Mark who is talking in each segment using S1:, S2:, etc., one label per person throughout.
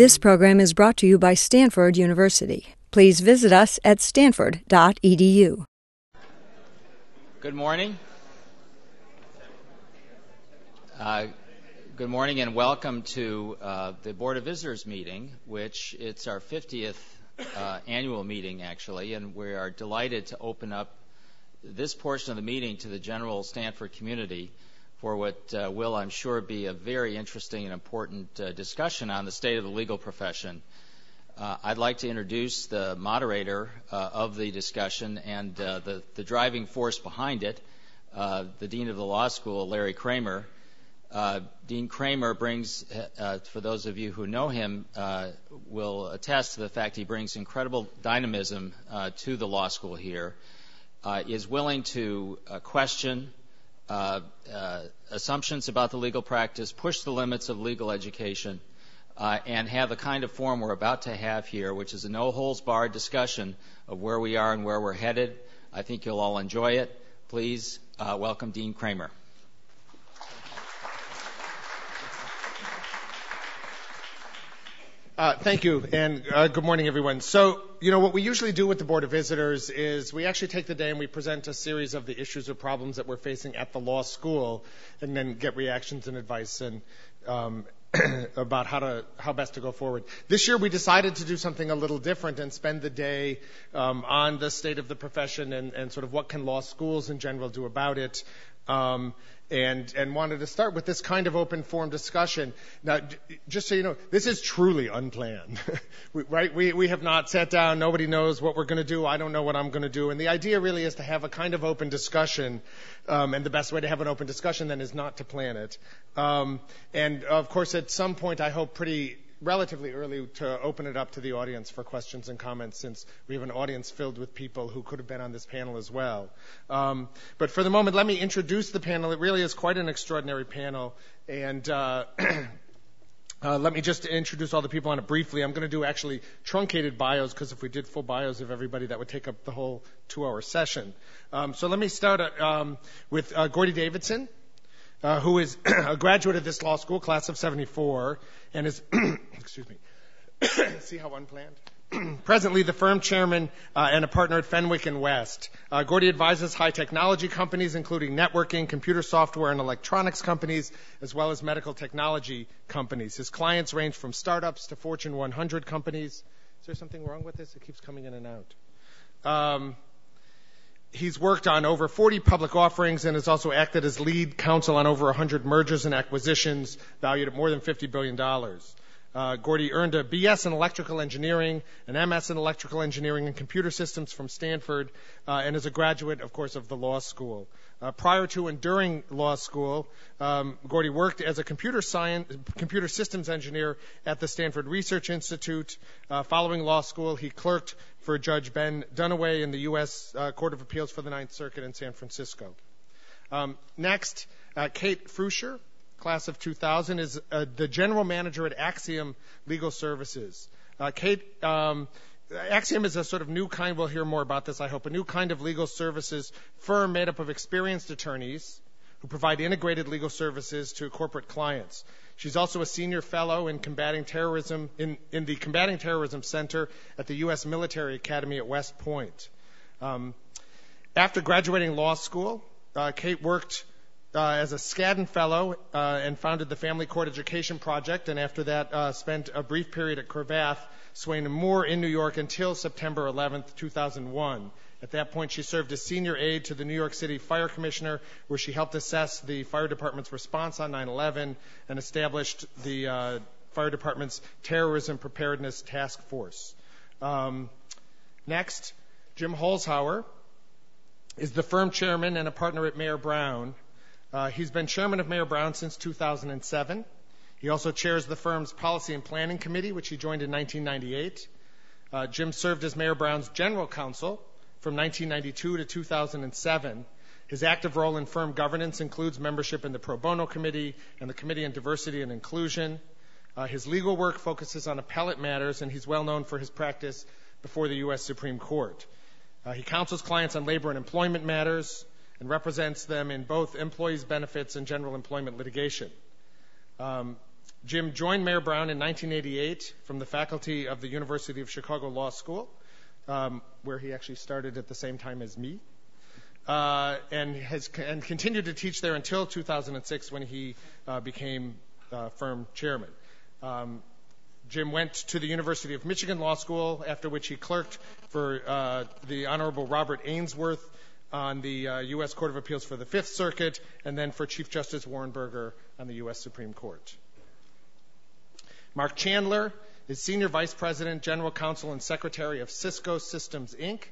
S1: This program is brought to you by Stanford University. Please visit us at stanford.edu.
S2: Good morning. Uh, good morning and welcome to uh, the Board of Visitors meeting, which it's our 50th uh, annual meeting actually, and we are delighted to open up this portion of the meeting to the general Stanford community for what uh, will, I'm sure, be a very interesting and important uh, discussion on the state of the legal profession. Uh, I'd like to introduce the moderator uh, of the discussion and uh, the, driving force behind it, uh, the Dean of the Law School, Larry Kramer. Dean Kramer brings, for those of you who know him, will attest to the fact he brings incredible dynamism to the law school here, is willing to question Uh, uh, assumptions about the legal practice, push the limits of legal education, uh, and have the kind of forum we're about to have here, which is a no holds barred discussion of where we are and where we're headed. I think you'll all enjoy it. Please uh, welcome Dean Kramer.
S3: Thank you, and uh, good morning, everyone. So, you know, what we usually do with the Board of Visitors is we actually take the day and we present a series of the issues or problems that we're facing at the law school, and then get reactions and advice and um, about how to how best to go forward. This year, we decided to do something a little different and spend the day um, on the state of the profession and, and sort of what can law schools in general do about it. And, and wanted to start with this kind of open forum discussion. Now, just so you know, this is truly unplanned, right? We, we have not sat down. Nobody knows what we're going to do. I don't know what I'm going to do. And the idea really is to have a kind of open discussion. Um, and the best way to have an open discussion then is not to plan it. Um, and of course, at some point, I hope pretty relatively early to open it up to the audience for questions and comments since we have an audience filled with people who could have been on this panel as well. Um, but for the moment, let me introduce the panel. It really is quite an extraordinary panel. And uh, uh, let me just introduce all the people on it briefly. I'm going to do actually truncated bios because if we did full bios of everybody, that would take up the whole two-hour session. Um, so let me start uh, um, with uh, Gordy Davidson. Uh, who is a graduate of this law school, class of 74, and is, excuse me, see how unplanned? Presently, the firm chairman uh, and a partner at Fenwick and West. Uh, Gordy advises high technology companies, including networking, computer software, and electronics companies, as well as medical technology companies. His clients range from startups to Fortune 100 companies. Is there something wrong with this? It keeps coming in and out. He's worked on over 40 public offerings and has also acted as lead counsel on over 100 mergers and acquisitions valued at more than $50 billion. Uh, Gordy earned a BS in electrical engineering, an MS in electrical engineering and computer systems from Stanford, uh, and is a graduate, of course, of the law school. Uh, prior to and during law school, um, Gordy worked as a computer science, computer systems engineer at the Stanford Research Institute. Uh, following law school, he clerked for Judge Ben Duniway in the U.S. Uh, Court of Appeals for the Ninth Circuit in San Francisco. Um, next, uh, Kate Frucher class of 2000, is uh, the general manager at Axiom Legal Services. Uh, Kate, um, Axiom is a sort of new kind, we'll hear more about this, I hope, a new kind of legal services firm made up of experienced attorneys who provide integrated legal services to corporate clients. She's also a senior fellow in combating terrorism in, in the Combating Terrorism Center at the U.S. Military Academy at West Point. Um, after graduating law school, uh, Kate worked as a Skadden Fellow uh, and founded the Family Court Education Project, and after that uh, spent a brief period at Cravath, Swaine and Moore in New York until September 11, 2001. At that point, she served as senior aide to the New York City Fire Commissioner, where she helped assess the fire department's response on 9/11 and established the uh, fire department's terrorism preparedness task force. Um, next, Jim Holzhauer is the firm chairman and a partner at Mayer Brown. Uh, he's been chairman of Mayer Brown since 2007. He also chairs the firm's Policy and Planning Committee, which he joined in 1998. Uh, Jim served as Mayer Brown's general counsel from 1992 to 2007. His active role in firm governance includes membership in the Pro Bono Committee and the Committee on Diversity and Inclusion. Uh, his legal work focuses on appellate matters, and he's well known for his practice before the U.S. Supreme Court. He counsels clients on labor and employment matters, and represents them in both employees' benefits and general employment litigation. Um, Jim joined Mayer Brown in 1988 from the faculty of the University of Chicago Law School, um, where he actually started at the same time as me, uh, and has and continued to teach there until 2006 when he uh, became uh, firm chairman. Um, Jim went to the University of Michigan Law School, after which he clerked for the Honorable Robert Ainsworth on the uh, U.S. Court of Appeals for the Fifth Circuit, and then for Chief Justice Warren Burger on the U.S. Supreme Court. Mark Chandler is Senior Vice President, General Counsel, and Secretary of Cisco Systems, Inc.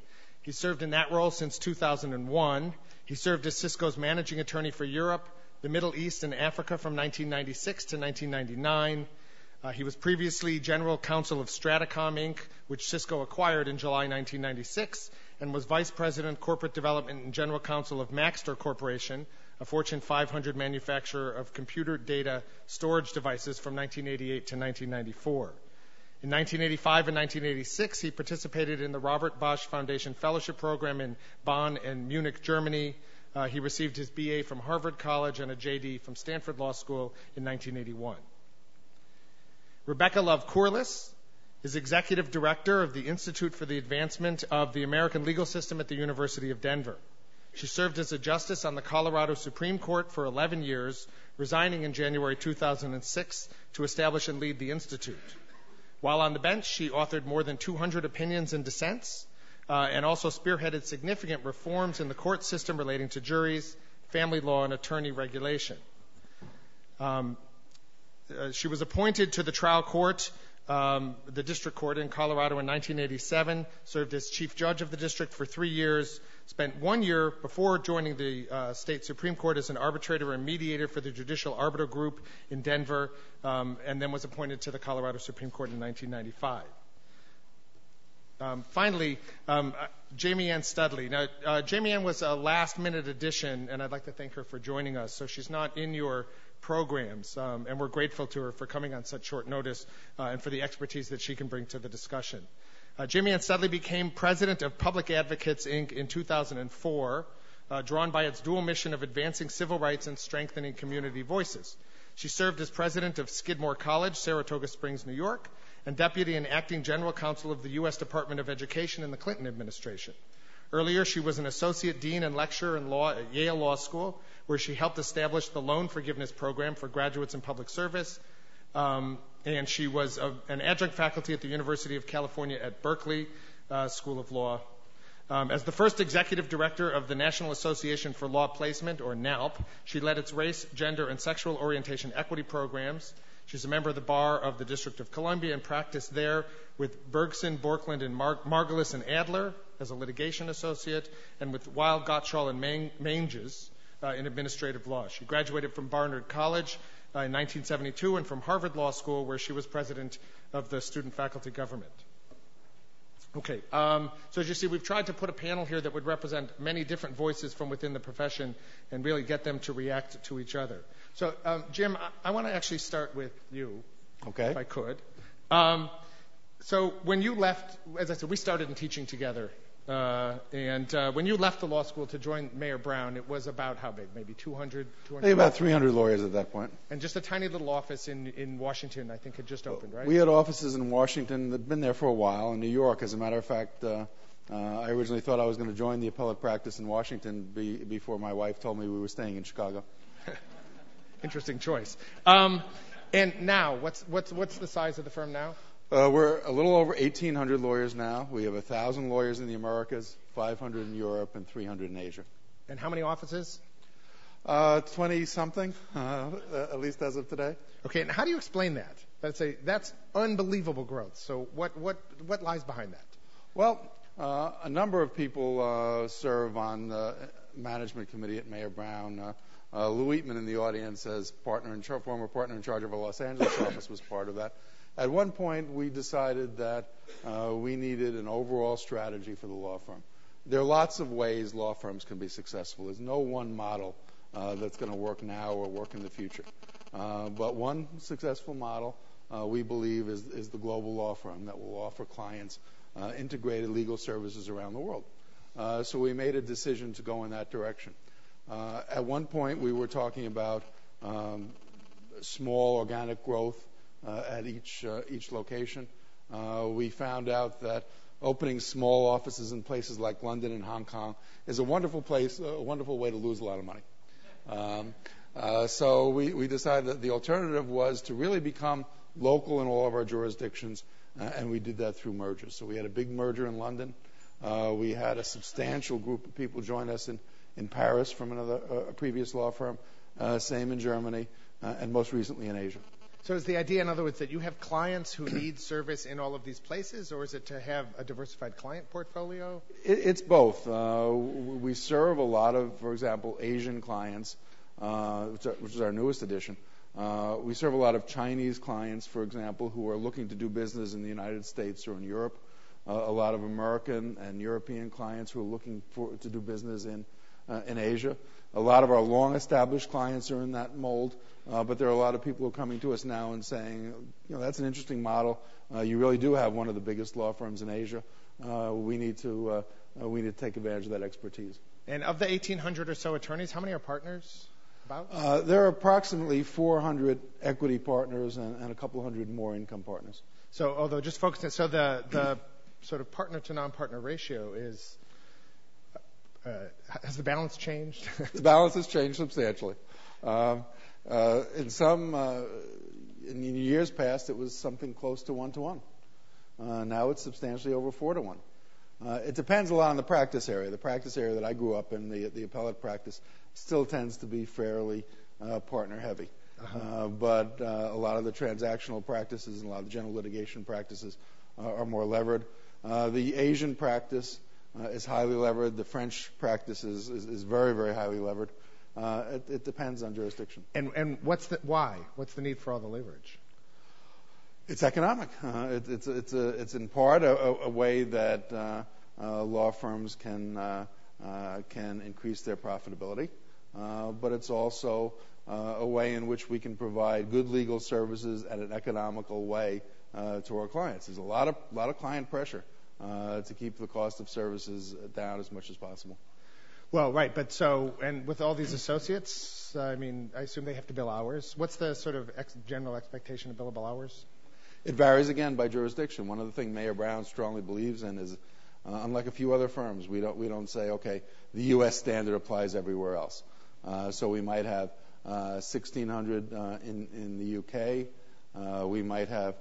S3: He served in that role since 2001. He served as Cisco's managing attorney for Europe, the Middle East, and Africa from 1996 to 1999. Uh, he was previously general counsel of Stratacom Inc., which Cisco acquired in July 1996, and was vice president, corporate development, and general counsel of Maxtor Corporation, a Fortune 500 manufacturer of computer data storage devices from 1988 to 1994. In 1985 and 1986, he participated in the Robert Bosch Foundation Fellowship Program in Bonn and Munich, Germany. Uh, he received his BA from Harvard College and a JD from Stanford Law School in 1981. Rebecca Love Kourlis is Executive Director of the Institute for the Advancement of the American Legal System at the University of Denver. She served as a justice on the Colorado Supreme Court for 11 years, resigning in January 2006 to establish and lead the Institute. While on the bench, she authored more than 200 opinions and dissents, uh, and also spearheaded significant reforms in the court system relating to juries, family law, and attorney regulation. Um, uh, she was appointed to the trial court the district court in Colorado in 1987, served as chief judge of the district for three years, spent one year before joining the uh, state Supreme Court as an arbitrator and mediator for the Judicial Arbiter Group in Denver, um, and then was appointed to the Colorado Supreme Court in 1995. Um, finally, um, uh, Jamienne Studley. Now, uh, Jamienne was a last minute addition, and I'd like to thank her for joining us. So she's not in your programs, um, and we're grateful to her for coming on such short notice uh, and for the expertise that she can bring to the discussion. Uh, Jamienne Studley became president of Public Advocates Inc. in 2004, uh, drawn by its dual mission of advancing civil rights and strengthening community voices. She served as president of Skidmore College, Saratoga Springs, New York, and deputy and acting general counsel of the U.S. Department of Education in the Clinton administration. Earlier, she was an associate dean and lecturer in law at Yale Law School where she helped establish the loan forgiveness program for graduates in public service. Um, and she was an adjunct faculty at the University of California at Berkeley uh, School of Law. Um, as the first executive director of the National Association for Law Placement, or NALP, she led its race, gender, and sexual orientation equity programs. She's a member of the Bar of the District of Columbia and practiced there with Bergson, Borkland, and Mar- Margolis and Adler as a litigation associate, and with Weil, Gotshal, and Manges in administrative law. She graduated from Barnard College uh, in 1972 and from Harvard Law School, where she was president of the student faculty government. Okay, um, so as you see, we've tried to put a panel here that would represent many different voices from within the profession and really get them to react to each other. So, um, Jim, I, want to actually start with you,
S4: okay.
S3: if I could. Um, so, when you left, as I said, we started in teaching together uh, and uh, when you left the law school to join Mayer Brown, it was about how big? Maybe 200? 200
S4: Maybe about 300 lawyers at that point.
S3: And just a tiny little office in, in Washington, I think, had just opened, right?
S4: We had offices in Washington that had been there for a while, in New York. As a matter of fact, uh, uh, I originally thought I was going to join the appellate practice in Washington be, before my wife told me we were staying in Chicago.
S3: Interesting choice. Um, and now, what's, what's, what's the size of the firm now?
S4: Uh, we're a little over 1,800 lawyers now. We have 1,000 lawyers in the Americas, 500 in Europe, and 300 in Asia.
S3: And how many offices?
S4: Uh, 20 something, uh, at least as of today.
S3: Okay, and how do you explain that? That's a that's unbelievable growth. So what what what lies behind that?
S4: Well, uh, a number of people uh, serve on the management committee at Mayer Brown. Uh, uh, Lou Eatman in the audience, as partner in char- former partner in charge of our Los Angeles office, was part of that. At one point, we decided that uh, we needed an overall strategy for the law firm. There are lots of ways law firms can be successful. There's no one model uh, that's going to work now or work in the future. Uh, but one successful model, uh, we believe, is, is, the global law firm that will offer clients uh, integrated legal services around the world. Uh, so we made a decision to go in that direction. at one point, we were talking about um, small organic growth at each location. We found out that opening small offices in places like London and Hong Kong is a wonderful place, a wonderful way to lose a lot of money. Um, uh, so we, we decided that the alternative was to really become local in all of our jurisdictions, uh, and we did that through mergers. So we had a big merger in London. Uh, we had a substantial group of people join us in, in Paris from another uh, previous law firm, uh, same in Germany, uh, and most recently in Asia.
S3: So is the idea, in other words, that you have clients who need service in all of these places, or is it to have a diversified client portfolio?
S4: It, it's both. Uh, we serve a lot of, for example, Asian clients, uh, which, is our newest addition. Uh, we serve a lot of Chinese clients, for example, who are looking to do business in the United States or in Europe. A lot of American and European clients who are looking to do business in in Asia. A lot of our long-established clients are in that mold, uh, but there are a lot of people who are coming to us now and saying, you know, that's an interesting model. Uh, you really do have one of the biggest law firms in Asia. Uh, we need to uh, uh, we need to take advantage of that expertise.
S3: And of the 1,800 or so attorneys, how many are partners? About?
S4: Uh, there are approximately 400 equity partners and, and, a couple hundred more income partners.
S3: So, although just focusing, so the the sort of partner to non-partner ratio is uh, has the balance changed?
S4: the balance has changed substantially. Um, uh, in some, uh, in years past, it was something close to one to one. Now it's substantially over four to one. It depends a lot on the practice area. The practice area that I grew up in, the the appellate practice, still tends to be fairly partner heavy. Uh-huh. But a lot of the transactional practices and a lot of the general litigation practices are more levered. The Asian practice uh, is highly levered. The French practice is, is, is very, very highly levered. Uh, it, it, depends on jurisdiction.
S3: And, and what's the why? What's the need for all the leverage?
S4: It's economic. Uh, it, it's it's a, it's in part a, a way that uh, uh, law firms can uh, can increase their profitability, but it's also a way in which we can provide good legal services at an economical way to our clients. There's a lot of lot of client pressure uh, to keep the cost of services down as much as possible.
S3: Well, right. But so, and with all these associates, I mean, I assume they have to bill hours. What's the sort of general expectation of billable hours?
S4: It varies again by jurisdiction. One of the things Mayer Brown strongly believes in is, uh, unlike a few other firms, we don't we don't say, okay, the U.S. standard applies everywhere else. Uh, so we might have uh, 1,600 uh, in the U.K. We might have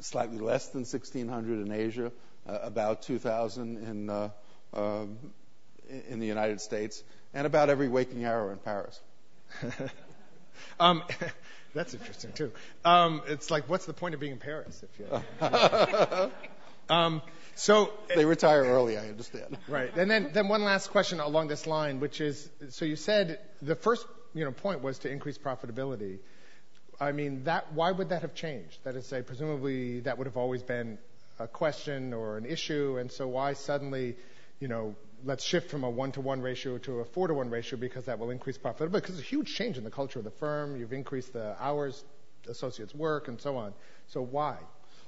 S4: slightly less than 1,600 in Asia. About 2,000 in um, in the United States, and about every waking hour in Paris.
S3: um, that's interesting too. Um, it's like, what's the point of being in Paris if you? um, so
S4: they retire early, I understand.
S3: Right, and then then one last question along this line, which is, so you said the first you know point was to increase profitability. I mean, that why would that have changed? That is, say, presumably that would have always been a question or an issue, and so why suddenly, you know, let's shift from a one-to-one ratio to a four-to-one ratio because that will increase profitability? Because it's a huge change in the culture of the firm. You've increased the hours associates work and so on. So why?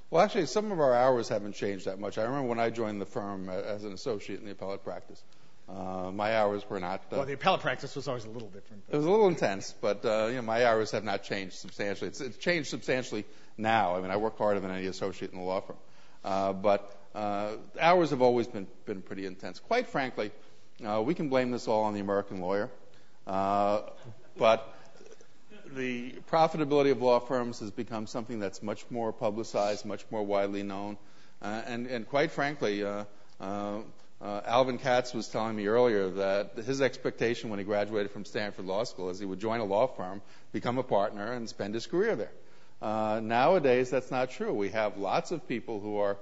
S4: Well, actually, some of our hours haven't changed that much. I remember when I joined the firm as an associate in the appellate practice. Uh, my hours were not.
S3: Uh, well, the appellate practice was always a little different.
S4: It was a little intense, but uh, you know, my hours have not changed substantially. It's, it's changed substantially now. I mean, I work harder than any associate in the law firm. Uh, but hours have always been, been pretty intense. Quite frankly, uh, we can blame this all on the American lawyer. Uh, but the profitability of law firms has become something that's much more publicized, much more widely known. Uh, and, quite frankly, uh, Alvin Katz was telling me earlier that his expectation when he graduated from Stanford Law School is he would join a law firm, become a partner, and spend his career there. Uh, nowadays, that's not true. We have lots of people who are uh,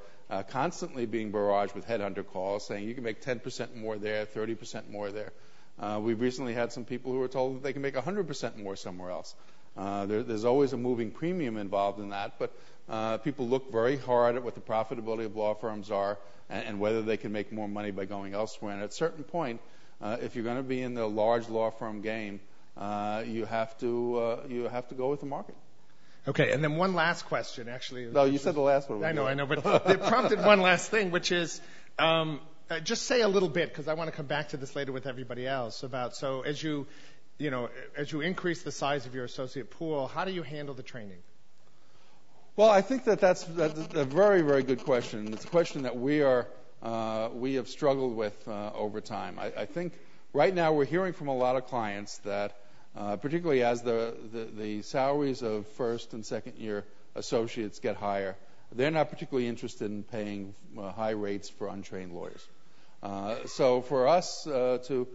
S4: constantly being barraged with headhunter calls saying you can make 10% more there, 30% more there. Uh, we've recently had some people who were told that they can make 100% more somewhere else. Uh, there, there's always a moving premium involved in that, but uh, people look very hard at what the profitability of law firms are and, whether they can make more money by going elsewhere. And at a certain point, uh, if you're going to be in the large law firm game, you have to you have to go with the market.
S3: Okay, and then one last question, actually.
S4: No, you said the last one.
S3: I know, I know, but it prompted one last thing, which is um, uh, just say a little bit, because I want to come back to this later with everybody else, about so as you you know, as you increase the size of your associate pool, how do you handle the training?
S4: Well, I think that that's, a very, very good question. It's a question that we are uh, we have struggled with uh, over time. I, think right now we're hearing from a lot of clients that, particularly as the, salaries of first and second year associates get higher, they're not particularly interested in paying uh, high rates for untrained lawyers. Uh, so for us uh, to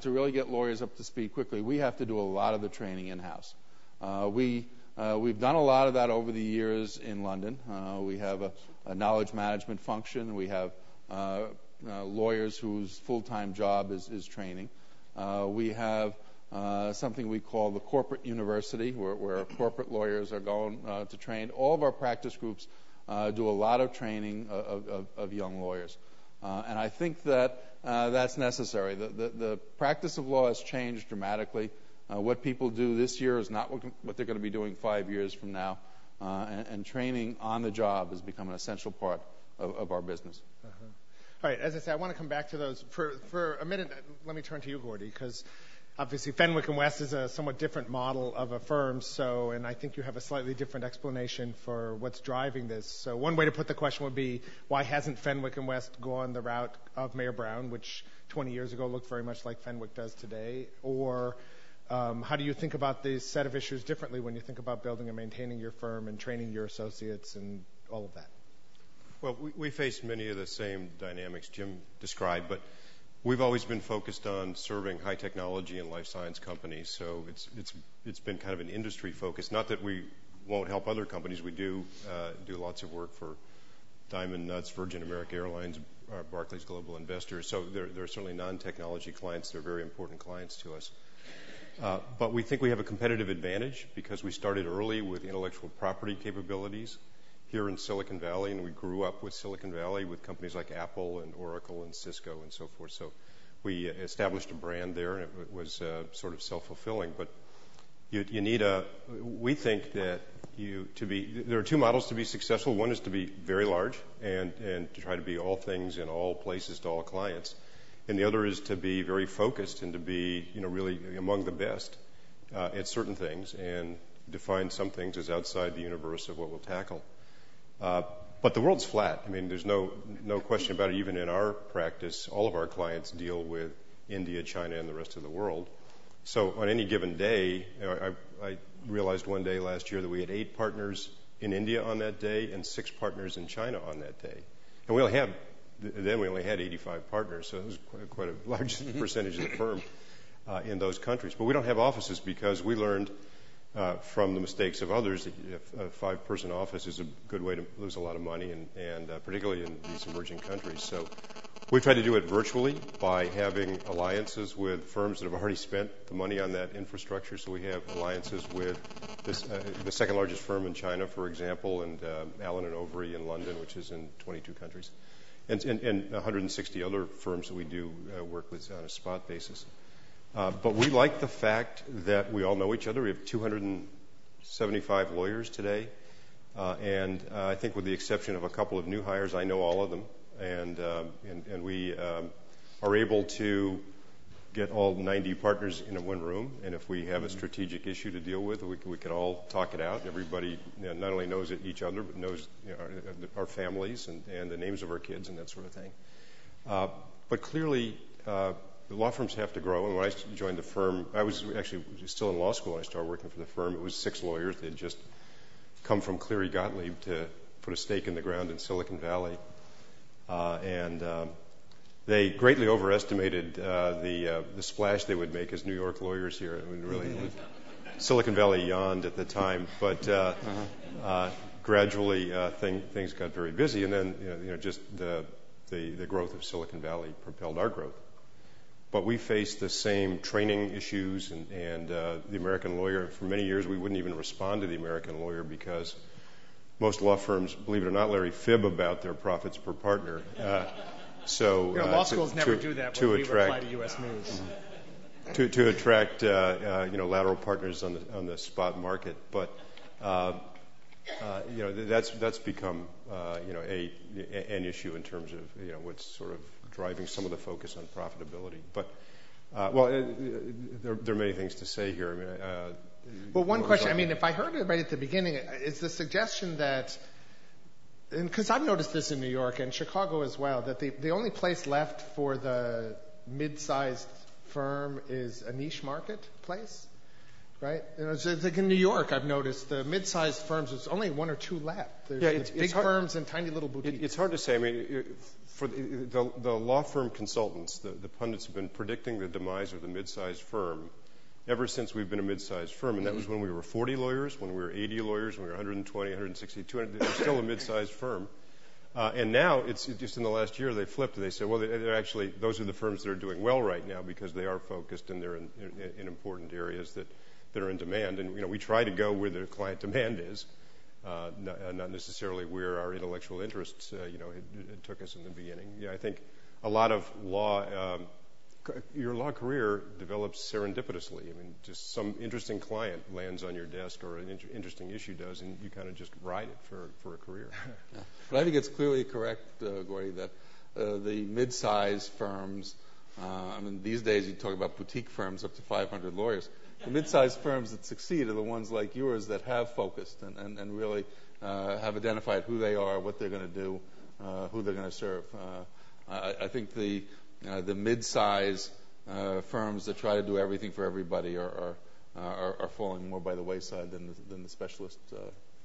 S4: to really get lawyers up to speed quickly, we have to do a lot of the training in house. we uh, we've done a lot of that over the years in London. Uh, we have a, knowledge management function. We have uh, uh lawyers whose full-time job is, is training. Uh, we have uh, something we call the corporate university, where, where corporate lawyers are going to train. All of our practice groups do a lot of training of, of, of young lawyers. and I think that that's necessary. The, the, the practice of law has changed dramatically. Uh, what people do this year is not what, what they're going to be doing five years from now. Uh, and, and, training on the job has become an essential part of, of our business.
S3: Uh-huh. All right, as I said, I want to come back to those. For, for a minute, let me turn to you, Gordy, because obviously Fenwick West is a somewhat different model of a firm, so, and I think you have a slightly different explanation for what's driving this. So one way to put the question would be, why hasn't Fenwick West gone the route of Mayer Brown, which 20 years ago looked very much like Fenwick does today, or um, how do you think about this set of issues differently when you think about building and maintaining your firm and training your associates and all of that?
S5: Well, we, we face many of the same dynamics Jim described, but we've always been focused on serving high technology and life science companies. So it's it's it's been kind of an industry focus. Not that we won't help other companies. We do uh, do lots of work for Diamond Nuts, Virgin America Airlines, uh, Barclays Global Investors. So are certainly non-technology clients. They're very important clients to us. Uh, but we think we have a competitive advantage because we started early with intellectual property capabilities here in Silicon Valley, and we grew up with Silicon Valley with companies like Apple and Oracle and Cisco and so forth. So we established a brand there, and it was uh, sort of self-fulfilling. But you, need a. We think that you to be. There are two models to be successful. One is to be very large and to try to be all things in all places to all clients and the other is to be very focused and to be, you know, really among the best uh, at certain things and define some things as outside the universe of what we'll tackle. But the world's flat. I mean, there's no no question about it. Even in our practice, all of our clients deal with India, China, and the rest of the world. So on any given day, I, I realized one day last year that we had eight partners in India on that day and six partners in China on that day. And we only have then we only had 85 partners, so it was quite a large percentage of the firm uh, in those countries. But we don't have offices because we learned from the mistakes of others a five-person office is a good way to lose a lot of money, and, uh, particularly in these emerging countries. So we've tried to do it virtually by having alliances with firms that have already spent the money on that infrastructure. So we have alliances with this, uh, the second largest firm in China, for example, and uh, Allen and Overy in London, which is in 22 countries and, and, and 160 other firms that we do uh, work with on a spot basis. Uh, but we like the fact that we all know each other. We have 275 lawyers today. Uh, and uh, I think with the exception of a couple of new hires, I know all of them. And, and, and we um, are able to get all 90 partners in a one room, and if we have a mm-hmm. strategic issue to deal with, we, we can all talk it out. Everybody you know, not only knows each other, but knows you know, our, our, families and, and, the names of our kids and that sort of thing. Uh, but clearly, uh, the law firms have to grow. And when I joined the firm, I was actually still in law school when I started working for the firm. It was six lawyers. They'd just come from Cleary Gottlieb to put a stake in the ground in Silicon Valley. Uh, and um, they greatly overestimated uh, the uh, the splash they would make as New York lawyers here. Really, Silicon Valley yawned at the time, but uh, uh-huh. uh, gradually uh, thing, things got very busy, and then you know, you know just the, the the growth of Silicon Valley propelled our growth. But we faced the same training issues, and, and uh, the American lawyer. For many years, we wouldn't even respond to the American lawyer because most law firms, believe it or not, Larry, fib about their profits per partner. Uh,
S3: so law uh, schools never do that when we reply to U.S. News.
S5: Mm-hmm. To, to attract uh, uh, you know lateral partners on the on the spot market, but uh, uh, you know that's that's become uh, you know a an issue in terms of you know what's sort of driving some of the focus on profitability. But Uh, well, uh, there, there, are many things to say here. I mean, uh,
S3: well, one question. I mean, if I heard it right at the beginning, is the suggestion that, because I've noticed this in New York and Chicago as well, that the, the only place left for the mid-sized firm is a niche marketplace? right? Like in New York, I've noticed the mid-sized firms, there's only one or two left. There's
S5: yeah, it's,
S3: big
S5: hard,
S3: firms and tiny little boutiques.
S5: It's hard to say. I mean, for the, the, the law firm consultants, the, pundits have been predicting the demise of the mid-sized firm ever since we've been a mid-sized firm, and that was when we were 40 lawyers, when we were 80 lawyers, when we were 120, 160, 200. We're still a mid-sized firm. Uh, and now it's just in the last year they flipped. They said, well, actually those are the firms that are doing well right now because they are focused and they're in, important areas that that are in demand. And, you know, we try to go where the client demand is, not, uh, necessarily where our intellectual interests, uh, you know, took us in the beginning. I think a lot of law, um, your law career develops serendipitously. I mean, just some interesting client lands on your desk or an interesting issue does, and you kind of just ride it for, a career.
S4: But I think it's clearly correct, uh, Gordy, that the mid-sized firms, I mean, these days you talk about boutique firms up to 500 lawyers the mid-sized firms that succeed are the ones like yours that have focused and, and, and really uh, have identified who they are, what they're going to do, uh, who they're going to serve. Uh, I, I, think the uh, the mid-size uh, firms that try to do everything for everybody are are, are, are falling more by the wayside than the, than the specialist uh,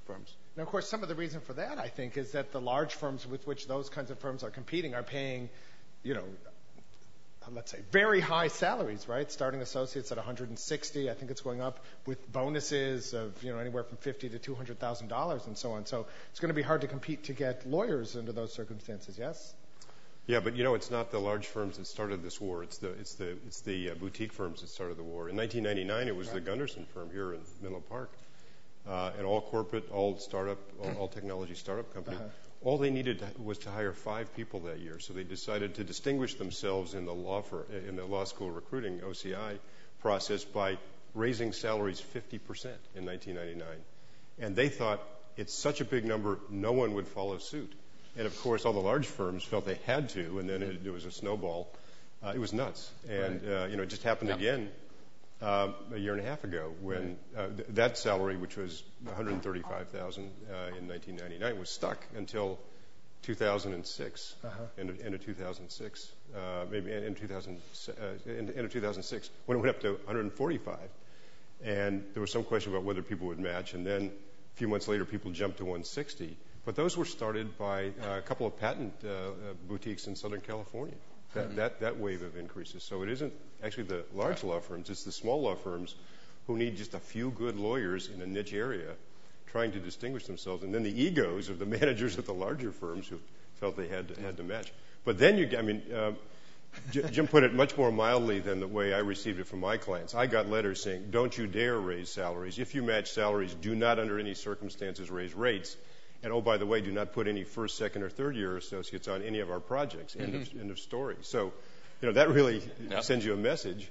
S4: firms.
S3: Now, of course, some of the reason for that, I think, is that the large firms with which those kinds of firms are competing are paying, you know, let's say, very high salaries, right? Starting associates at 160, I think it's going up with bonuses of you know anywhere from 50 to 200 thousand dollars and so on. So it's going to be hard to compete to get lawyers under those circumstances. Yes.
S5: Yeah, but you know, it's not the large firms that started this war. It's the it's the it's the uh, boutique firms that started the war. In 1999, it was right. the Gunderson firm here in Menlo Park, uh, an all corporate, all startup, all, all technology startup company. Uh-huh all they needed was to hire five people that year. So they decided to distinguish themselves in the law for, in the law school recruiting OCI process by raising salaries 50% in 1999. And they thought it's such a big number, no one would follow suit. And of course, all the large firms felt they had to, and then it, it was a snowball. Uh, it was nuts, and uh, you know, it just happened again a year and a half ago when uh, that salary, which was 135,000 uh, in 1999, was stuck until 2006, uh-huh. end, of, 2006, uh, maybe in, 2000, uh, end, of 2006, when it went up to 145. And there was some question about whether people would match, and then a few months later, people jumped to 160. But those were started by uh, a couple of patent boutiques in Southern California that, wave of increases. So it isn't actually the large law firms, it's the small law firms who need just a few good lawyers in a niche area trying to distinguish themselves, and then the egos of the managers at the larger firms who felt they had to, match. But then you, I mean, uh, Jim put it much more mildly than the way I received it from my clients. I got letters saying, don't you dare raise salaries. If you match salaries, do not under any circumstances raise rates. And oh, by the way, do not put any first, second, or third year associates on any of our projects. End, of, end of story. So, you know, that really sends you a message.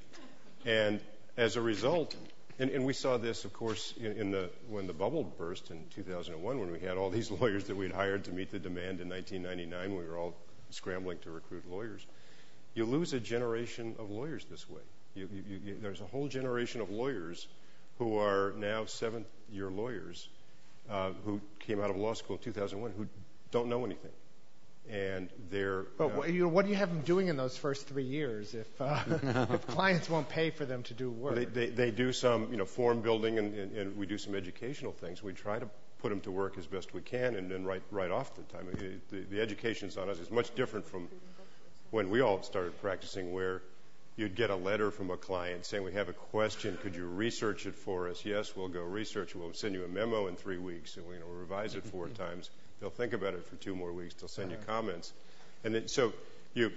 S5: And as a result, and, and we saw this, of course, in, in the when the bubble burst in 2001, when we had all these lawyers that we'd hired to meet the demand in 1999, when we were all scrambling to recruit lawyers. You lose a generation of lawyers this way. You, you, you, there's a whole generation of lawyers who are now seventh-year lawyers who came out of law school in 2001 who don't know anything. And they're.
S3: But uh, you know, what do you have them doing in those first three years if, uh, if clients won't pay for them to do work?
S5: They, they, do some, you know, form building and, and, we do some educational things. We try to put them to work as best we can and then right, right off the time. The, the education's on us. It's much different from when we all started practicing where you'd get a letter from a client saying, we have a question, could you research it for us? Yes, we'll go research it. We'll send you a memo in three weeks, and we'll revise it four times. They'll think about it for two more weeks. They'll send you comments. And so you,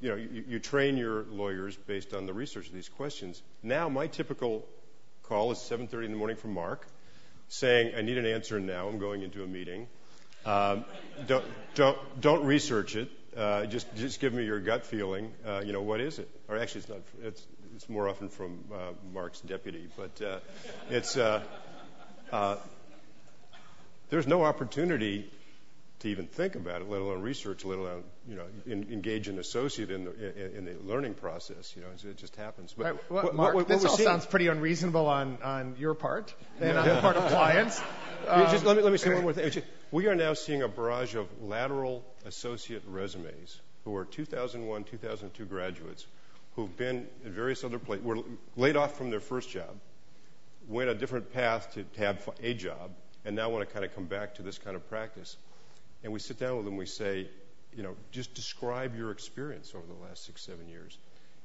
S5: you know, you, you train your lawyers based on the research of these questions. Now, my typical call is 7.30 in the morning from Mark saying, I need an answer now. I'm going into a meeting. Um, don't, don't, don't research it. Uh, just just give me your gut feeling. Uh, you know, what is it? Or actually, it's not. It's it's more often from uh, Mark's deputy, but uh, it's uh, uh, there's no opportunity to even think about it, let alone research, let alone you know in, engage an associate in the in, in, the learning process. You know, it just happens.
S3: But right, well, what, Mark, what, what this all sounds pretty unreasonable on on your part and on the part of clients.
S5: Um, just let me let me say one more thing. We are now seeing a barrage of lateral associate resumes who are 2001, 2002 graduates who've been at various other places, were laid off from their first job, went a different path to have a job, and now want to kind of come back to this kind of practice. And we sit down with them, we say, you know, just describe your experience over the last six, seven years.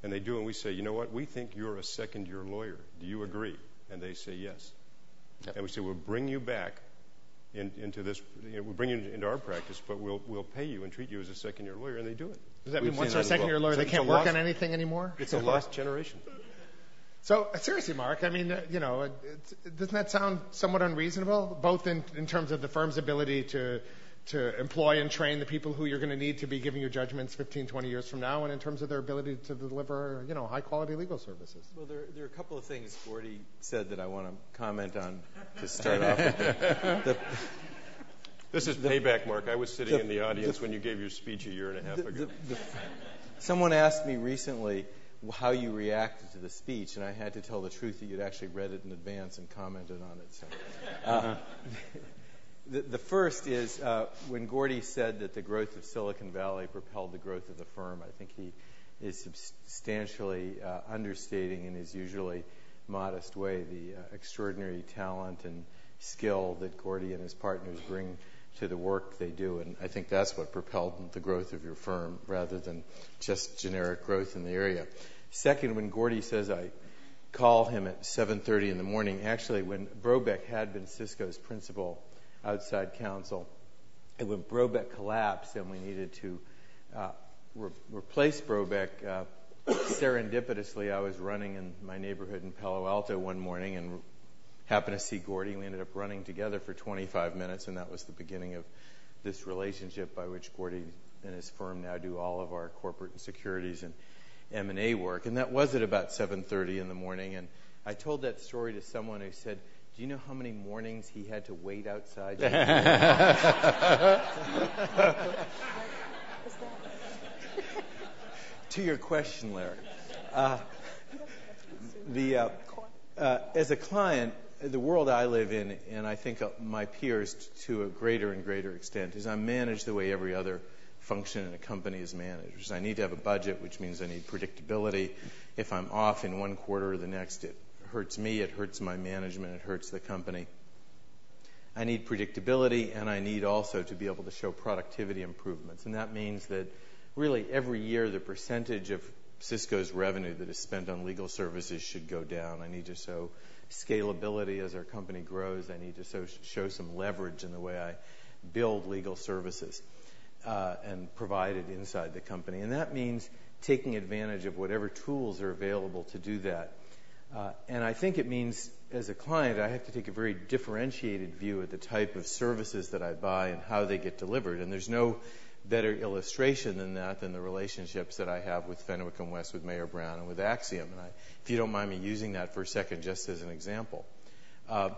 S5: And they do, and we say, you know what, we think you're a second year lawyer. Do you agree? And they say yes. Yep. And we say, we'll bring you back in, into this, you know, we'll bring you into our practice, but we'll, we'll pay you and treat you as a second year lawyer, and they do it.
S3: Does that We've mean once they're a second year lawyer, they can't work lost, on anything anymore?
S5: It's a lost generation.
S3: So seriously, Mark, I mean, you know, doesn't that sound somewhat unreasonable, both in, in terms of the firm's ability to to employ and train the people who you're going to need to be giving you judgments 15, 20 years from now, and in terms of their ability to deliver, you know, high quality legal services.
S6: Well, there, there are a couple of things Gordy said that I want to comment on to start off with. The, the,
S5: this is the, payback, Mark. I was sitting in the audience when you gave your speech a year and a half ago.
S6: someone asked me recently how you reacted to the speech, and I had to tell the truth that you'd actually read it in advance and commented on it. Uh-huh. Uh, The, first is uh, when Gordy said that the growth of Silicon Valley propelled the growth of the firm, I think he is substantially uh, understating in his usually modest way the uh, extraordinary talent and skill that Gordy and his partners bring to the work they do. And I think that's what propelled the growth of your firm rather than just generic growth in the area. Second, when Gordy says I call him at 7:30 in the morning, actually when Brobeck had been Cisco's principal outside counsel. And when Brobeck collapsed and we needed to uh, re- replace Brobeck, uh, serendipitously, I was running in my neighborhood in Palo Alto one morning and happened to see Gordy. We ended up running together for 25 minutes, and that was the beginning of this relationship by which Gordy and his firm now do all of our corporate and securities and M&A work. And that was at about 7:30 in the morning. And I told that story to someone who said, do you know how many mornings he had to wait outside? to your question, Larry. Uh, the, uh, uh, as a client, the world I live in, and I think my peers to a greater and greater extent, is I'm managed the way every other function in a company is managed. I need to have a budget, which means I need predictability. If I'm off in one quarter or the next, it hurts me, it hurts my management, it hurts the company. I need predictability, and I need also to be able to show productivity improvements. And that means that really every year the percentage of Cisco's revenue that is spent on legal services should go down. I need to show scalability as our company grows. I need to show some leverage in the way I build legal services uh, and provide it inside the company. And that means taking advantage of whatever tools are available to do that. Uh, and I think it means, as a client, I have to take a very differentiated view of the type of services that I buy and how they get delivered. And there's no better illustration than that than the relationships that I have with Fenwick and West, with Mayer Brown, and with Axiom. And if you don't mind me using that for a second, just as an example. Uh,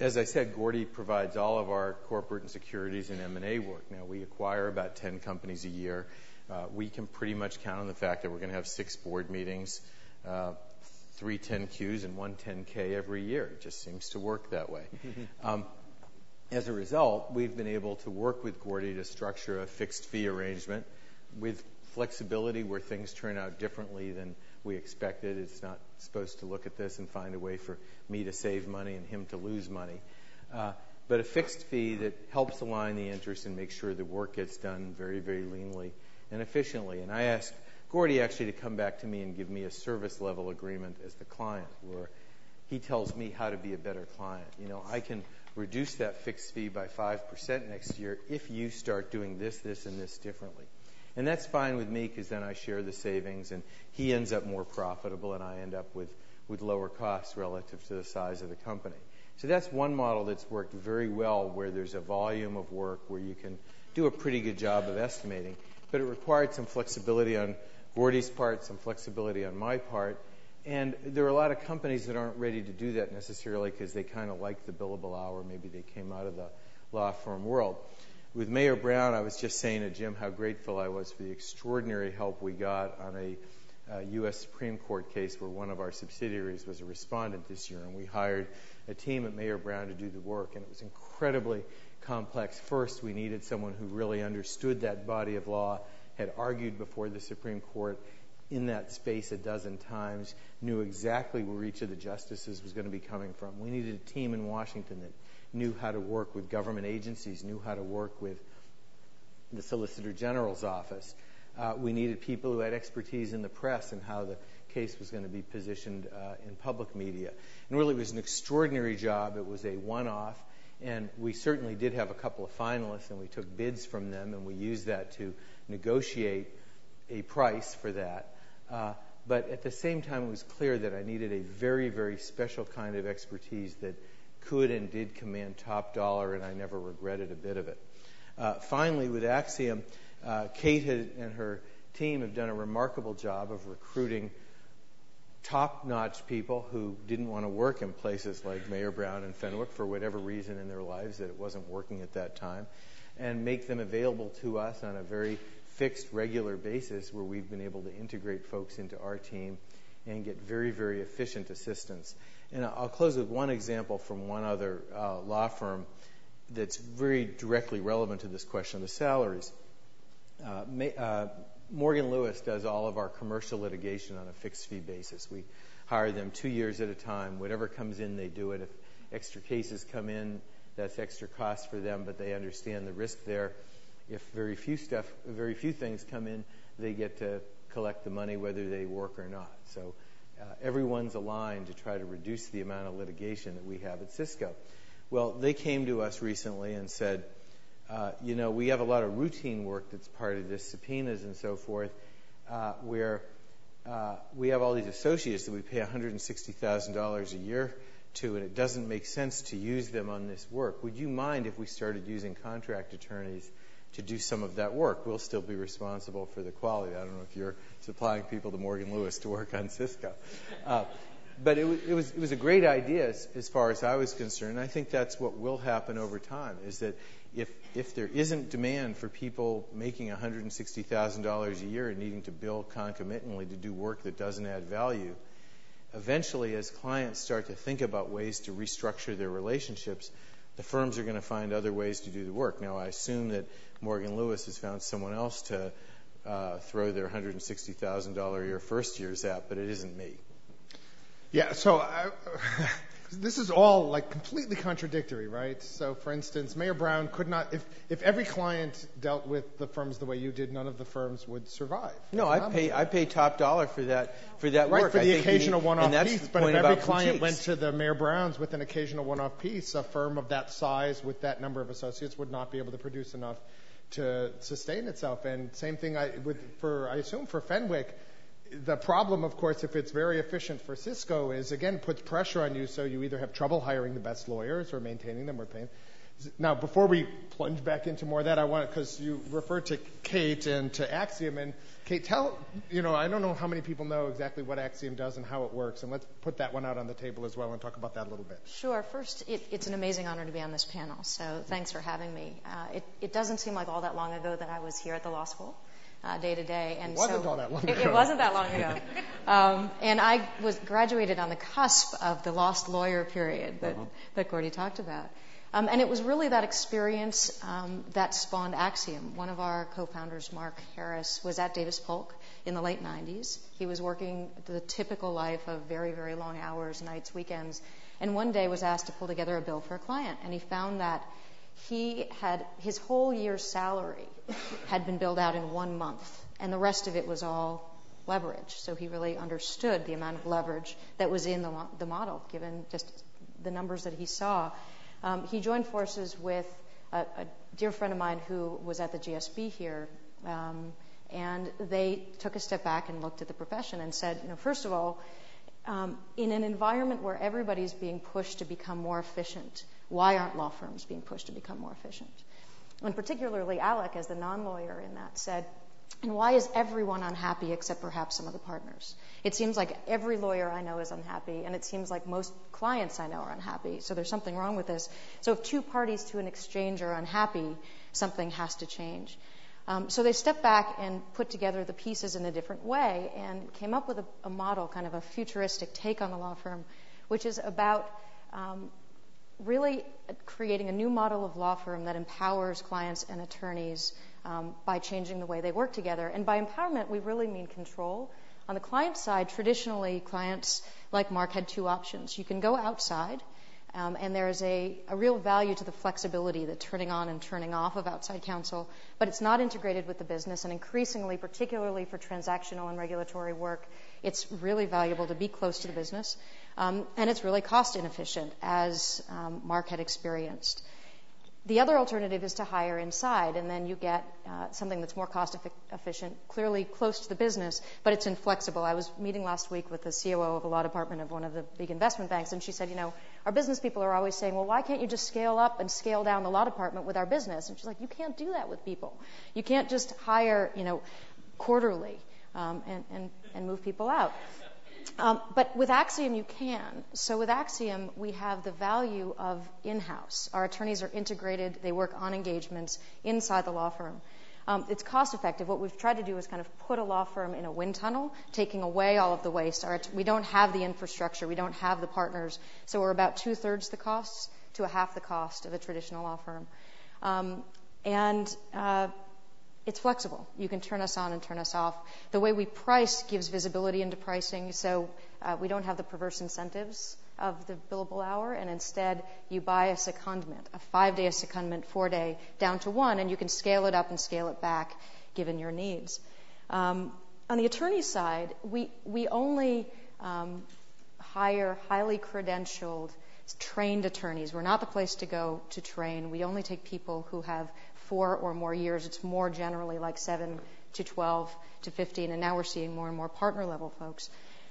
S6: as I said, Gordy provides all of our corporate and securities and M&A work. Now, we acquire about 10 companies a year. Uh, we can pretty much count on the fact that we're going to have six board meetings, three 10Qs and one 10K every year. It just seems to work that way. um, as a result, we've been able to work with Gordy to structure a fixed fee arrangement with flexibility where things turn out differently than we expected. It's not supposed to look at this and find a way for me to save money and him to lose money. Uh, but a fixed fee that helps align the interest and make sure the work gets done very, very leanly and efficiently. And I asked Gordy actually to come back to me and give me a service level agreement as the client where he tells me how to be a better client. You know, I can reduce that fixed fee by 5% next year if you start doing this, this, and this differently. And that's fine with me because then I share the savings and he ends up more profitable and I end up with, with lower costs relative to the size of the company. So that's one model that's worked very well where there's a volume of work where you can do a pretty good job of estimating, but it required some flexibility on Gordy's part, some flexibility on my part. And there are a lot of companies that aren't ready to do that necessarily because they kind of like the billable hour. Maybe they came out of the law firm world. with Mayer Brown, I was just saying to Jim how grateful I was for the extraordinary help we got on a uh, U.S. Supreme Court case where one of our subsidiaries was a respondent this year, and we hired a team at Mayer Brown to do the work, and it was incredibly complex. First, we needed someone who really understood that body of law, had argued before the Supreme Court in that space a dozen times, knew exactly where each of the justices was going to be coming from. We needed a team in Washington that knew how to work with government agencies, knew how to work with the Solicitor General's office. Uh, we needed people who had expertise in the press and how the case was going to be positioned uh, in public media. And really, it was an extraordinary job. It was a one off. And we certainly did have a couple of finalists, and we took bids from them, and we used that to negotiate a price for that. Uh, but at the same time, it was clear that I needed a very, very special kind of expertise that could and did command top dollar, and I never regretted a bit of it. Uh, finally, with Axiom, uh, Kate had, and her team have done a remarkable job of recruiting top notch people who didn't want to work in places like Mayer Brown and Fenwick for whatever reason in their lives that it wasn't working at that time, and make them available to us on a very fixed, regular basis where we've been able to integrate folks into our team and get very, very efficient assistance. And I'll close with one example from one other uh, law firm that's very directly relevant to this question of the salaries. Uh, uh, Morgan Lewis does all of our commercial litigation on a fixed fee basis. We hire them two years at a time. Whatever comes in, they do it. If extra cases come in, that's extra cost for them, but they understand the risk there. If very few stuff, very few things come in, they get to collect the money whether they work or not. So uh, everyone's aligned to try to reduce the amount of litigation that we have at Cisco. Well, they came to us recently and said, uh, you know, we have a lot of routine work that's part of this, subpoenas and so forth, uh, where uh, we have all these associates that we pay $160,000 a year to, and it doesn't make sense to use them on this work. Would you mind if we started using contract attorneys to do some of that work? We'll still be responsible for the quality. I don't know if you're supplying people to Morgan Lewis to work on Cisco. Uh, but it, it, was, it was a great idea as, as far as I was concerned. I think that's what will happen over time, is that if, if there isn't demand for people making $160,000 a year and needing to bill concomitantly to do work that doesn't add value, eventually, as clients start to think about ways to restructure their relationships, the firms are going to find other ways to do the work. Now, I assume that Morgan Lewis has found someone else to uh, throw their $160,000 a year first years at, but it isn't me.
S3: Yeah, so I, this is all like completely contradictory, right? So, for instance, Mayer Brown could not, if, if every client dealt with the firms the way you did, none of the firms would survive.
S6: No, I pay I pay top dollar for that for that
S3: right,
S6: work.
S3: for the occasional one-off piece. But if every client went to the Mayer Browns with an occasional one-off piece, a firm of that size with that number of associates would not be able to produce enough to sustain itself. And same thing I, with for I assume for Fenwick the problem, of course, if it's very efficient for Cisco, is again puts pressure on you, so you either have trouble hiring the best lawyers or maintaining them or paying. Now, before we plunge back into more of that, I want to, because you referred to Kate and to Axiom, and Kate, tell you know I don't know how many people know exactly what Axiom does and how it works, and let's put that one out on the table as well and talk about that a little bit.
S7: Sure. First, it, it's an amazing honor to be on this panel, so thanks for having me. Uh, it, it doesn't seem like all that long ago that I was here at the law school day to day.
S3: And it wasn't
S7: so
S3: all that long
S7: it. It wasn't that long ago. um, and I was graduated on the cusp of the lost lawyer period that, uh-huh. that Gordy talked about. Um, and it was really that experience um, that spawned Axiom. One of our co-founders, Mark Harris, was at Davis Polk in the late 90s. He was working the typical life of very, very long hours, nights, weekends, and one day was asked to pull together a bill for a client. And he found that he had his whole year's salary had been billed out in one month, and the rest of it was all leverage. So he really understood the amount of leverage that was in the, the model, given just the numbers that he saw. Um, he joined forces with a, a, dear friend of mine who was at the GSB here, um, and they took a step back and looked at the profession and said, you know, first of all, um, in an environment where everybody's being pushed to become more efficient, why aren't law firms being pushed to become more efficient? And particularly Alec, as the non-lawyer in that, said, and why is everyone unhappy except perhaps some of the partners? It seems like every lawyer I know is unhappy, and it seems like most clients I know are unhappy, so there's something wrong with this. So if two parties to an exchange are unhappy, something has to change. Um, so they stepped back and put together the pieces in a different way and came up with a, a model, kind of a futuristic take on the law firm, which is about um, really creating a new model of law firm that empowers clients and attorneys um, by changing the way they work together. And by empowerment, we really mean control. On the client side, traditionally, clients like Mark had two options. You can go outside um, and there is a, a, real value to the flexibility, the turning on and turning off of outside counsel, but it's not integrated with the business. And increasingly, particularly for transactional and regulatory work, it's really valuable to be close to the business. Um, and it's really cost inefficient, as um, Mark had experienced. The other alternative is to hire inside, and then you get uh, something that's more cost efficient, clearly close to the business, but it's inflexible. I was meeting last week with the COO of a law department of one of the big investment banks, and she said, you know, our business people are always saying, well, why can't you just scale up and scale down the law department with our business? And she's like, you can't do that with people. You can't just hire, you know, quarterly um, and, and, and move people out. Um, but with Axiom, you can. So with Axiom, we have the value of in-house. Our attorneys are integrated. They work on engagements inside the law firm. Um, it's cost effective. What we've tried to do is kind of put a law firm in a wind tunnel, taking away all of the waste. We don't have the infrastructure. We don't have the partners. So we're about two thirds the costs to a half the cost of a traditional law firm. Um, and uh, it's flexible. You can turn us on and turn us off. The way we price gives visibility into pricing, so uh, we don't have the perverse incentives of the billable hour, and instead you buy a secondment, a five-day a secondment, four-day, down to one, and you can scale it up and scale it back given your needs. Um, on the attorney side, we we only um, hire highly credentialed, trained attorneys. We're not the place to go to train. We only take people who have four or more years. It's more generally like seven to 12 to 15, and now we're seeing more and more partner level folks.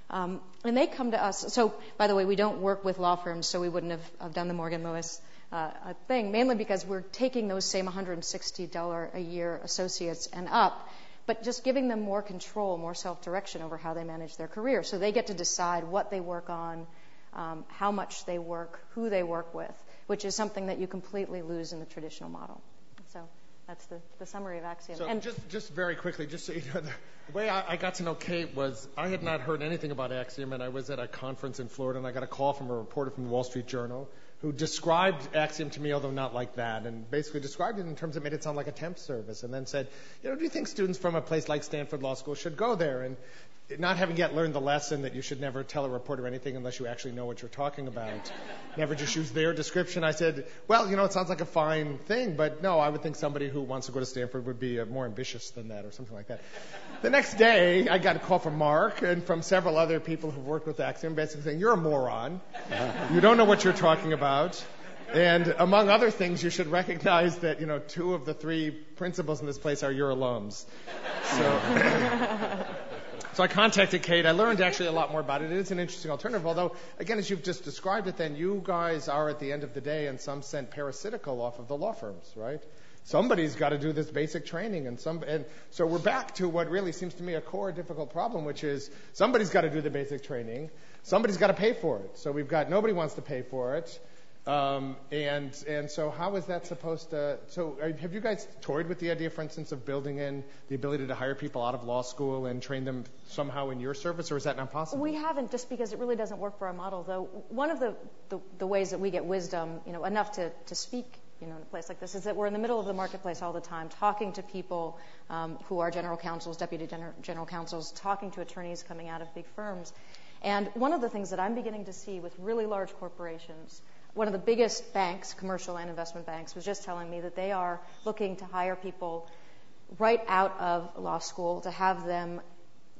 S7: Um, and they come to us. So, by the way, we don't work with law firms, so we wouldn't have, have done the Morgan Lewis uh, thing, mainly because we're taking those same $160 a year associates and up, but just giving them more control, more self direction over how they manage their career. So they get to decide what they work on, um, how much they work, who they work with, which is something that you completely lose in the traditional model. That's the, the summary of Axiom.
S3: So and just, just very quickly, just so you know, the, way I, I got to know Kate was I had not heard anything about Axiom, and I was at a conference in Florida, and I got a call from a reporter from the Wall Street Journal who described Axiom to me, although not like that, and basically described it in terms that made it sound like a temp service, and then said, you know, do you think students from a place like Stanford Law School should go there? And not having yet learned the lesson that you should never tell a reporter anything unless you actually know what you're talking about, never just use their description. I said, well, you know, it sounds like a fine thing, but no, I would think somebody who wants to go to Stanford would be uh, more ambitious than that or something like that. The next day, I got a call from Mark and from several other people who've worked with Axiom basically saying, you're a moron. You don't know what you're talking about. And among other things, you should recognize that, you know, two of the three principals in this place are your alums. So. So I contacted Kate. I learned actually a lot more about it. It is an interesting alternative, although, again, as you've just described it, then you guys are at the end of the day, in some sense, parasitical off of the law firms, right? Somebody's got to do this basic training, and some, and so we're back to what really seems to me a core difficult problem, which is somebody's got to do the basic training, somebody's got to pay for it. So we've got nobody wants to pay for it. Um, and so how is that supposed to? So have you guys toyed with the idea, for instance, of building in the ability to hire people out of law school and train them somehow in your service, or is that not possible?
S7: We haven't, just because it really doesn't work for our model. Though one of the ways that we get wisdom, you know, enough to speak. You know, in a place like this, is that we're in the middle of the marketplace all the time, talking to people um, who are general counsels, deputy general counsels, talking to attorneys coming out of big firms. And one of the things that I'm beginning to see with really large corporations one of the biggest banks, commercial and investment banks, was just telling me that they are looking to hire people right out of law school to have them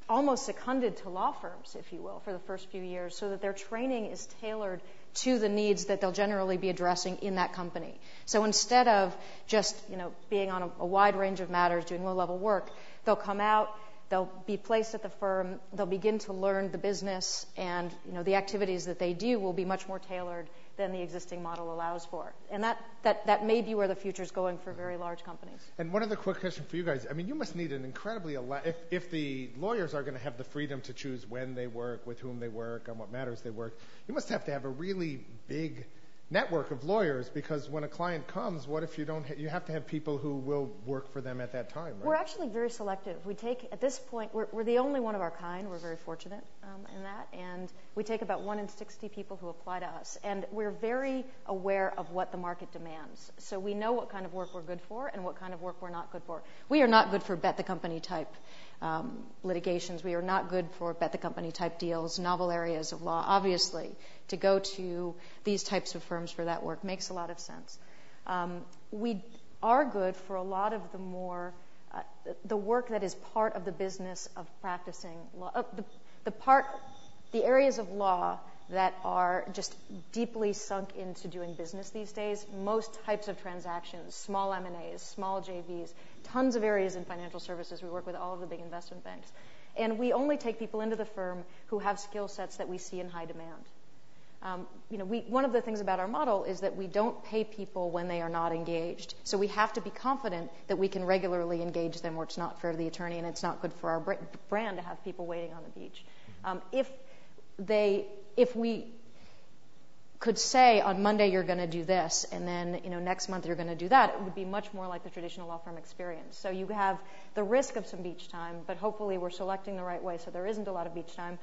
S7: almost seconded to law firms, if you will, for the first few years, so that their training is tailored to the needs that they'll generally be addressing in that company. So instead of just, you know, being on a, a wide range of matters, doing low-level work, they'll come out, they'll be placed at the firm, they'll begin to learn the business, and, you know, the activities that they do will be much more tailored than the existing model allows for. And that, that, that may be where the future is going for very large companies.
S3: And one other quick question for you guys. I mean, you must need an incredibly, if, if the lawyers are going to have the freedom to choose when they work, with whom they work, on what matters they work, you must have to have a really big network of lawyers because when a client comes, what if you don't? You have to have people who will work for them at that time. Right?
S7: We're actually very selective. We take at this point we're, the only one of our kind. We're very fortunate um, in that, and we take about one in 60 people who apply to us, and we're very aware of what the market demands. So we know what kind of work we're good for and what kind of work we're not good for. We are not good for bet the company type litigations. We are not good for bet the company type deals, novel areas of law. Obviously, to go to these types of firms for that work makes a lot of sense. Um, we are good for a lot of the more uh, the work that is part of the business of practicing law, uh, the, the part, the areas of law that are just deeply sunk into doing business these days. Most types of transactions, small M&As, small JVs, tons of areas in financial services. We work with all of the big investment banks. And we only take people into the firm who have skill sets that we see in high demand. Um, you know, we, one of the things about our model is that we don't pay people when they are not engaged. So we have to be confident that we can regularly engage them, or it's not fair to the attorney and it's not good for our brand to have people waiting on the beach. Um, if they, if we could say on Monday you're going to do this, and then you know next month you're going to do that, it would be much more like the traditional law firm experience. So you have the risk of some beach time, but hopefully we're selecting the right way so there isn't a lot of beach time.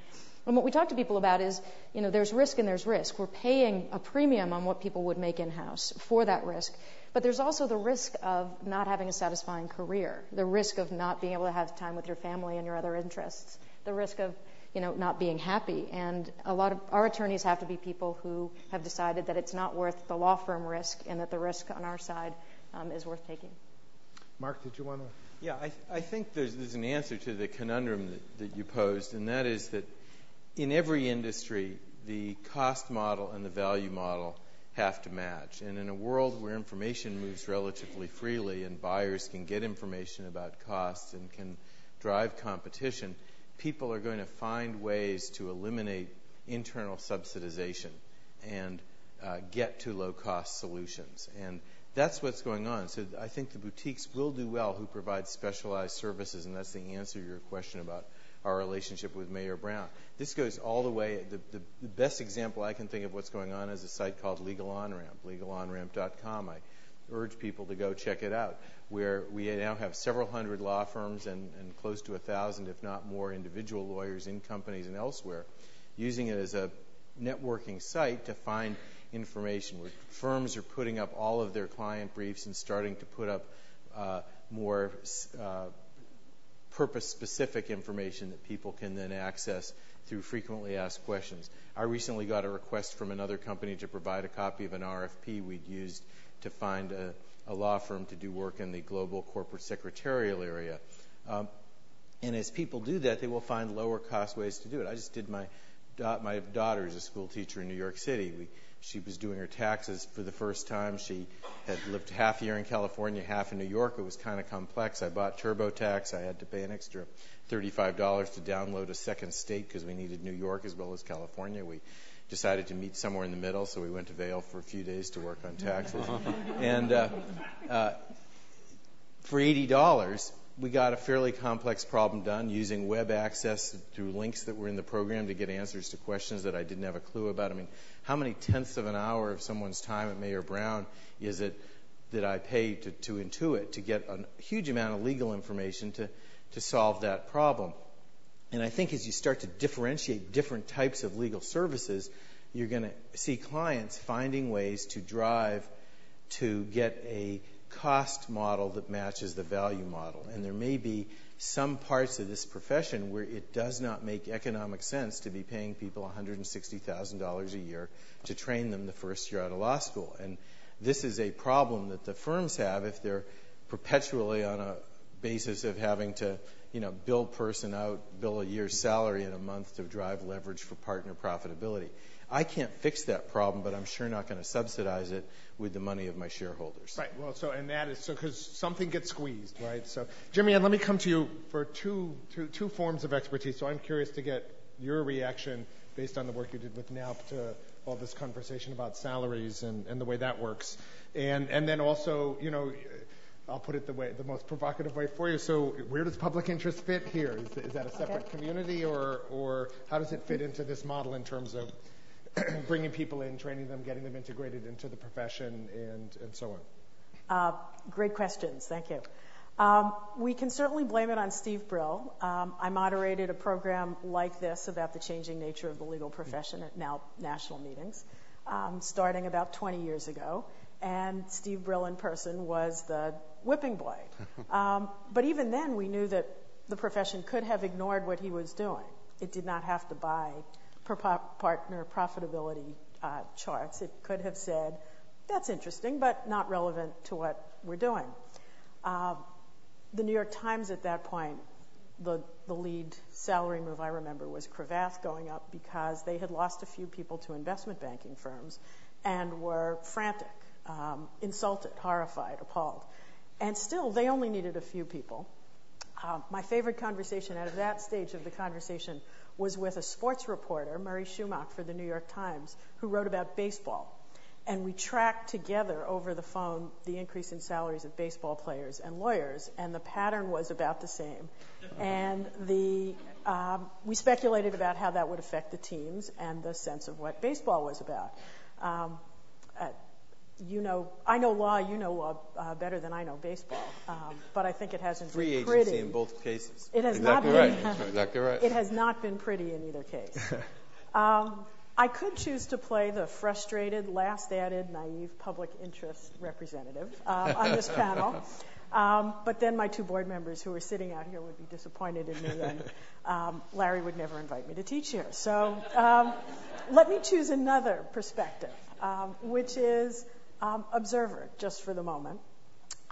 S7: And what we talk to people about is, you know, there's risk and there's risk. We're paying a premium on what people would make in-house for that risk. But there's also the risk of not having a satisfying career, the risk of not being able to have time with your family and your other interests, the risk of you know, not being happy. And a lot of our attorneys have to be people who have decided that it's not worth the law firm risk and that the risk on our side um, is worth taking.
S3: Mark, did you want to?
S6: Yeah, I, th- I think there's, there's an answer to the conundrum that, that you posed, and that is that in every industry, the cost model and the value model have to match. And in a world where information moves relatively freely and buyers can get information about costs and can drive competition, people are going to find ways to eliminate internal subsidization and uh, get to low cost solutions. And that's what's going on. So I think the boutiques will do well who provide specialized services, and that's the answer to your question about our relationship with Mayer Brown. This goes all the way. The, the, the best example I can think of what's going on is a site called Legal OnRamp, legalonramp.com. I urge people to go check it out, where we now have several hundred law firms and, and close to a thousand, if not more, individual lawyers in companies and elsewhere, using it as a networking site to find information where firms are putting up all of their client briefs and starting to put up uh, more uh, purpose specific information that people can then access through frequently asked questions. I recently got a request from another company to provide a copy of an RFP we'd used to find a, a law firm to do work in the global corporate secretarial area. Um, and as people do that, they will find lower cost ways to do it. I just did my da- my daughter is a school teacher in New York City. We, she was doing her taxes for the first time. She had lived half a year in California, half in New York. It was kind of complex. I bought TurboTax. I had to pay an extra $35 to download a second state because we needed New York as well as California. We decided to meet somewhere in the middle, so we went to Vail for a few days to work on taxes. and uh, uh, for $80, we got a fairly complex problem done using web access through links that were in the program to get answers to questions that I didn't have a clue about. I mean, how many tenths of an hour of someone's time at Mayer Brown is it that I pay to, to Intuit to get a huge amount of legal information to, to solve that problem? And I think as you start to differentiate different types of legal services, you're going to see clients finding ways to drive to get a cost model that matches the value model. And there may be some parts of this profession where it does not make economic sense to be paying people $160,000 a year to train them the first year out of law school. And this is a problem that the firms have if they're perpetually on a basis of having to you know, bill person out, bill a year's salary in a month to drive leverage for partner profitability. I can't fix that problem, but I'm sure not going to subsidize it with the money of my shareholders.
S3: Right. Well, so and that is so because something gets squeezed, right? So, Jimmy, and let me come to you for two, two, two forms of expertise. So I'm curious to get your reaction based on the work you did with NALP to all this conversation about salaries and, and the way that works, and and then also, you know I'll put it the way, the most provocative way for you. So, where does public interest fit here? Is, is that a separate community, or or how does it fit into this model in terms of bringing people in, training them, getting them integrated into the profession, and, and so on?
S8: Uh, great questions. Thank you. Um, we can certainly blame it on Steve Brill. Um, I moderated a program like this about the changing nature of the legal profession at NALP national meetings, um, starting about 20 years ago. And Steve Brill in person was the whipping boy. Um, but even then, we knew that the profession could have ignored what he was doing. It did not have to buy per partner profitability uh, charts. It could have said, that's interesting, but not relevant to what we're doing. Uh, the New York Times at that point, the, the lead salary move I remember was Cravath going up because they had lost a few people to investment banking firms and were frantic, insulted, horrified, appalled. And still, they only needed a few people. Uh, my favorite conversation out of that stage of the conversation was with a sports reporter, Murray Schumach, for the New York Times, who wrote about baseball and we tracked together over the phone the increase in salaries of baseball players and lawyers, and the pattern was about the same. And the um, we speculated about how that would affect the teams and the sense of what baseball was about. Uh, you know, I know law, you know law uh, better than I know baseball, um, but I think it hasn't
S6: Free
S8: been pretty.
S6: agency in both cases.
S8: It has
S4: exactly
S8: not
S4: right.
S8: been.
S4: That's exactly right.
S8: It has not been pretty in either case. Um, I could choose to play the frustrated, last added, naive public interest representative uh, on this panel. Um, but then my two board members who are sitting out here would be disappointed in me, and um, Larry would never invite me to teach here. So um, let me choose another perspective, um, which is um, observer, just for the moment.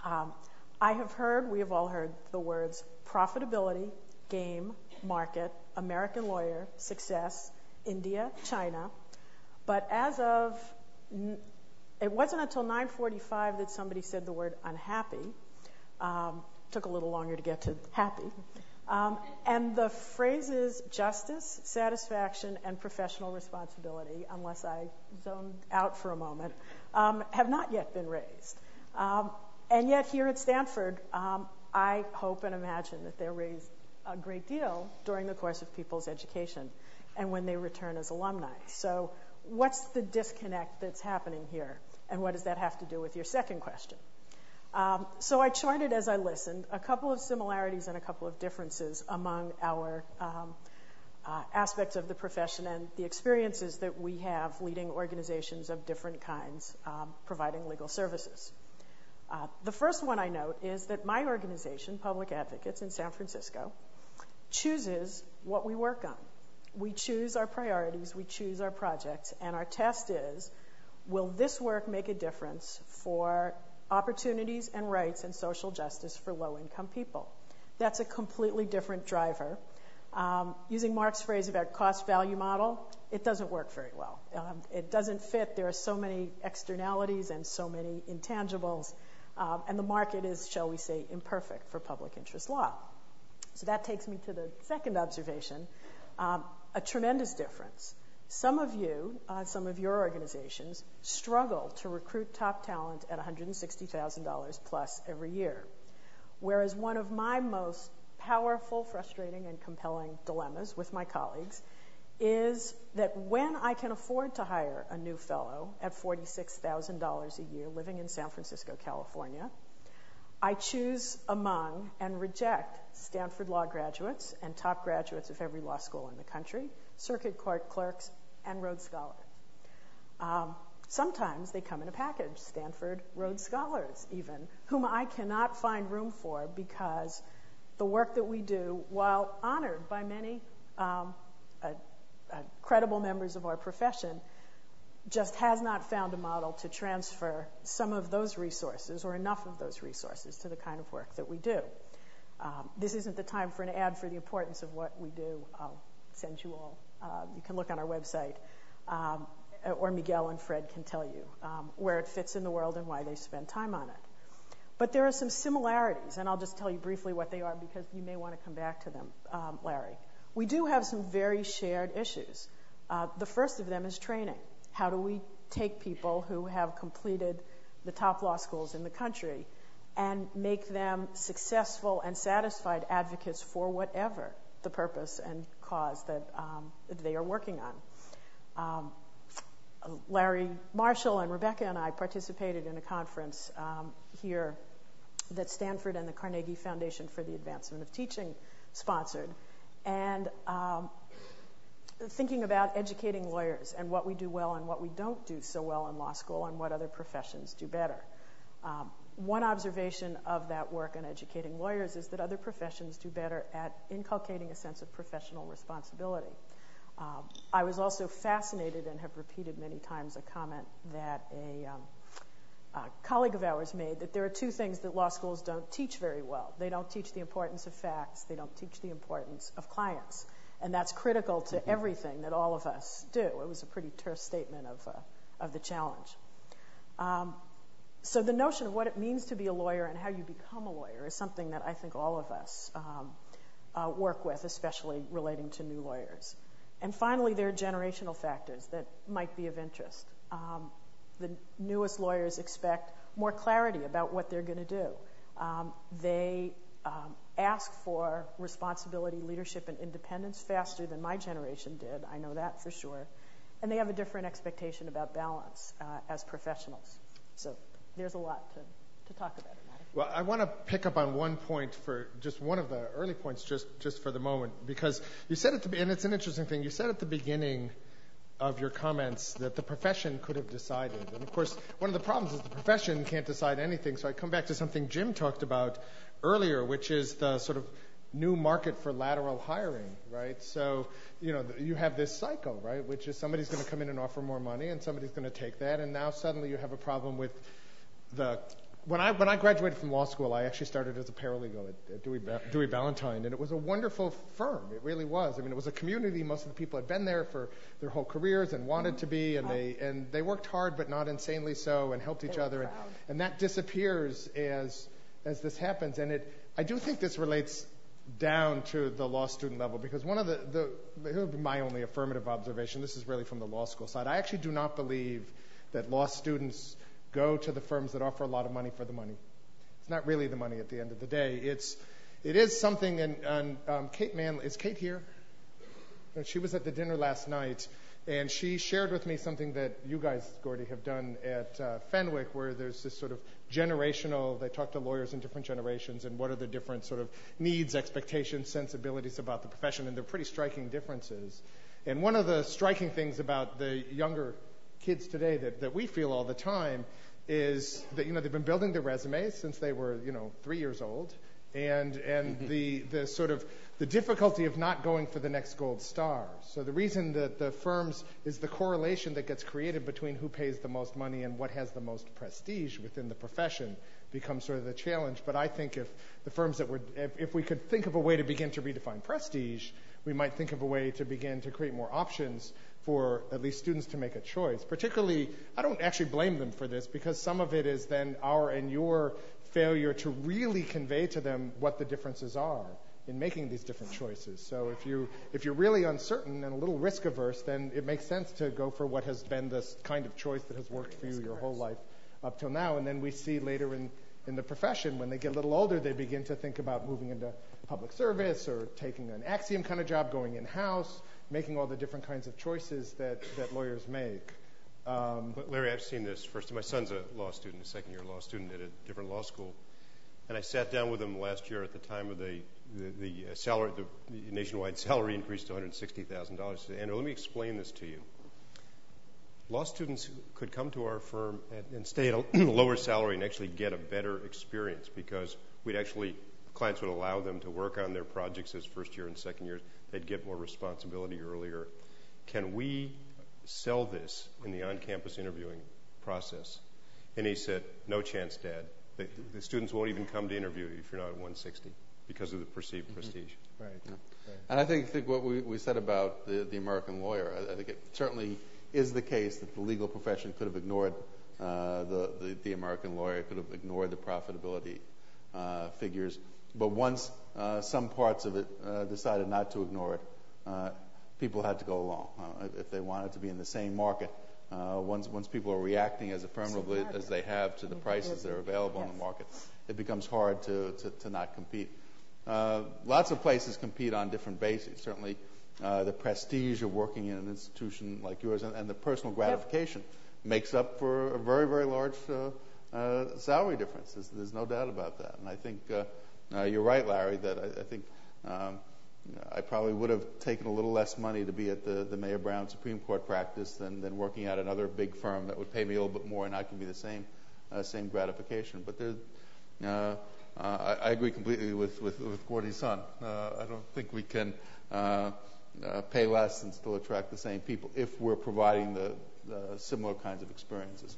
S8: Um, I have heard, we have all heard the words profitability, game, market, American lawyer, success, India, China. But as of, it wasn't until 9:45 that somebody said the word unhappy. Um, took a little longer to get to happy. Um, and the phrases justice, satisfaction, and professional responsibility, unless I zoned out for a moment, um, have not yet been raised. Um, and yet, here at Stanford, um, I hope and imagine that they're raised a great deal during the course of people's education and when they return as alumni. So, what's the disconnect that's happening here? And what does that have to do with your second question? Um, so, I charted as I listened a couple of similarities and a couple of differences among our um, uh, aspects of the profession and the experiences that we have leading organizations of different kinds um, providing legal services. Uh, the first one I note is that my organization, Public Advocates in San Francisco, chooses what we work on we choose our priorities, we choose our projects, and our test is will this work make a difference for opportunities and rights and social justice for low income people? That's a completely different driver. Um, using Mark's phrase about cost value model, it doesn't work very well. Um, it doesn't fit. There are so many externalities and so many intangibles, um, and the market is, shall we say, imperfect for public interest law. So that takes me to the second observation. Um, a tremendous difference. Some of you, uh, some of your organizations, struggle to recruit top talent at $160,000 plus every year. Whereas one of my most powerful, frustrating, and compelling dilemmas with my colleagues is that when I can afford to hire a new fellow at $46,000 a year living in San Francisco, California, I choose among and reject Stanford law graduates and top graduates of every law school in the country, circuit court clerks, and Rhodes Scholars. Um, sometimes they come in a package, Stanford Rhodes Scholars, even, whom I cannot find room for because the work that we do, while honored by many um, uh, uh, credible members of our profession, just has not found a model to transfer some of those resources or enough of those resources to the kind of work that we do. Um, this isn't the time for an ad for the importance of what we do. I'll send you all. Uh, you can look on our website, um, or Miguel and Fred can tell you um, where it fits in the world and why they spend time on it. But there are some similarities, and I'll just tell you briefly what they are because you may want to come back to them, um, Larry. We do have some very shared issues. Uh, the first of them is training. How do we take people who have completed the top law schools in the country and make them successful and satisfied advocates for whatever the purpose and cause that um, they are working on? Um, Larry Marshall and Rebecca and I participated in a conference um, here that Stanford and the Carnegie Foundation for the Advancement of Teaching sponsored. And um, thinking about educating lawyers and what we do well and what we don't do so well in law school and what other professions do better. Um, one observation of that work on educating lawyers is that other professions do better at inculcating a sense of professional responsibility. Um, I was also fascinated and have repeated many times a comment that a, um, a colleague of ours made that there are two things that law schools don't teach very well. They don't teach the importance of facts, they don't teach the importance of clients. And that's critical to mm-hmm. everything that all of us do. It was a pretty terse statement of, uh, of the challenge. Um, so the notion of what it means to be a lawyer and how you become a lawyer is something that I think all of us um, uh, work with, especially relating to new lawyers. And finally, there are generational factors that might be of interest. Um, the newest lawyers expect more clarity about what they're going to do. Um, they um, ask for responsibility, leadership, and independence faster than my generation did. I know that for sure. And they have a different expectation about balance uh, as professionals. So there's a lot to, talk about.
S3: Well, I want to pick up on one point for just one of the early points, just just for the moment, because you said and it's an interesting thing. You said at the beginning of your comments that the profession could have decided, and of course, one of the problems is the profession can't decide anything. So I come back to something Jim talked about earlier, which is the sort of new market for lateral hiring, right? So, you know, you have this cycle, right, which is somebody's going to come in and offer more money, and somebody's going to take that, and now suddenly you have a problem with the when I when I graduated from law school, I actually started as a paralegal at, at Dewey, Dewey Ballantine, and it was a wonderful firm. It really was. I mean, it was a community. Most of the people had been there for their whole careers and wanted to be, and they and they worked hard, but not insanely so, and helped each other. And, and that disappears as as this happens. And it I do think this relates down to the law student level because one of the the it would be my only affirmative observation. This is really from the law school side. I actually do not believe that law students go to the firms that offer a lot of money for the money. It's not really the money at the end of the day. It's it is something. And, and um, Kate Manley is Kate here? She was at the dinner last night, and she shared with me something that you guys, Gordy, have done at uh, Fenwick, where there's this sort of generational. They talk to lawyers in different generations, and what are the different sort of needs, expectations, sensibilities about the profession, and they're pretty striking differences. And one of the striking things about the younger kids today that, that we feel all the time is that you know they've been building their resumes since they were you know three years old, and and mm-hmm. the the sort of the difficulty of not going for the next gold star. So the reason that the firms is the correlation that gets created between who pays the most money and what has the most prestige within the profession becomes sort of the challenge. But I think if the firms that were if, if we could think of a way to begin to redefine prestige, we might think of a way to begin to create more options for at least students to make a choice. Particularly, I don't actually blame them for this because some of it is then our and your failure to really convey to them what the differences are in making these different choices. So if you if you're really uncertain and a little risk averse, then it makes sense to go for what has been this kind of choice that has worked for you your whole life up till now. And then we see later in in the profession when they get a little older, they begin to think about moving into public service or taking an axiom kind of job, going in house making all the different kinds of choices that, lawyers make.
S5: Um, Larry, I've seen this first. My son's a law student, a second year law student at a different law school. And I sat down with him last year at the time of the, the, uh, salary, the, nationwide salary increase to $160,000. Said, Andrew, let me explain this to you. Law students could come to our firm and stay at a lower salary and actually get a better experience because we'd actually, clients would allow them to work on their projects as first year and second years they'd get more responsibility earlier. Can we sell this in the on-campus interviewing process? And he said, no chance, Dad. The, the students won't even come to interview you if you're not at 160 because of the perceived mm-hmm. prestige.
S3: Right. Yeah.
S4: And I think, think what we, we said about the, the American lawyer, I, I think it certainly is the case that the legal profession could have ignored uh, the, the, the American lawyer, could have ignored the profitability uh, figures. But once uh, some parts of it uh, decided not to ignore it, uh, people had to go along uh, if they wanted to be in the same market. Uh, once, once people are reacting as affirmatively as they have to the prices that are available in the market, it becomes hard to, to, to not compete. Uh, lots of places compete on different bases. Certainly, uh, the prestige of working in an institution like yours and, the personal gratification makes up for a very, very large uh, uh, salary difference. There's, there's, no doubt about that. And I think you're right, Larry, that I, think um, I probably would have taken a little less money to be at the, the Mayer Brown Supreme Court practice than, than working at another big firm that would pay me a little bit more and not give me the same uh, same gratification. But uh, uh, I, agree completely with Gordy's son. Uh, I don't think we can uh, uh, pay less and still attract the same people if we're providing the similar kinds of experiences.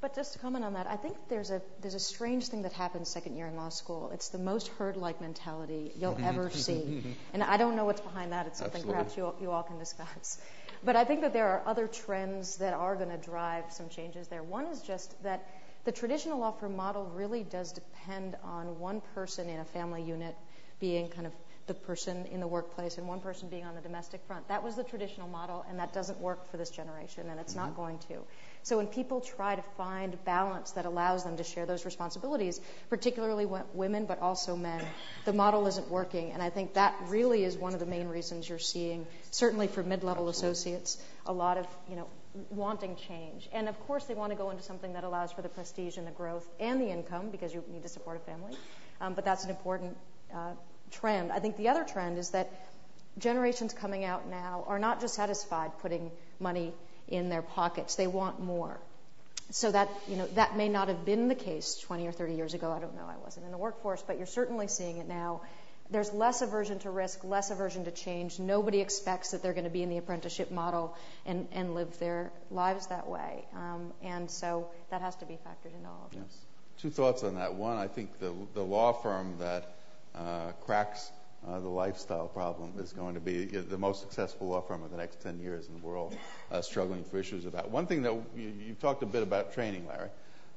S7: But just to comment on that, I think there's a there's a strange thing that happens second year in law school. It's the most herd-like mentality you'll ever see, and I don't know what's behind that. It's something Absolutely. perhaps you you all can discuss. But I think that there are other trends that are going to drive some changes there. One is just that the traditional law firm model really does depend on one person in a family unit being kind of the person in the workplace and one person being on the domestic front. That was the traditional model, and that doesn't work for this generation, and it's mm-hmm. not going to. So when people try to find balance that allows them to share those responsibilities, particularly women but also men, the model isn't working. And I think that really is one of the main reasons you're seeing, certainly for mid-level associates, a lot of you know wanting change. And of course, they want to go into something that allows for the prestige and the growth and the income because you need to support a family. Um, but that's an important uh, trend. I think the other trend is that generations coming out now are not just satisfied putting money in their pockets. They want more. So that, you know, that may not have been the case 20 or 30 years ago. I don't know. I wasn't in the workforce, but you're certainly seeing it now. There's less aversion to risk, less aversion to change. Nobody expects that they're going to be in the apprenticeship model and, and live their lives that way. Um, and so that has to be factored into all of
S4: yes. Two thoughts on that. One, I think the, the law firm that uh, cracks the lifestyle problem is going to be the most successful law firm of the next 10 years, and we're all uh, struggling for issues about. One thing that you, talked a bit about training, Larry.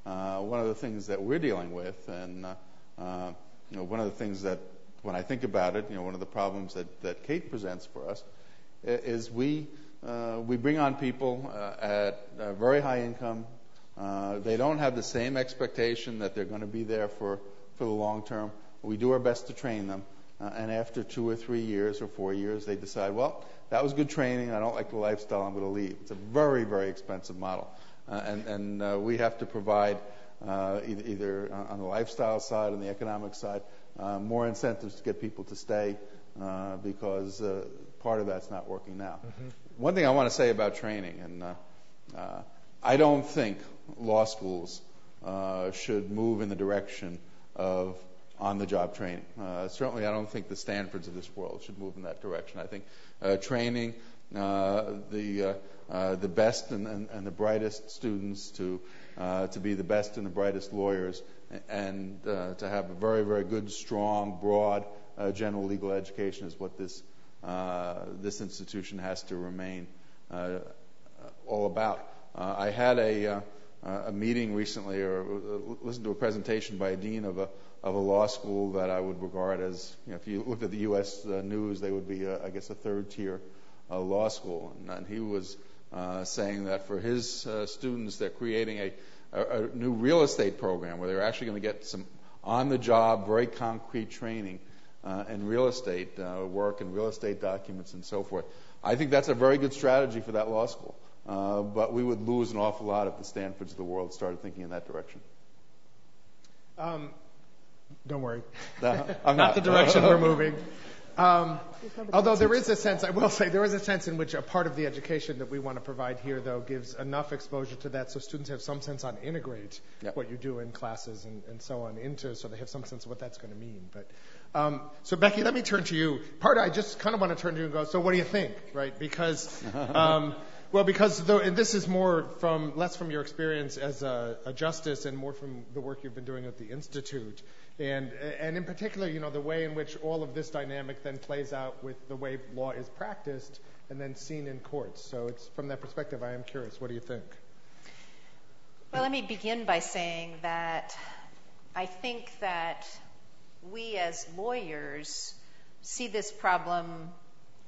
S4: Uh, one of the things that we're dealing with, and uh, uh, one of the things that, when I think about it, you know, one of the problems that, Kate presents for us is we uh, we bring on people at very high income. they don't have the same expectation that they're going to be there for the long term. We do our best to train them. Uh, and after two or three years or four years, they decide, well, that was good training. I don't like the lifestyle. I'm going to leave. It's a very, very expensive model. Uh, and and uh, we have to provide uh, either, either on the lifestyle side, on the economic side, uh, more incentives to get people to stay uh, because uh, part of that's not working now. Mm-hmm. One thing I want to say about training, and uh, uh, I don't think law schools uh, should move in the direction of on-the-job training. Uh, certainly, I don't think the Stanfords of this world should move in that direction. I think uh, training uh, the uh, uh, best and, the brightest students uh, to be the best and the brightest lawyers, and to have a very, very good, strong, broad general legal education is what this institution has to remain all about. I had a a meeting recently, or listened to a presentation by a dean of a of a law school that I would regard as, you know, if you looked at the U.S. Uh, news, they would be, uh, I guess, a third tier uh, law school. And, and he was uh, saying that for his uh, students, they're creating a, a, a new real estate program where they're actually going to get some on-the-job, very concrete training uh, in real estate work and real estate documents and so forth. I think that's a very good strategy for that law school. But we would lose an awful lot if the Stanfords of the world started thinking in that direction.
S3: Um, don't worry. I'm not,
S4: not
S3: the direction we're moving. Um, although there is a sense, I will say, there is a sense in which a part of the education that we want to provide here, though, gives enough exposure to that so students have some sense on integrate what you do in classes and, and, so on into, so they have some sense of what that's going to mean. But um, so Becky, let me turn to you. Part I just kind of want to turn to you and go. So what do you think, right? Because um, well, because the, and this is more from less from your experience as a, a justice and more from the work you've been doing at the institute. And, in particular, you know, the way in which all of this dynamic then plays out with the way law is practiced and then seen in courts. So it's from that perspective, I am curious. What do you think?
S9: Well, let me begin by saying that I think that we as lawyers see this problem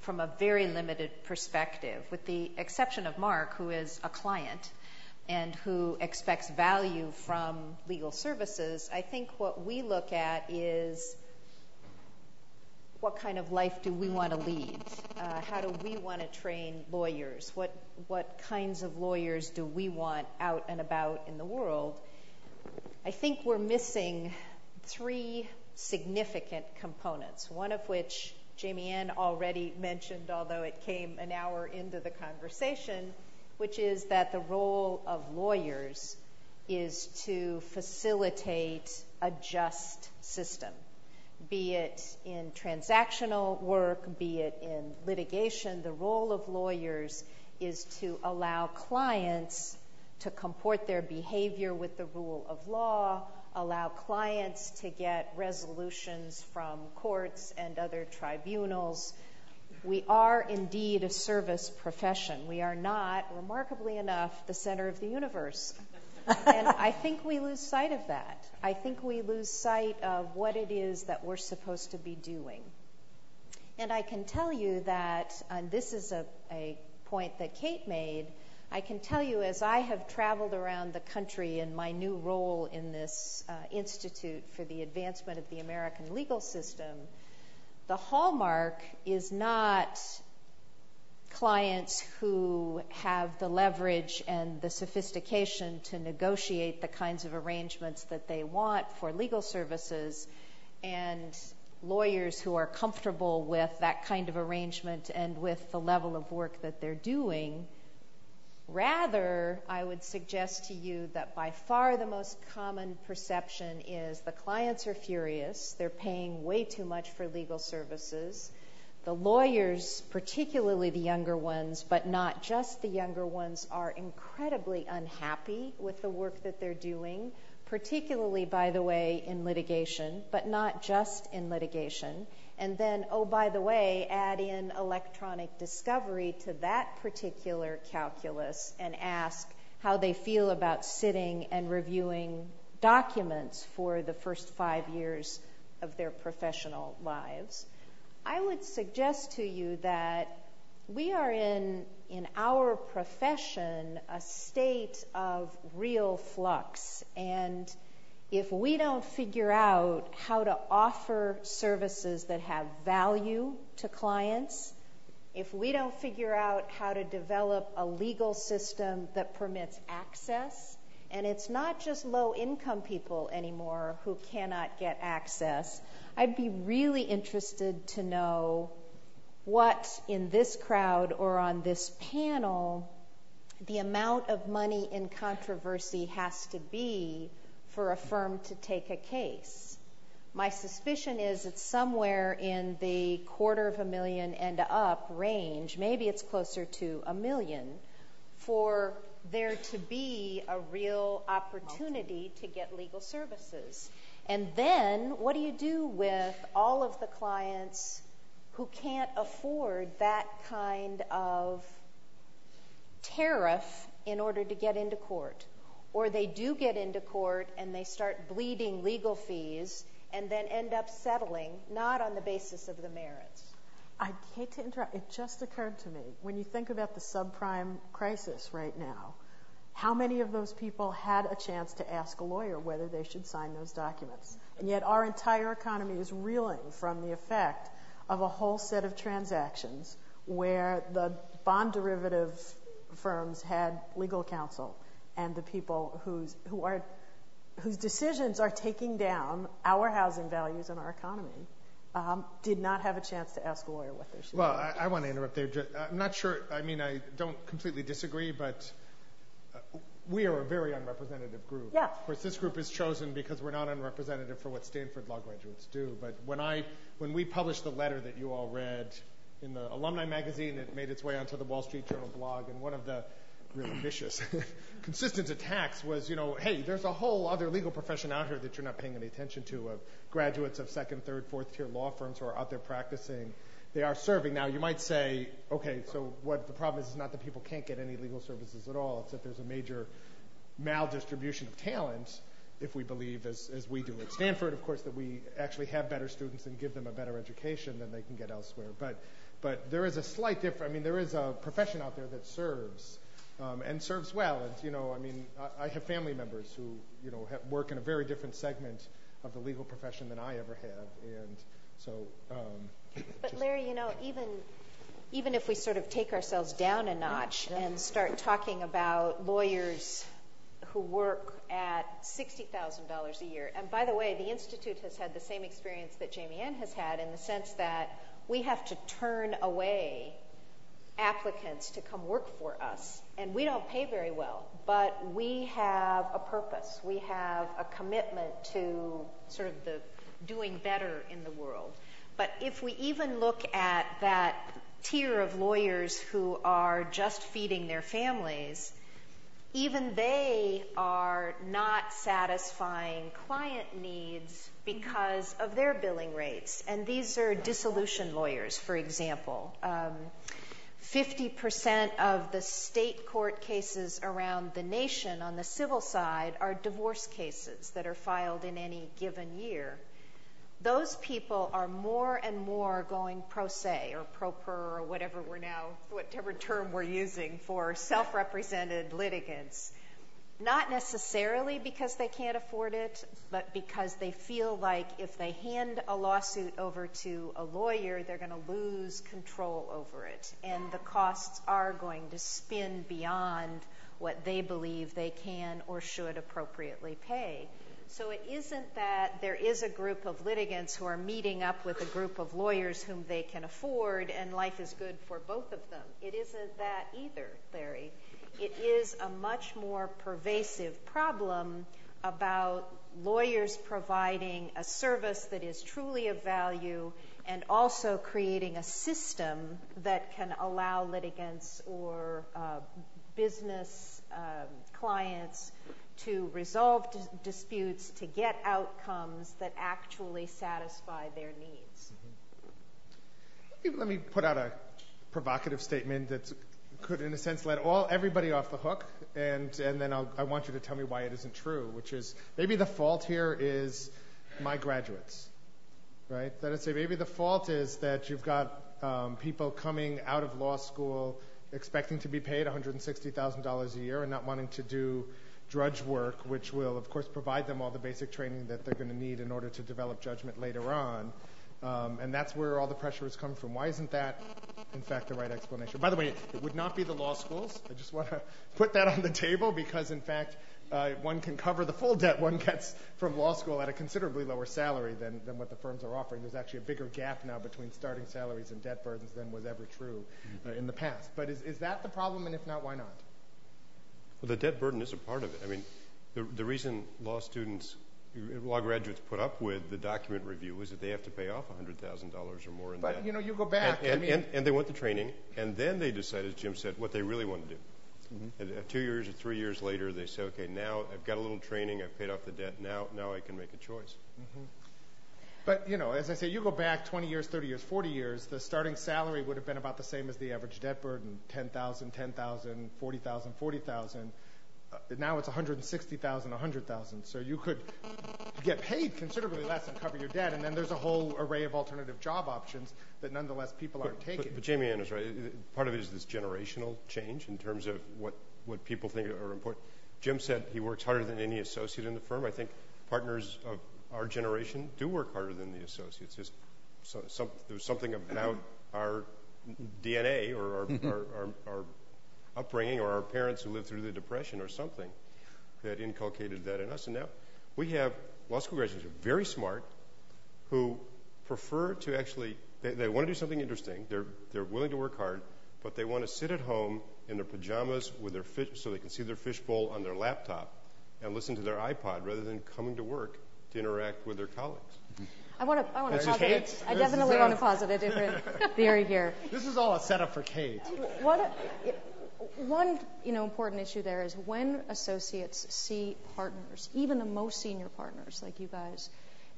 S9: from a very limited perspective, with the exception of Mark, who is a client and who expects value from legal services, I think what we look at is what kind of life do we want to lead? Uh, how do we want to train lawyers? What, what kinds of lawyers do we want out and about in the world? I think we're missing three significant components, one of which Jamienne already mentioned, although it came an hour into the conversation, which is that the role of lawyers is to facilitate a just system be it in transactional work, be it in litigation, the role of lawyers is to allow clients to comport their behavior with the rule of law, allow clients to get resolutions from courts and other tribunals. We are indeed a service profession. We are not, remarkably enough, the center of the universe. and I think we lose sight of that. I think we lose sight of what it is that we're supposed to be doing. And I can tell you that, and this is a, a point that Kate made, I can tell you as I have traveled around the country in my new role in this uh, Institute for the Advancement of the American Legal System, the hallmark is not clients who have the leverage and the sophistication to negotiate the kinds of arrangements that they want for legal services and lawyers who are comfortable with that kind of arrangement and with the level of work that they're doing. Rather, I would suggest to you that by far the most common perception is the clients are furious, they're paying way too much for legal services the lawyers, particularly the younger ones, but not just the younger ones, are incredibly unhappy with the work that they're doing, particularly, by the way, in litigation, but not just in litigation. And then, oh, by the way, add in electronic discovery to that particular calculus and ask how they feel about sitting and reviewing documents for the first five years of their professional lives. I would suggest to you that we are in, in our profession, a state of real flux. And if we don't figure out how to offer services that have value to clients, if we don't figure out how to develop a legal system that permits access, and it's not just low income people anymore who cannot get access, I'd be really interested to know what in this crowd or on this panel the amount of money in controversy has to be for a firm to take a case. My suspicion is it's somewhere in the quarter of a million and up range, maybe it's closer to a million, for there to be a real opportunity to get legal services. And then what do you do with all of the clients who can't afford that kind of tariff in order to get into court? Or they do get into court and they start bleeding legal fees and then end up settling not on the basis of the merits.
S8: I hate to interrupt. It just occurred to me when you think about the subprime crisis right now, how many of those people had a chance to ask a lawyer whether they should sign those documents? And yet our entire economy is reeling from the effect of a whole set of transactions where the bond derivative firms had legal counsel and the people whose, who are, whose decisions are taking down our housing values and our economy um, did not have a chance to ask a lawyer what they should
S3: well, do. Well, I, I want to interrupt there. I'm not sure. I mean, I don't completely disagree, but we are a very unrepresentative group.
S8: Yeah.
S3: Of course, this group is chosen because we're not unrepresentative for what Stanford law graduates do. But when I, when we published the letter that you all read in the alumni magazine, it made its way onto the Wall Street Journal blog, and one of the really vicious, consistent attacks was, you know, hey, there's a whole other legal profession out here that you're not paying any attention to of graduates of second, third, fourth tier law firms who are out there practicing they are serving. Now, you might say, okay, so what the problem is is not that people can't get any legal services at all. It's that there's a major maldistribution of talent, if we believe, as, as we do at Stanford, of course, that we actually have better students and give them a better education than they can get elsewhere. But, but there is a slight difference. I mean, there is a profession out there that serves. Um, and serves well. And you know, I mean, I, I have family members who, you know, have, work in a very different segment of the legal profession than I ever have, and So, um,
S9: But Larry, you know, even even if we sort of take ourselves down a notch and start talking about lawyers who work at $60,000 a year. And by the way, the Institute has had the same experience that Jamienne has had in the sense that we have to turn away applicants to come work for us. And we don't pay very well, but we have a purpose. We have a commitment to sort of the doing better in the world. But if we even look at that tier of lawyers who are just feeding their families, even they are not satisfying client needs because of their billing rates. And these are dissolution lawyers, for example. Um, 50% of the state court cases around the nation on the civil side are divorce cases that are filed in any given year. Those people are more and more going pro se or pro per or whatever we're now, whatever term we're using for self represented litigants not necessarily because they can't afford it, but because they feel like if they hand a lawsuit over to a lawyer, they're going to lose control over it. And the costs are going to spin beyond what they believe they can or should appropriately pay. So it isn't that there is a group of litigants who are meeting up with a group of lawyers whom they can afford and life is good for both of them. It isn't that either, Larry it is a much more pervasive problem about lawyers providing a service that is truly of value and also creating a system that can allow litigants or uh, business um, clients to resolve dis- disputes, to get outcomes that actually satisfy their needs.
S3: Mm-hmm. Let me put out a provocative statement that's could, in a sense, let all everybody off the hook, and and then I'll, I want you to tell me why it isn't true. Which is maybe the fault here is my graduates, right? That is, say maybe the fault is that you've got um, people coming out of law school expecting to be paid $160,000 a year and not wanting to do drudge work, which will, of course, provide them all the basic training that they're going to need in order to develop judgment later on. Um, and that's where all the pressure has come from. Why isn't that, in fact, the right explanation? By the way, it would not be the law schools. I just want to put that on the table because, in fact, uh, one can cover the full debt one gets from law school at a considerably lower salary than, what the firms are offering. There's actually a bigger gap now between starting salaries and debt burdens than was ever true uh, in the past. But is, is that the problem, and if not, why not?
S5: Well, the debt burden is a part of it. I mean, the reason law students law graduates put up with the document review is that they have to pay off $100,000 or more in debt.
S3: But, you know, you go back.
S5: And, and, and, and, they went to training, and then they decide, as Jim said, what they really want to do. Mm-hmm. And uh, two years or three years later, they say, okay, now I've got a little training, I've paid off the debt, now, now I can make a choice. Mm-hmm.
S3: But, you know, as I say, you go back 20 years, 30 years, 40 years, the starting salary would have been about the same as the average debt burden, 10,000, 10,000, 40,000, 40,000 now it's 160,000, 100,000. So you could get paid considerably less and cover your debt. And then there's a whole array of alternative job options that nonetheless people aren't taking.
S5: But, Jamienne is right. Part of it is this generational change in terms of what, what people think are important. Jim said he works harder than any associate in the firm. I think partners of our generation do work harder than the associates. There's something about our DNA or our upbringing or our parents who lived through the Depression or something that inculcated that in us. And now we have law school graduates who are very smart, who prefer to actually, they, they want to do something interesting. They're, they're willing to work hard, but they want to sit at home in their pajamas with their fish, so they can see their fishbowl on their laptop and listen to their iPod rather than coming to work to interact with their colleagues.
S7: I want to. I want to posit. I definitely want to posit a different theory here.
S3: This is all a setup for Kate.
S7: One you know important issue there is when associates see partners, even the most senior partners like you guys,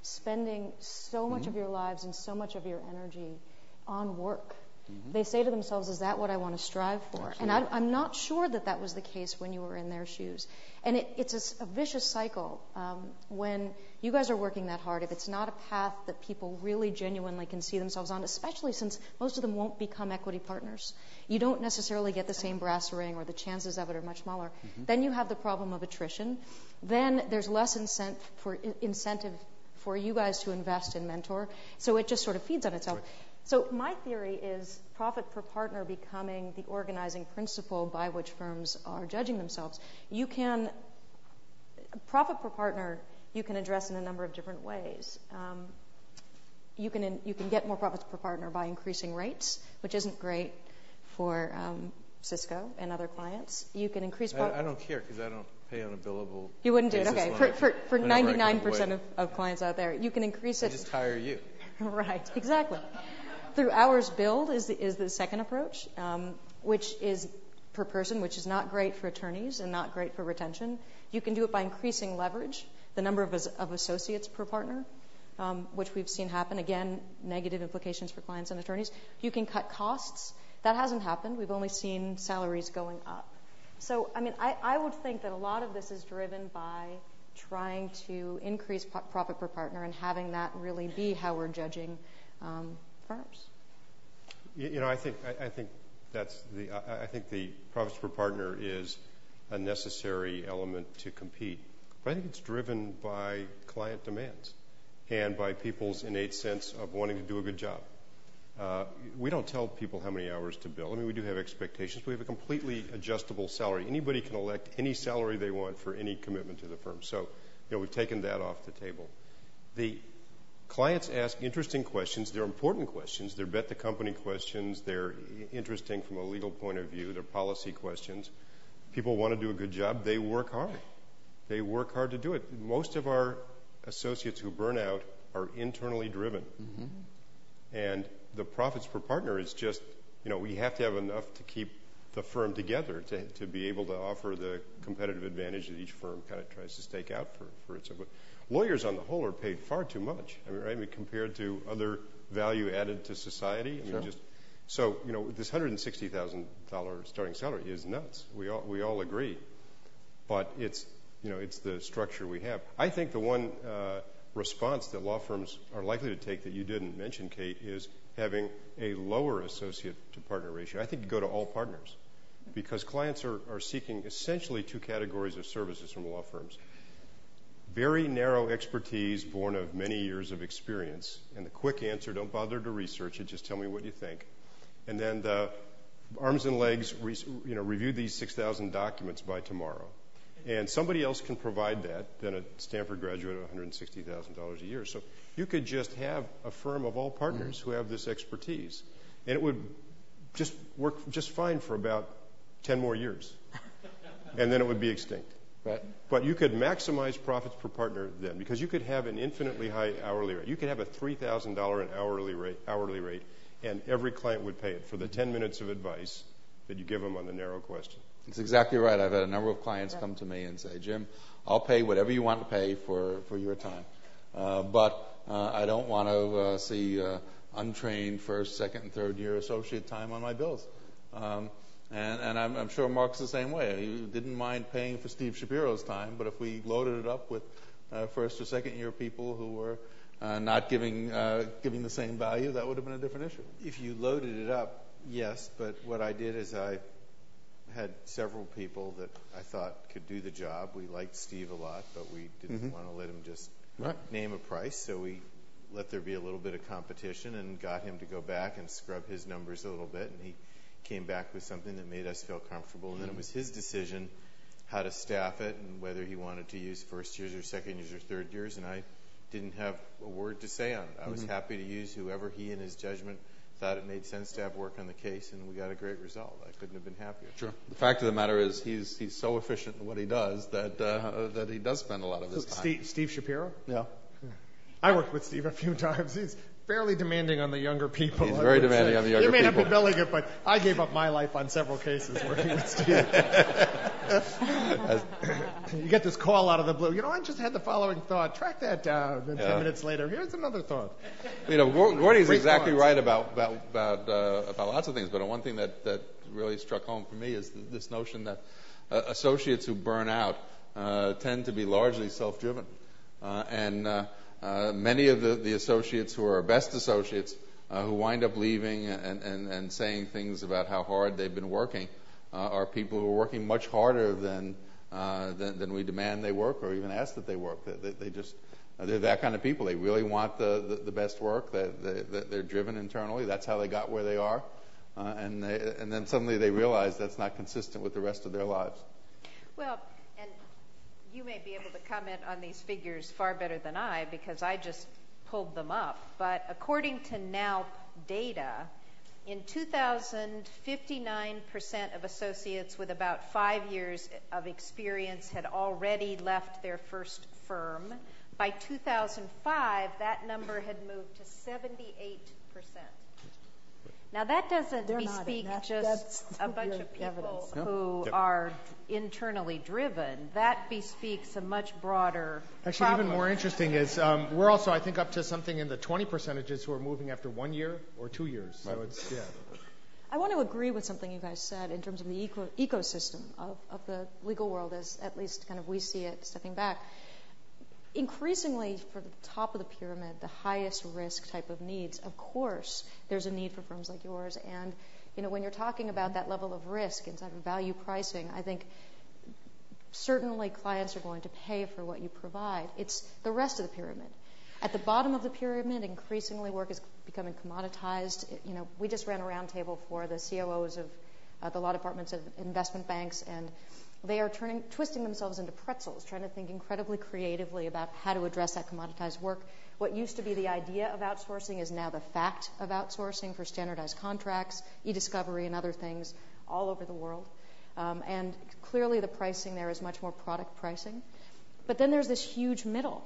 S7: spending so much mm-hmm. of your lives and so much of your energy on work. Mm-hmm. They say to themselves, "Is that what I want to strive for?" Absolutely. And I, am not sure that that was the case when you were in their shoes. And it, it's a, a, vicious cycle um, when you guys are working that hard. If it's not a path that people really genuinely can see themselves on, especially since most of them won't become equity partners, you don't necessarily get the same brass ring, or the chances of it are much smaller. Mm-hmm. Then you have the problem of attrition. Then there's less incent for, incentive for you guys to invest and mentor. So it just sort of feeds on itself.
S3: Right.
S7: So my theory is profit per partner becoming the organizing principle by which firms are judging themselves. You can profit per partner you can address in a number of different ways. Um, you can in, you can get more profits per partner by increasing rates, which isn't great for um, Cisco and other clients. You can increase.
S6: I, I don't care because I don't pay on a billable.
S7: You wouldn't do it, okay? For for for
S6: whenever I can
S7: 99
S6: avoid
S7: percent of, of clients out there, you can increase
S6: I
S7: it.
S6: just hire you.
S7: right, exactly. Through hours billed is the, is the second approach, um, which is per person, which is not great for attorneys and not great for retention. You can do it by increasing leverage, the number of, of associates per partner, um, which we've seen happen. Again, negative implications for clients and attorneys. You can cut costs. That hasn't happened. We've only seen salaries going up. So, I mean, I, I would think that a lot of this is driven by trying to increase profit per partner and having that really be how we're judging um, firms.
S5: You know, I think that's the I I think the profits per partner is a necessary element to compete. But I think it's driven by client demands and by people's innate sense of wanting to do a good job. Uh, We don't tell people how many hours to bill. I mean, we do have expectations. We have a completely adjustable salary. Anybody can elect any salary they want for any commitment to the firm. So, you know, we've taken that off the table. The Clients ask interesting questions. They're important questions. They're bet the company questions. They're interesting from a legal point of view. They're policy questions. People want to do a good job. They work hard. They work hard to do it. Most of our associates who burn out are internally driven. Mm-hmm. And the profits per partner is just, you know, we have to have enough to keep the firm together to, to be able to offer the competitive advantage that each firm kind of tries to stake out for, for itself. Lawyers on the whole are paid far too much. I mean, right? I mean, compared to other value added to society. I mean, just so you know, this hundred and sixty thousand dollar starting salary is nuts. We all we all agree, but it's you know it's the structure we have. I think the one uh, response that law firms are likely to take that you didn't mention, Kate, is having a lower associate to partner ratio. I think you go to all partners because clients are, are seeking essentially two categories of services from law firms very narrow expertise born of many years of experience. And the quick answer, don't bother to research it, just tell me what you think. And then the arms and legs, you know, review these 6,000 documents by tomorrow. And somebody else can provide that than a Stanford graduate at $160,000 a year. So you could just have a firm of all partners who have this expertise. And it would just work just fine for about 10 more years. And then it would be extinct.
S4: Right.
S5: But you could maximize profits per partner then, because you could have an infinitely high hourly rate. You could have a three thousand dollar an hourly rate, hourly rate, and every client would pay it for the ten minutes of advice that you give them on the narrow question.
S4: That's exactly right. I've had a number of clients come to me and say, Jim, I'll pay whatever you want to pay for, for your time. Uh, but uh, I don't want to uh, see uh, untrained first, second, and third year associate time on my bills. Um, and and I'm, I'm sure Mark's the same way. He didn't mind paying for Steve Shapiro's time, but if we loaded it up with uh, first or second year people who were uh, not giving uh, giving the same value, that would have been a different issue.
S6: If you loaded it up, yes, but what I did is I had several people that I thought could do the job. We liked Steve a lot, but we didn't
S4: Mhm.
S6: want to let him just
S4: Right.
S6: name a price, so we let there be a little bit of competition and got him to go back and scrub his numbers a little bit, and he came back with something that made us feel comfortable. And then it was his decision how to staff it and whether he wanted to use first years or second years or third years, and I didn't have a word to say on it. I was
S4: Mhm.
S6: happy to use whoever he in his judgment thought it made sense to have work on the case, and we got a great result. I couldn't have been happier.
S4: Sure. The fact of the matter is, he's he's so efficient in what he does that uh, that he does spend a lot of his time.
S3: Steve, Steve Shapiro?
S4: Yeah.
S3: I worked with Steve a few times. Fairly demanding on the younger people.
S4: He's
S3: I
S4: very demanding
S3: say.
S4: on the younger people.
S3: You may not be billing it, but I gave up my life on several cases working with Steve. you get this call out of the blue. You know, I just had the following thought. Track that down. And
S4: Yeah.
S3: ten minutes later, here's another thought.
S4: You know, Gor- Gordy's
S3: Great
S4: exactly
S3: thoughts.
S4: right about about about, uh, about lots of things, but one thing that that really struck home for me is th- this notion that uh, associates who burn out uh, tend to be largely self-driven, uh, and uh, many of the, the associates who are our best associates uh, who wind up leaving and, and, and saying things about how hard they've been working uh, are people who are working much harder than, uh, than than we demand they work or even ask that they work. They, they, they just Uh, they're that kind of people. They really want the, the, the best work. They, they, they're driven internally. That's how they got where they are. Uh, and, they, and then suddenly they realize that's not consistent with the rest of their lives.
S9: Well, you may be able to comment on these figures far better than I because I just pulled them up. But according to NALP data, in 2000, 59% of associates with about five years of experience had already left their first firm. By 2005, that number had moved to 78%. Now, that doesn't bespeak just a bunch of people who are internally driven. That bespeaks a much broader
S3: Actually, even more interesting is um, we're also, I think, up to something in the 20 percentages who are moving after one year or two years. So it's yeah.
S7: I want to agree with something you guys said in terms of the ecosystem of, of the legal world, as at least kind of we see it stepping back. Increasingly, for the top of the pyramid, the highest risk type of needs, of course, there's a need for firms like yours. And you know, when you're talking about that level of risk inside of value pricing, I think certainly clients are going to pay for what you provide. It's the rest of the pyramid. At the bottom of the pyramid, increasingly work is becoming commoditized. It- you know, we just ran a roundtable for the COOs of uh, the law departments of investment banks, and they are turning, twisting themselves into pretzels, trying to think incredibly creatively about how to address that commoditized work. What used to be the idea of outsourcing is now the fact of outsourcing for standardized contracts, e-discovery, and other things all over the world. Um, and clearly, the pricing there is much more product pricing. But then there's this huge middle,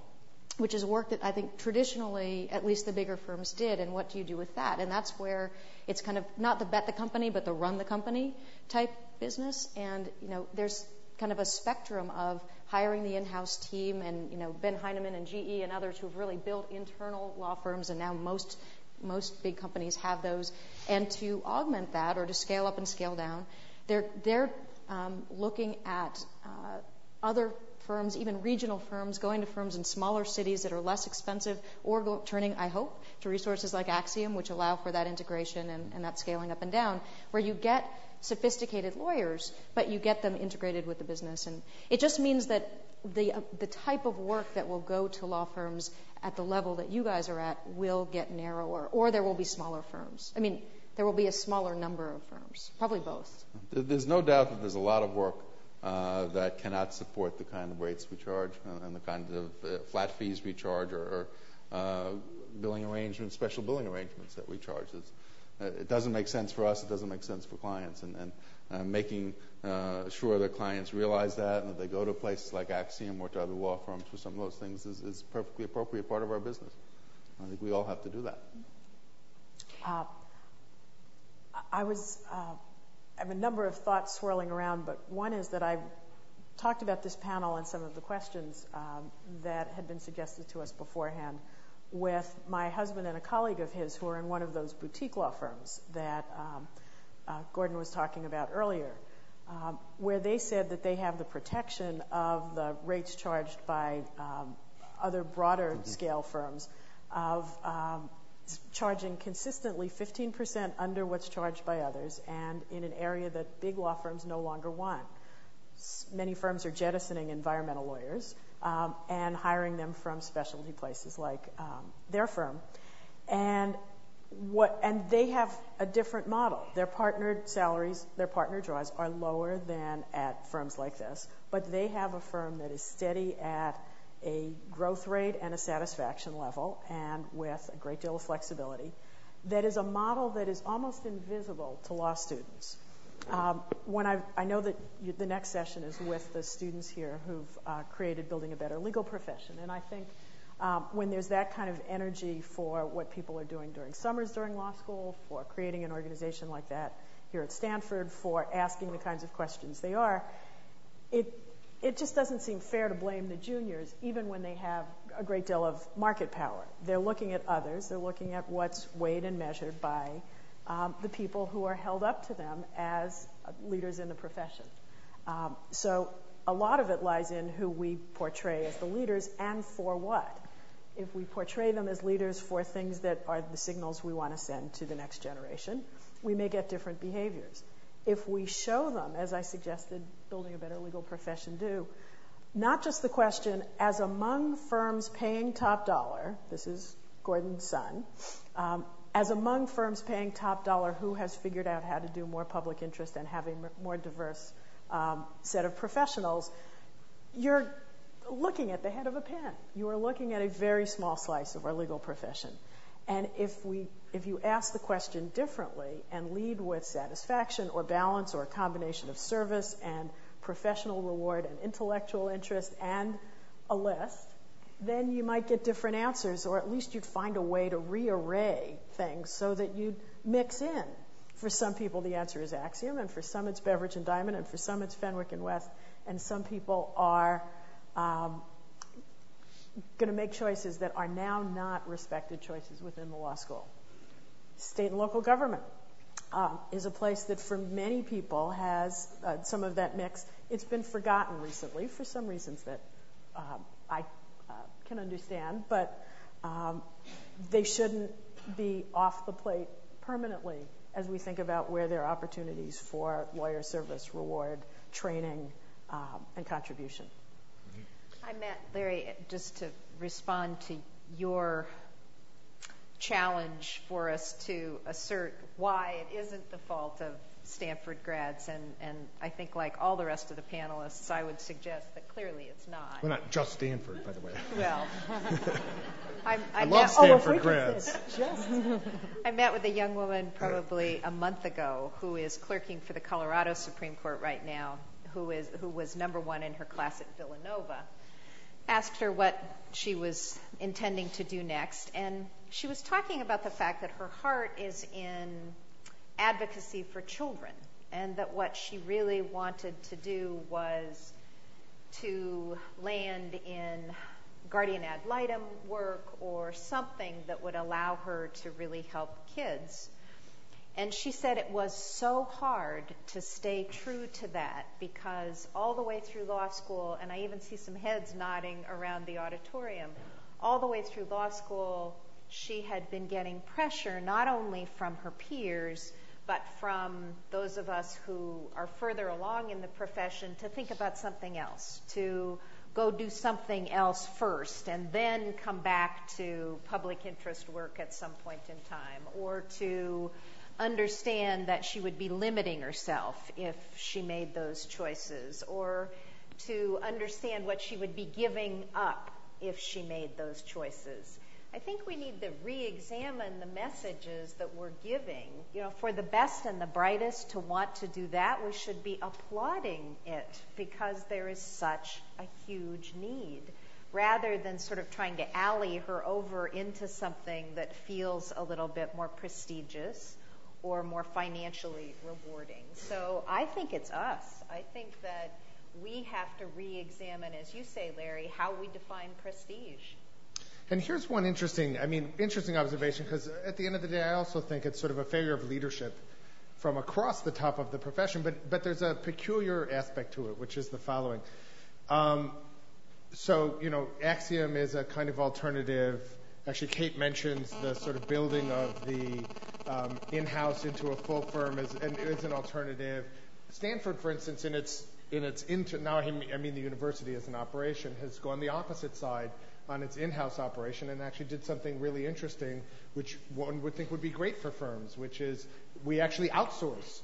S7: which is work that I think traditionally, at least the bigger firms did. And what do you do with that? And that's where it's kind of not the bet the company, but the run the company type business. And you know, there's kind of a spectrum of hiring the in-house team, and you know, Ben Heineman and GE and others who've really built internal law firms, and now most most big companies have those. And to augment that, or to scale up and scale down, they're they're um, looking at uh, other firms, even regional firms, going to firms in smaller cities that are less expensive, or go, turning, I hope, to resources like Axiom, which allow for that integration and, and that scaling up and down, where you get sophisticated lawyers, but you get them integrated with the business. And it just means that the uh, the type of work that will go to law firms at the level that you guys are at will get narrower, or there will be smaller firms. I mean, there will be a smaller number of firms, probably both.
S4: There's no doubt that there's a lot of work uh, that cannot support the kind of rates we charge uh, and the kind of uh, flat fees we charge or, or uh, billing arrangements, special billing arrangements that we charge. Uh, it doesn't make sense for us. It doesn't make sense for clients. And, and uh, making uh, sure that clients realize that and that they go to places like Axiom or to other law firms for some of those things is, is perfectly appropriate part of our business. I think we all have to do that.
S8: Uh, I was, uh, I have a number of thoughts swirling around, but one is that I talked about this panel and some of the questions um, that had been suggested to us beforehand with my husband and a colleague of his who are in one of those boutique law firms that um, uh, Gordon was talking about earlier, um, where they said that they have the protection of the rates charged by um, other broader scale firms of um, charging consistently 15% under what's charged by others and in an area that big law firms no longer want. S- Many firms are jettisoning environmental lawyers um, and hiring them from specialty places like um, their firm. And what and they have a different model. Their partnered salaries, their partner draws are lower than at firms like this, but they have a firm that is steady at a growth rate and a satisfaction level and with a great deal of flexibility. That is a model that is almost invisible to law students. Um, when I, know that the next session is with the students here who've uh, created Building a Better Legal Profession, and I think um, when there's that kind of energy for what people are doing during summers during law school, for creating an organization like that here at Stanford, for asking the kinds of questions they are, it it just doesn't seem fair to blame the juniors, even when they have a great deal of market power. They're looking at others. They're looking at what's weighed and measured by um, the people who are held up to them as leaders in the profession. Um, so a lot of it lies in who we portray as the leaders and for what. If we portray them as leaders for things that are the signals we want to send to the next generation, we may get different behaviors. If we show them, as I suggested, building a better legal profession do, not just the question, as among firms paying top dollar, this is Gordon's son, um, as among firms paying top dollar, who has figured out how to do more public interest and have a more diverse um, set of professionals, you're looking at the head of a pin. You are looking at a very small slice of our legal profession. And if we, if you ask the question differently and lead with satisfaction or balance or a combination of service and professional reward and intellectual interest and a list, then you might get different answers, or at least you'd find a way to rearray things so that you'd mix in. For some people, the answer is Axiom, and for some, it's Beveridge and Diamond, and for some, it's Fenwick and West, and some people are um, going to make choices that are now not respected choices within the law school. State and local government um, is a place that, for many people, has uh, some of that mix. It's been forgotten recently for some reasons that um, I can understand, but um, they shouldn't be off the plate permanently as we think about where there are opportunities for lawyer service, reward, training, um, and contribution.
S9: I met Larry just to respond to your challenge for us to assert why it isn't the fault of Stanford grads, and, and I think like all the rest of the panelists, I would suggest that clearly it's not.
S3: Well, not just Stanford, by the way.
S9: Well, I, love oh,
S3: met, Stanford oh, grads.
S9: I met with a young woman probably a month ago who is clerking for the Colorado Supreme Court right now, who is who was number one in her class at Villanova. Asked her what she was intending to do next, and she was talking about the fact that her heart is in advocacy for children, and that what she really wanted to do was to land in guardian ad litem work or something that would allow her to really help kids. And she said it was so hard to stay true to that because all the way through law school, and I even see some heads nodding around the auditorium, all the way through law school, she had been getting pressure not only from her peers, but from those of us who are further along in the profession to think about something else, to go do something else first and then come back to public interest work at some point in time, or to understand that she would be limiting herself if she made those choices, or to understand what she would be giving up if she made those choices. I think we need to re-examine the messages that we're giving. You know, for the best and the brightest to want to do that, we should be applauding it because there is such a huge need rather than sort of trying to alley her over into something that feels a little bit more prestigious or more financially rewarding. So I think it's us. I think that we have to re-examine, as you say, Larry, how we define prestige.
S3: And here's one interesting, I mean, interesting observation, because at the end of the day, I also think it's sort of a failure of leadership from across the top of the profession, but, but there's a peculiar aspect to it, which is the following. Um, so, you know, Axiom is a kind of alternative. Actually, Kate mentions the sort of building of the um, in-house into a full firm as, an alternative. Stanford, for instance, in its in its now I mean the university as an operation has gone the opposite side on its in-house operation and actually did something really interesting, which one would think would be great for firms, which is we actually outsource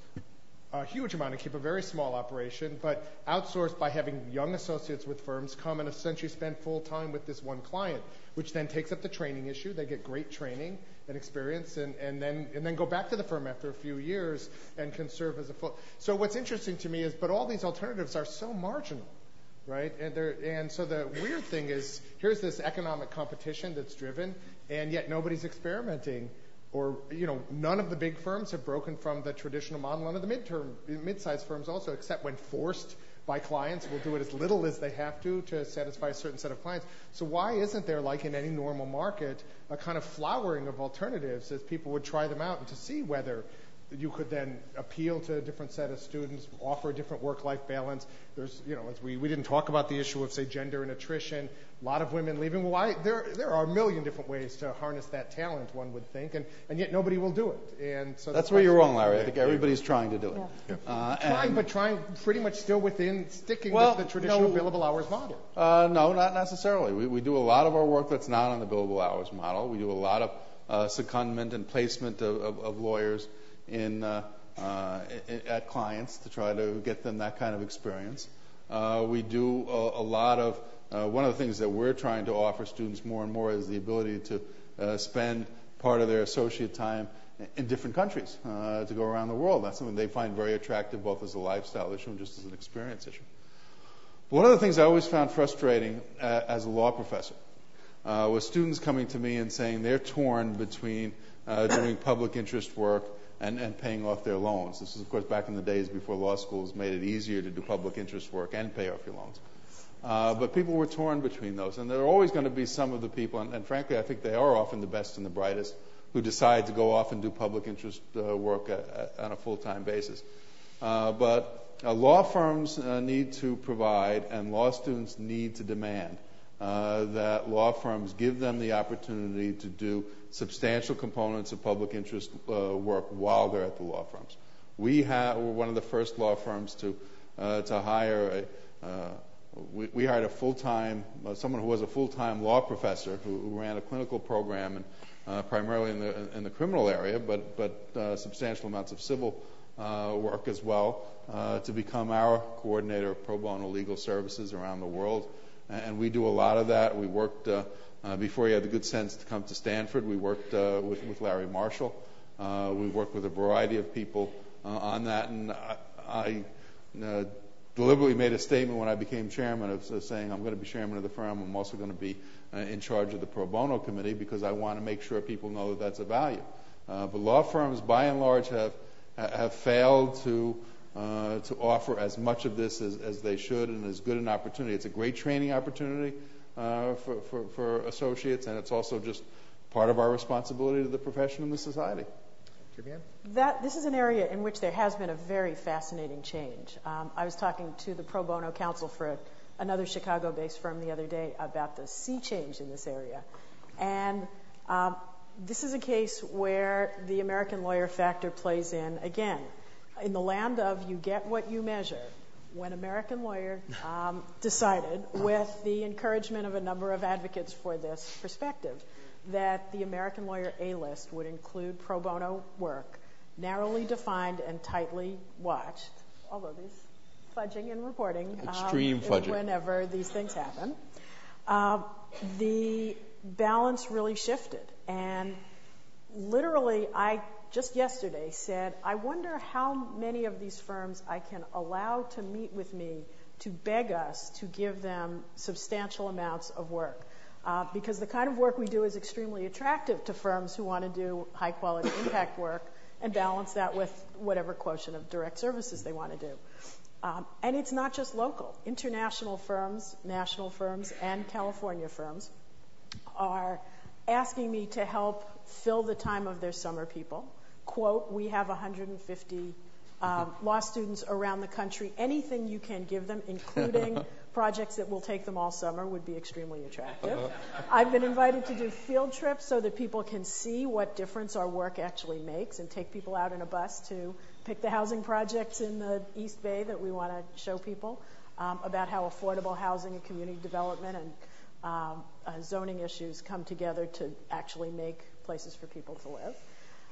S3: a huge amount and keep a very small operation, but outsource by having young associates with firms come and essentially spend full time with this one client, which then takes up the training issue. They get great training and experience and, then and then go back to the firm after a few years and can serve as a full. So what's interesting to me is, but all these alternatives are so marginal right? And, so the weird thing is, here's this economic competition that's driven, and yet nobody's experimenting. Or, you know, none of the big firms have broken from the traditional model. None of the midterm, mid-sized firms also, except when forced by clients, will do it as little as they have to to satisfy a certain set of clients. So why isn't there, like in any normal market, a kind of flowering of alternatives as people would try them out and to see whether you could then appeal to a different set of students, offer a different work-life balance. There's, you know, as we, we didn't talk about the issue of, say, gender and attrition. A lot of women leaving. Why? There, there are a million different ways to harness that talent, one would think, and, and yet nobody will do it. And so
S4: that's where you're wrong, Larry. I think everybody's trying to do it.
S3: Yeah. Uh, trying, but trying pretty much still within sticking well, with the traditional no, billable hours model.
S4: Uh, no, not necessarily. We, we do a lot of our work that's not on the billable hours model. We do a lot of uh, secondment and placement of, of, of lawyers in, at clients to try to get them that kind of experience. Uh, we do a, lot of uh, one of the things that we're trying to offer students more and more is the ability to uh, spend part of their associate time in different countries uh, to go around the world. That's something they find very attractive, both as a lifestyle issue and just as an experience issue. One of the things I always found frustrating uh, as a law professor uh, was students coming to me and saying they're torn between uh, doing public interest work and, and paying off their loans. This is, of course, back in the days before law schools made it easier to do public interest work and pay off your loans. Uh, but people were torn between those. And there are always going to be some of the people, and, and, frankly, I think they are often the best and the brightest, who decide to go off and do public interest uh, work at, at, on a full time basis. Uh, but uh, law firms uh, need to provide, and law students need to demand, uh, that law firms give them the opportunity to do substantial components of public interest work while they're at the law firms. We we're one of the first law firms to, to hire a we, we hired a full-time, uh, someone who was a full-time law professor who, ran a clinical program uh, primarily in the in the criminal area, but uh, substantial amounts of civil uh, work as well uh, to become our coordinator of pro bono legal services around the world, and we do a lot of that. We worked uh, before he had the good sense to come to Stanford. We worked with with Larry Marshall. we worked with a variety of people on that, and I. I deliberately made a statement when I became chairman of uh, saying I'm going to be chairman of the firm. I'm also going to be uh, in charge of the pro bono committee because I want to make sure people know that that's a value. Uh, but law firms, by and large, have have failed to uh, to offer as much of this as, as they should and as good an opportunity. It's a great training opportunity uh, for, for, for associates, and it's also just part of our responsibility to the profession and the society.
S8: That, this is an area in which there has been a very fascinating change. Um, I was talking to the pro bono counsel for a, another Chicago based firm the other day about the sea change in this area. And um, this is a case where the American lawyer factor plays in again. In the land of you get what you measure, when American Lawyer um, decided, with the encouragement of a number of advocates for this perspective, that the American Lawyer A list would include pro bono work, narrowly defined and tightly watched, although there's fudging and reporting.
S4: Um, Extreme um, fudging.
S8: Whenever these things happen. Uh, the balance really shifted. And literally, I just yesterday said, I wonder how many of these firms I can allow to meet with me to beg us to give them substantial amounts of work. Uh, because the kind of work we do is extremely attractive to firms who want to do high quality impact work and balance that with whatever quotient of direct services they want to do. Um, and it's not just local. International firms, national firms, and California firms are asking me to help fill the time of their summer people. Quote, we have 150 um, law students around the country. Anything you can give them, including projects that will take them all summer would be extremely attractive. I've been invited to do field trips so that people can see what difference our work actually makes and take people out in a bus to pick the housing projects in the East Bay that we want to show people um, about how affordable housing and community development and um, uh, zoning issues come together to actually make places for people to live.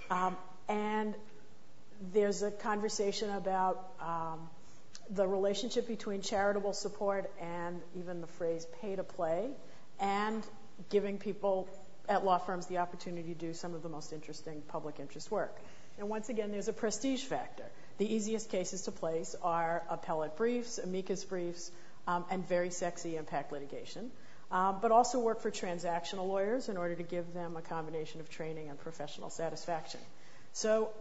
S8: Um, and there's a conversation about um, the relationship between charitable support and even the phrase pay to play and giving people at law firms the opportunity to do some of the most interesting public interest work. And once again, there's a prestige factor. The easiest cases to place are appellate briefs, amicus briefs, um, and very sexy impact litigation. Um, but also work for transactional lawyers in order to give them a combination of training and professional satisfaction. So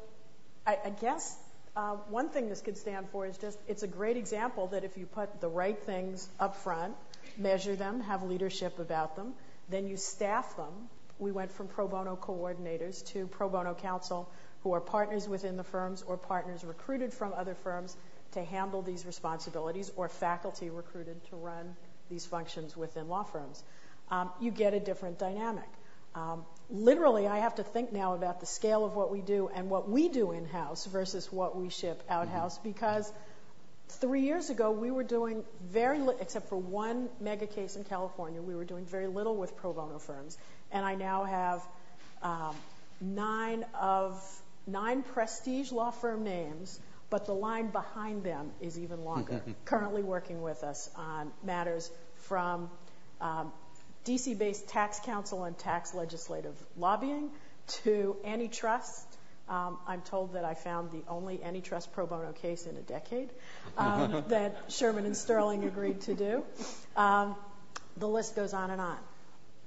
S8: I, guess uh, one thing this could stand for is just it's a great example that if you put the right things up front, measure them, have leadership about them, then you staff them. We went from pro bono coordinators to pro bono counsel who are partners within the firms or partners recruited from other firms to handle these responsibilities or faculty recruited to run these functions within law firms. Um, you get a different dynamic. Um, literally, I have to think now about the scale of what we do and what we do in house versus what we ship out house mm-hmm. because three years ago we were doing very little, except for one mega case in California, we were doing very little with pro bono firms. And I now have um, nine of nine prestige law firm names, but the line behind them is even longer, currently working with us on matters from um, DC based tax counsel and tax legislative lobbying to antitrust. Um, I'm told that I found the only antitrust pro bono case in a decade um, that Shearman and Sterling agreed to do. Um, the list goes on and on.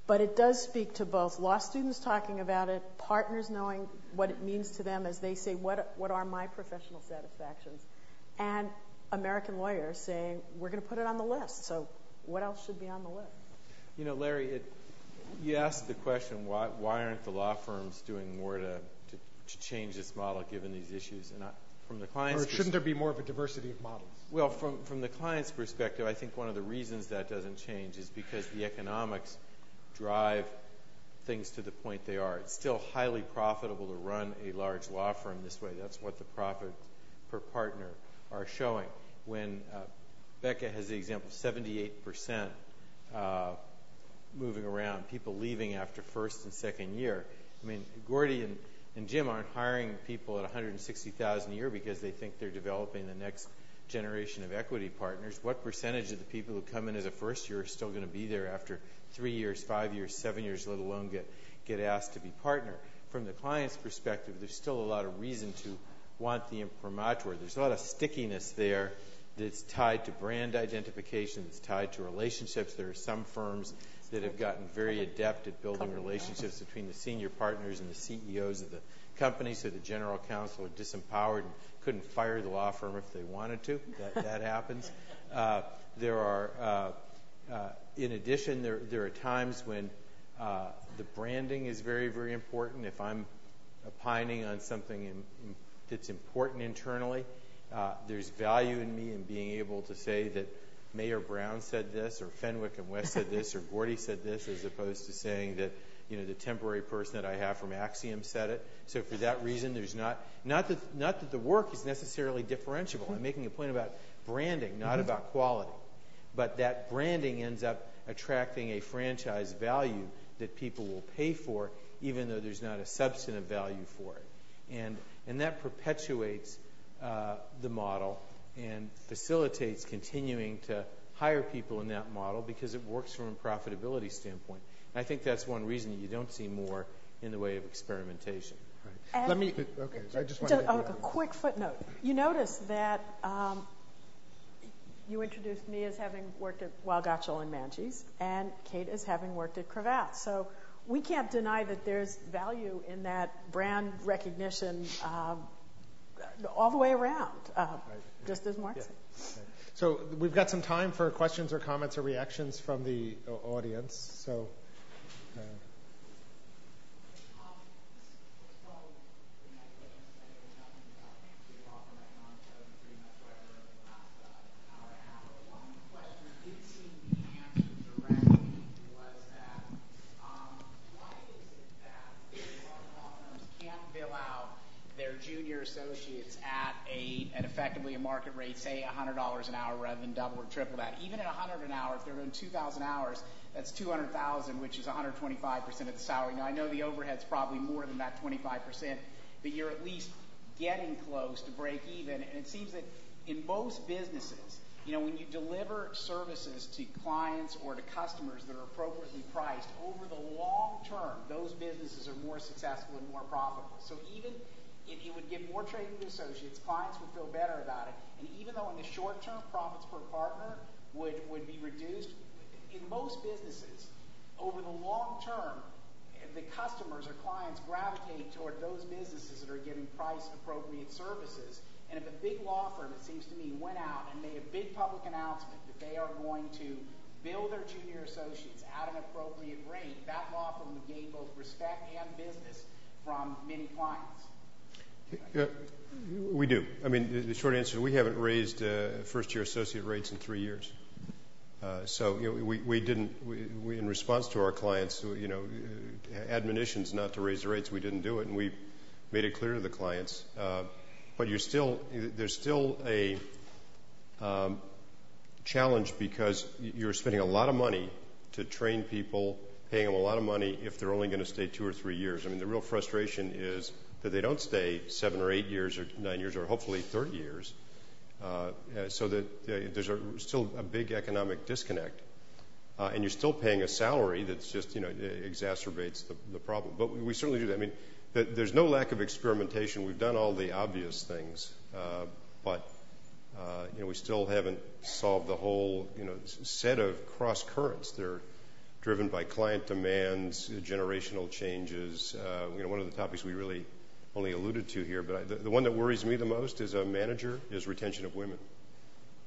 S8: But it does speak to both law students talking about it, partners knowing what it means to them as they say, what, what are my professional satisfactions? And American lawyers saying, we're going to put it on the list. So what else should be on the list?
S6: You know, Larry, it, you asked the question, why, why aren't the law firms doing more to, to, to change this model given these issues? And I, from the client's
S3: or shouldn't there be more of a diversity of models?
S6: Well, from, from the client's perspective, I think one of the reasons that doesn't change is because the economics drive things to the point they are. It's still highly profitable to run a large law firm this way. That's what the profit per partner are showing. When uh, Becca has the example, 78% uh, moving around, people leaving after first and second year. I mean, Gordy and, and Jim aren't hiring people at 160,000 a year because they think they're developing the next generation of equity partners. What percentage of the people who come in as a first year are still going to be there after three years, five years, seven years, let alone get, get asked to be partner? From the client's perspective, there's still a lot of reason to want the imprimatur. There's a lot of stickiness there that's tied to brand identification, that's tied to relationships. There are some firms that have gotten very adept at building relationships between the senior partners and the CEOs of the company, so the general counsel are disempowered and couldn't fire the law firm if they wanted to. That, that happens. Uh, there are, uh, uh, in addition, there, there are times when uh, the branding is very, very important. If I'm opining on something in, in, that's important internally, uh, there's value in me in being able to say that Mayer Brown said this, or Fenwick and West said this, or Gordy said this, as opposed to saying that you know the temporary person that I have from Axiom said it. So for that reason, there's not not that not that the work is necessarily differentiable. I'm making a point about branding, not mm-hmm. about quality, but that branding ends up attracting a franchise value that people will pay for, even though there's not a substantive value for it, and and that perpetuates uh, the model and facilitates continuing to hire people in that model because it works from a profitability standpoint. And I think that's one reason that you don't see more in the way of experimentation.
S8: Right. Let me. Okay. I just want to. A, a quick footnote. You notice that um, you introduced me as having worked at Weil Gotshal and Manges, and Kate as having worked at Cravath. So we can't deny that there's value in that brand recognition um, all the way around, uh, right. Just as Mark yeah. said. Right.
S3: So we've got some time for questions or comments or reactions from the audience. So.
S10: I went to study or nothing about the offer right now code pretty much whatever in the last
S3: uh,
S10: hour and a half, or one of didn't seem to be answered directly was that um why is it that the firms can't fill out their junior associates at effectively a market rate, say $100 an hour rather than double or triple that. Even at 100 an hour, if they're doing 2,000 hours, that's 200,000, which is 125% of the salary. Now I know the overhead's probably more than that 25%, but you're at least getting close to break even. And it seems that in most businesses, you know, when you deliver services to clients or to customers that are appropriately priced, over the long term, those businesses are more successful and more profitable. So even it, would give more trading to associates. Clients would feel better about it. And even though in the short term profits per partner would, would be reduced, in most businesses, over the long term, the customers or clients gravitate toward those businesses that are giving price appropriate services. And if a big law firm, it seems to me, went out and made a big public announcement that they are going to bill their junior associates at an appropriate rate, that law firm would gain both respect and business from many clients.
S5: Uh, we do. I mean, the short answer, is we haven't raised uh, first-year associate rates in three years. Uh, so we didn't, in response to our clients, admonitions not to raise the rates, we didn't do it, and we made it clear to the clients. But you're still there's still a um, challenge because you're spending a lot of money to train people, paying them a lot of money if they're only going to stay two or three years. I mean, the real frustration is that they don't stay seven or eight years or nine years or hopefully 30 years, uh, so that uh, there's still a big economic disconnect. Uh, and you're still paying a salary that's just you know, exacerbates the problem. But we certainly do that. I mean, there's no lack of experimentation. We've done all the obvious things, but you know, we still haven't solved the whole you know, set of cross-currents. They're driven by client demands, generational changes. You know, one of the topics we really only alluded to here, but the one that worries me the most as a manager is retention of women.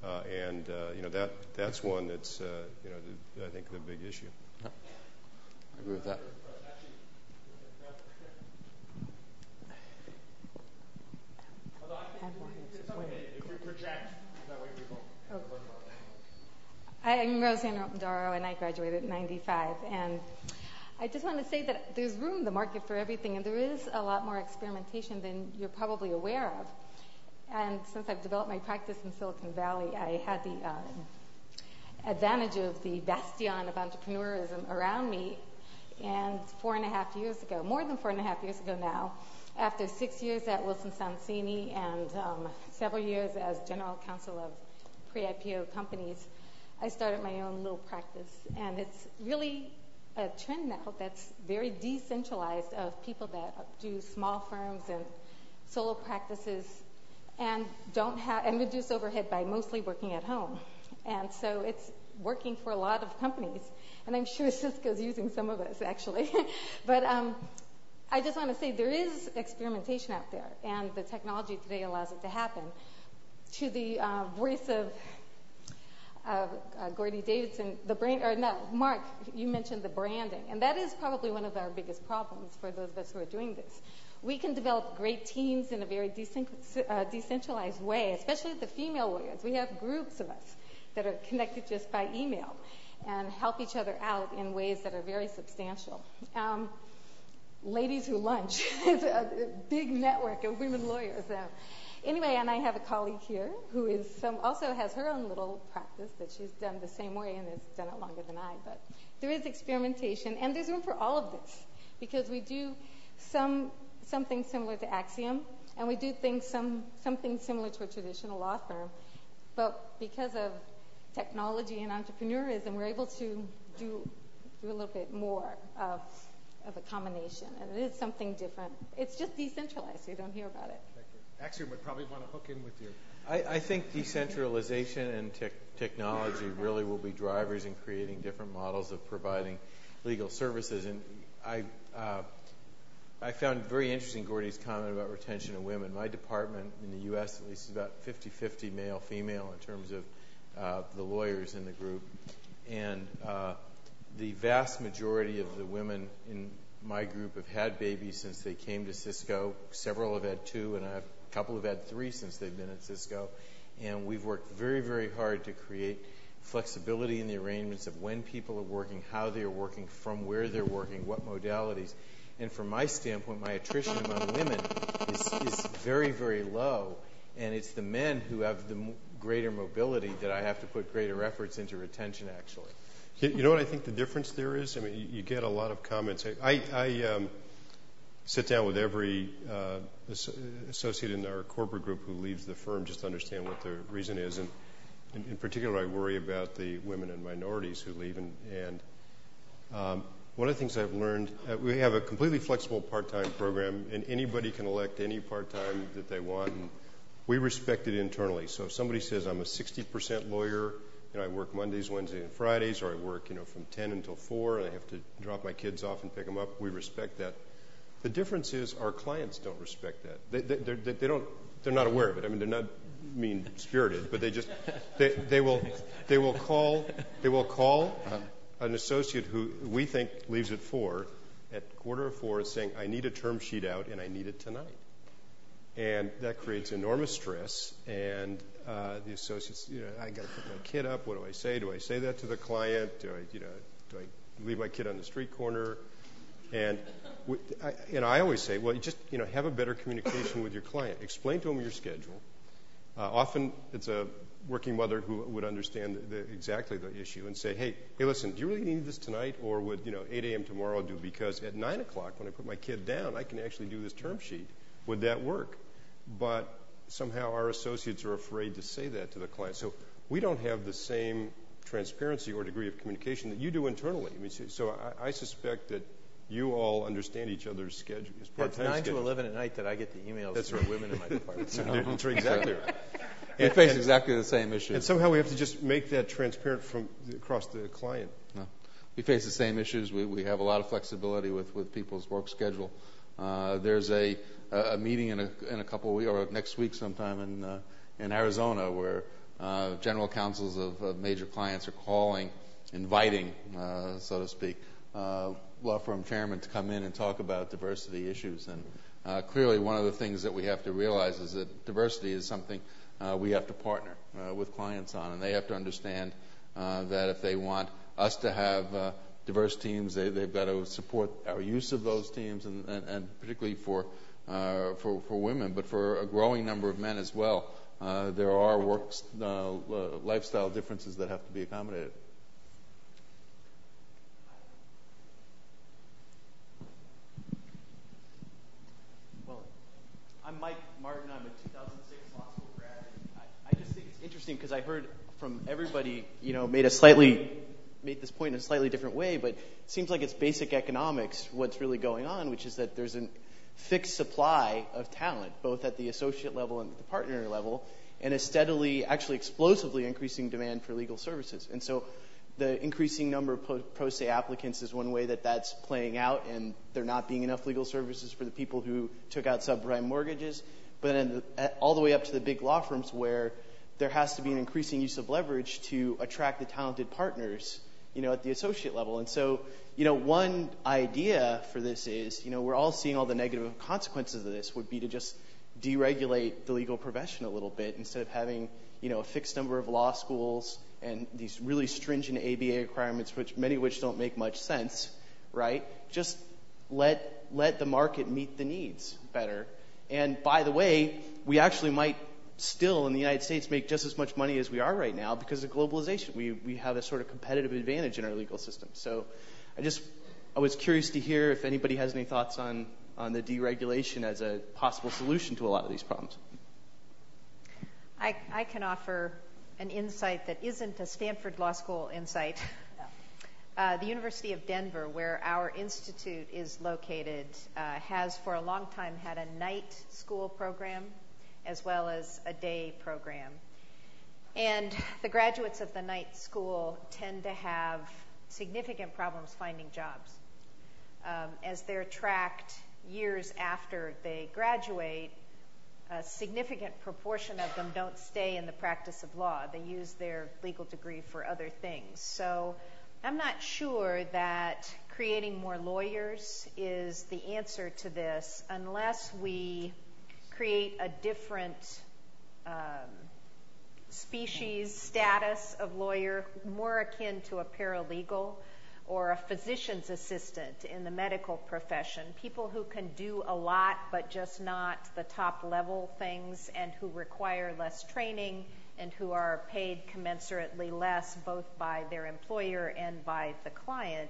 S5: Uh, and uh, you know, that's one that's, uh, you know, I think, the big issue.
S4: I agree with that.
S11: I'm Roseanne Rotendaro, and I graduated in 95. And I just want to say that there's room in the market for everything, and there is a lot more experimentation than you're probably aware of. And since I've developed my practice in Silicon Valley, I had the um, advantage of the bastion of entrepreneurism around me. And four and a half years ago, more than four and a half years ago now, after six years at Wilson Sonsini and um, several years as general counsel of pre-IPO companies, I started my own little practice. And it's really a trend now that's very decentralized of people that do small firms and solo practices and don't have and reduce overhead by mostly working at home. And so it's working for a lot of companies. And I'm sure Cisco's using some of us, actually. But um, I just want to say there is experimentation out there, and the technology today allows it to happen. To the uh, voice of Uh, uh, Gordy Davidson, the brand, or no, Mark, you mentioned the branding. And that is probably one of our biggest problems for those of us who are doing this. We can develop great teams in a very uh, decentralized way, especially the female lawyers. We have groups of us that are connected just by email and help each other out in ways that are very substantial. Um, ladies Who Lunch is a big network of women lawyers. Anyway, and I have a colleague here who also has her own little practice that she's done the same way and has done it longer than I. But there is experimentation, and there's room for all of this because we do something similar to Axiom, and we do things something similar to a traditional law firm. But because of technology and entrepreneurism, we're able to do a little bit more of a combination. And it is something different. It's just decentralized, so you don't hear about it.
S3: Axiom would probably want to hook in with you.
S6: I think decentralization and technology really will be drivers in creating different models of providing legal services. And I uh, I found very interesting Gordy's comment about retention of women. My department in the U.S., at least, is about 50-50 male-female in terms of uh, the lawyers in the group. And uh, the vast majority of the women in my group have had babies since they came to Cisco. Several have had two, and a couple have had three since they've been at Cisco. And we've worked very, very hard to create flexibility in the arrangements of when people are working, how they are working, from where they're working, what modalities. And from my standpoint, my attrition among women is is very, very low. And it's the men who have the greater mobility that I have to put greater efforts into retention, actually.
S5: You know what I think the difference there is? I mean, you get a lot of comments. I um, sit down with every uh, associate in our corporate group who leaves the firm just to understand what the reason is. And in particular, I worry about the women and minorities who leave. And um, one of the things I've learned, uh, we have a completely flexible part-time program, and anybody can elect any part-time that they want. And we respect it internally. So if somebody says, I'm a 60% lawyer, and I work Mondays, Wednesdays, and Fridays, or I work you know, from 10 until 4, and I have to drop my kids off and pick them up, we respect that. The difference is our clients don't respect that. They don't they're not aware of it. I mean, they're not mean-spirited, but they just – they will call they will call uh an associate who we think leaves at 4 at quarter of 4 saying, I need a term sheet out, and I need it tonight. and that creates enormous stress. And uh, the associates, you know, I've got to put my kid up. What do I say? Do I say that to the client? Do I, you know, do I leave my kid on the street corner? And I, always say, well, just you know, have a better communication with your client. Explain to them your schedule. Uh, often it's a working mother who would understand exactly the issue and say, hey, hey, listen, do you really need this tonight, or would you know 8 a.m. tomorrow do? Because at 9 o'clock, when I put my kid down, I can actually do this term sheet. Would that work? But somehow our associates are afraid to say that to the client. So we don't have the same transparency or degree of communication that you do internally. So I suspect that you all understand each other's schedules.
S6: Yeah, it's 9 schedule. to 11 at night that I get the emails
S5: That's
S6: from
S5: right.
S6: women in my department.
S5: That's right, exactly right.
S4: We and, face and, exactly the same issues.
S5: And somehow we have to just make that transparent from across the client.
S4: No. We face the same issues. We, we have a lot of flexibility with, with people's work schedule. Uh, there's a, a meeting in a, in a couple of weeks, or next week sometime in, uh, in Arizona where uh, general counsels of, of major clients are calling, inviting, uh, so to speak, uh, law firm chairmen to come in and talk about diversity issues. And uh, clearly, one of the things that we have to realize is that diversity is something uh, we have to partner uh, with clients on, and they have to understand uh, that if they want us to have uh, diverse teams, they, they've got to support our use of those teams, and, and, and particularly for, uh, for for women, but for a growing number of men as well. There are work lifestyle differences that have to be accommodated.
S12: I'm Mike Martin. I'm a 2006 law school grad. I just think it's interesting because I heard from everybody, you know, made a slightly made this point in a slightly different way, but it seems like it's basic economics what's really going on, which is that there's a fixed supply of talent, both at the associate level and the partner level, and a steadily, actually explosively increasing demand for legal services. And so the increasing number of pro se applicants is one way that that's playing out, and there not being enough legal services for the people who took out subprime mortgages. But then uh, all the way up to the big law firms where there has to be an increasing use of leverage to attract the talented partners, you know, at the associate level. And so, you know, one idea for this is, you know, we're all seeing all the negative consequences of this would be to just deregulate the legal profession a little bit instead of having, you know, a fixed number of law schools and these really stringent ABA requirements, which many of which don't make much sense, right? Just let let the market meet the needs better. And by the way, we actually might still in the United States make just as much money as we are right now because of globalization. We we have a sort of competitive advantage in our legal system. So I just I was curious to hear if anybody has any thoughts on on the deregulation as a possible solution to a lot of these problems.
S9: I, I can offer an insight that isn't a Stanford Law School insight. Uh, the University of Denver, where our institute is located, uh, has for a long time had a night school program as well as a day program. And the graduates of the night school tend to have significant problems finding jobs. Um, as they're tracked years after they graduate, a significant proportion of them don't stay in the practice of law. They use their legal degree for other things. So I'm not sure that creating more lawyers is the answer to this unless we create a different um, species status of lawyer, more akin to a paralegal or a physician's assistant in the medical profession, people who can do a lot but just not the top level things and who require less training and who are paid commensurately less both by their employer and by the client.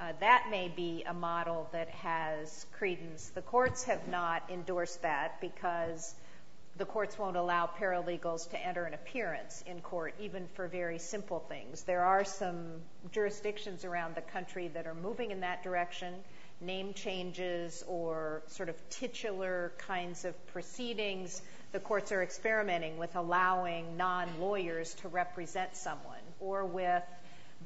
S9: Uh, that may be a model that has credence. The courts have not endorsed that because the courts won't allow paralegals to enter an appearance in court, even for very simple things. There are some jurisdictions around the country that are moving in that direction, name changes or sort of titular kinds of proceedings. The courts are experimenting with allowing non lawyers to represent someone or with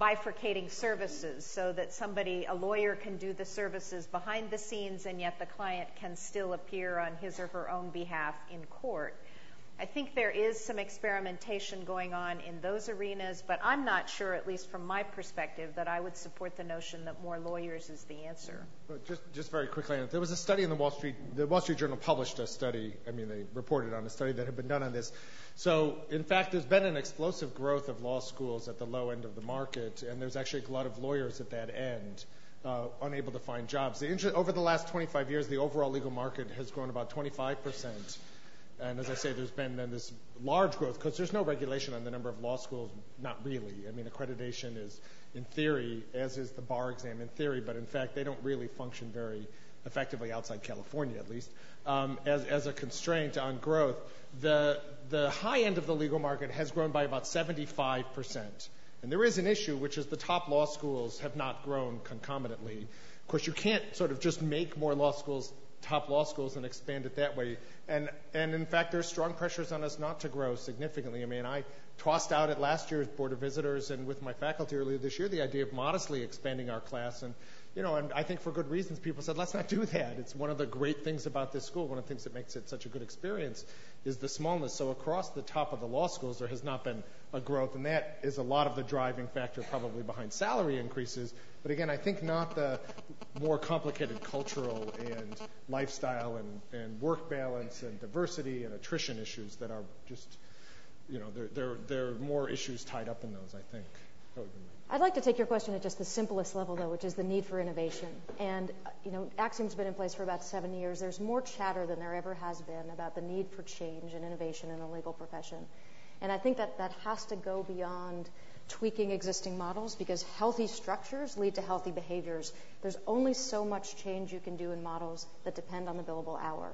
S9: bifurcating services so that somebody, a lawyer, can do the services behind the scenes and yet the client can still appear on his or her own behalf in court. I think there is some experimentation going on in those arenas, but I'm not sure, at least from my perspective, that I would support the notion that more lawyers is the answer.
S3: Just, just very quickly, there was a study in the Wall Street, the Wall Street Journal published a study. I mean, they reported on a study that had been done on this. So, in fact, there's been an explosive growth of law schools at the low end of the market, and there's actually a lot of lawyers at that end. Uh, unable to find jobs. The, over the last 25 years, the overall legal market has grown about 25 percent and as I say, there's been then this large growth because there's no regulation on the number of law schools. Not really. I mean, accreditation is, in theory, as is the bar exam in theory, but in fact, they don't really function very effectively outside California, at least, um, as, as a constraint on growth. The, the high end of the legal market has grown by about 75 percent. And there is an issue, which is the top law schools have not grown concomitantly. Of course, you can't sort of just make more law schools top law schools and expand it that way. And, and in fact, there's strong pressures on us not to grow significantly. I mean, I tossed out at last year's Board of Visitors and with my faculty earlier this year the idea of modestly expanding our class. And, you know, and I think for good reasons, people said, let's not do that. It's one of the great things about this school. One of the things that makes it such a good experience is the smallness. So across the top of the law schools, there has not been a growth. And that is a lot of the driving factor probably behind salary increases but again, I think not the more complicated cultural and lifestyle and, and work balance and diversity and attrition issues that are just, you know, there, there, there are more issues tied up in those, I think.
S7: I'd like to take your question at just the simplest level, though, which is the need for innovation. And, you know, Axiom's been in place for about seven years. There's more chatter than there ever has been about the need for change and innovation in the legal profession. And I think that that has to go beyond tweaking existing models because healthy structures lead to healthy behaviors. There's only so much change you can do in models that depend on the billable hour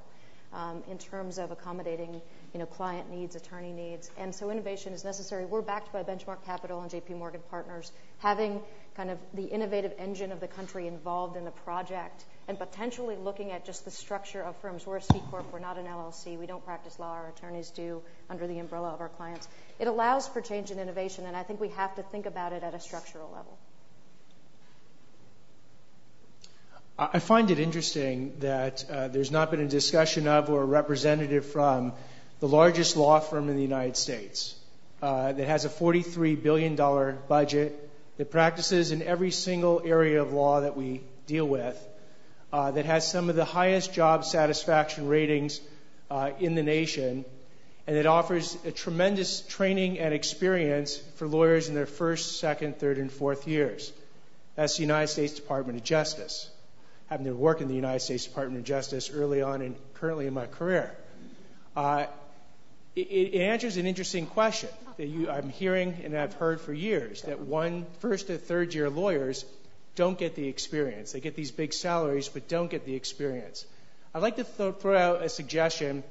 S7: um, in terms of accommodating you know, client needs, attorney needs. And so innovation is necessary. We're backed by Benchmark Capital and JP Morgan Partners. Having kind of the innovative engine of the country involved in the project and potentially looking at just the structure of firms. We're a C Corp, we're not an LLC, we don't practice law, our attorneys do under the umbrella of our clients. It allows for change and innovation, and I think we have to think about it at a structural level.
S13: I find it interesting that uh, there's not been a discussion of or a representative from the largest law firm in the United States uh, that has a $43 billion budget, that practices in every single area of law that we deal with, uh, that has some of the highest job satisfaction ratings uh, in the nation, and that offers a tremendous training and experience for lawyers in their first, second, third, and fourth years. That's the United States Department of Justice. I happen to work in the United States Department of Justice early on and currently in my career. Uh, it, answers an interesting question that I'm hearing and I've heard for years that one first and third year lawyers don't get the experience. They get these big salaries, but don't get the experience. I'd like to throw out a suggestion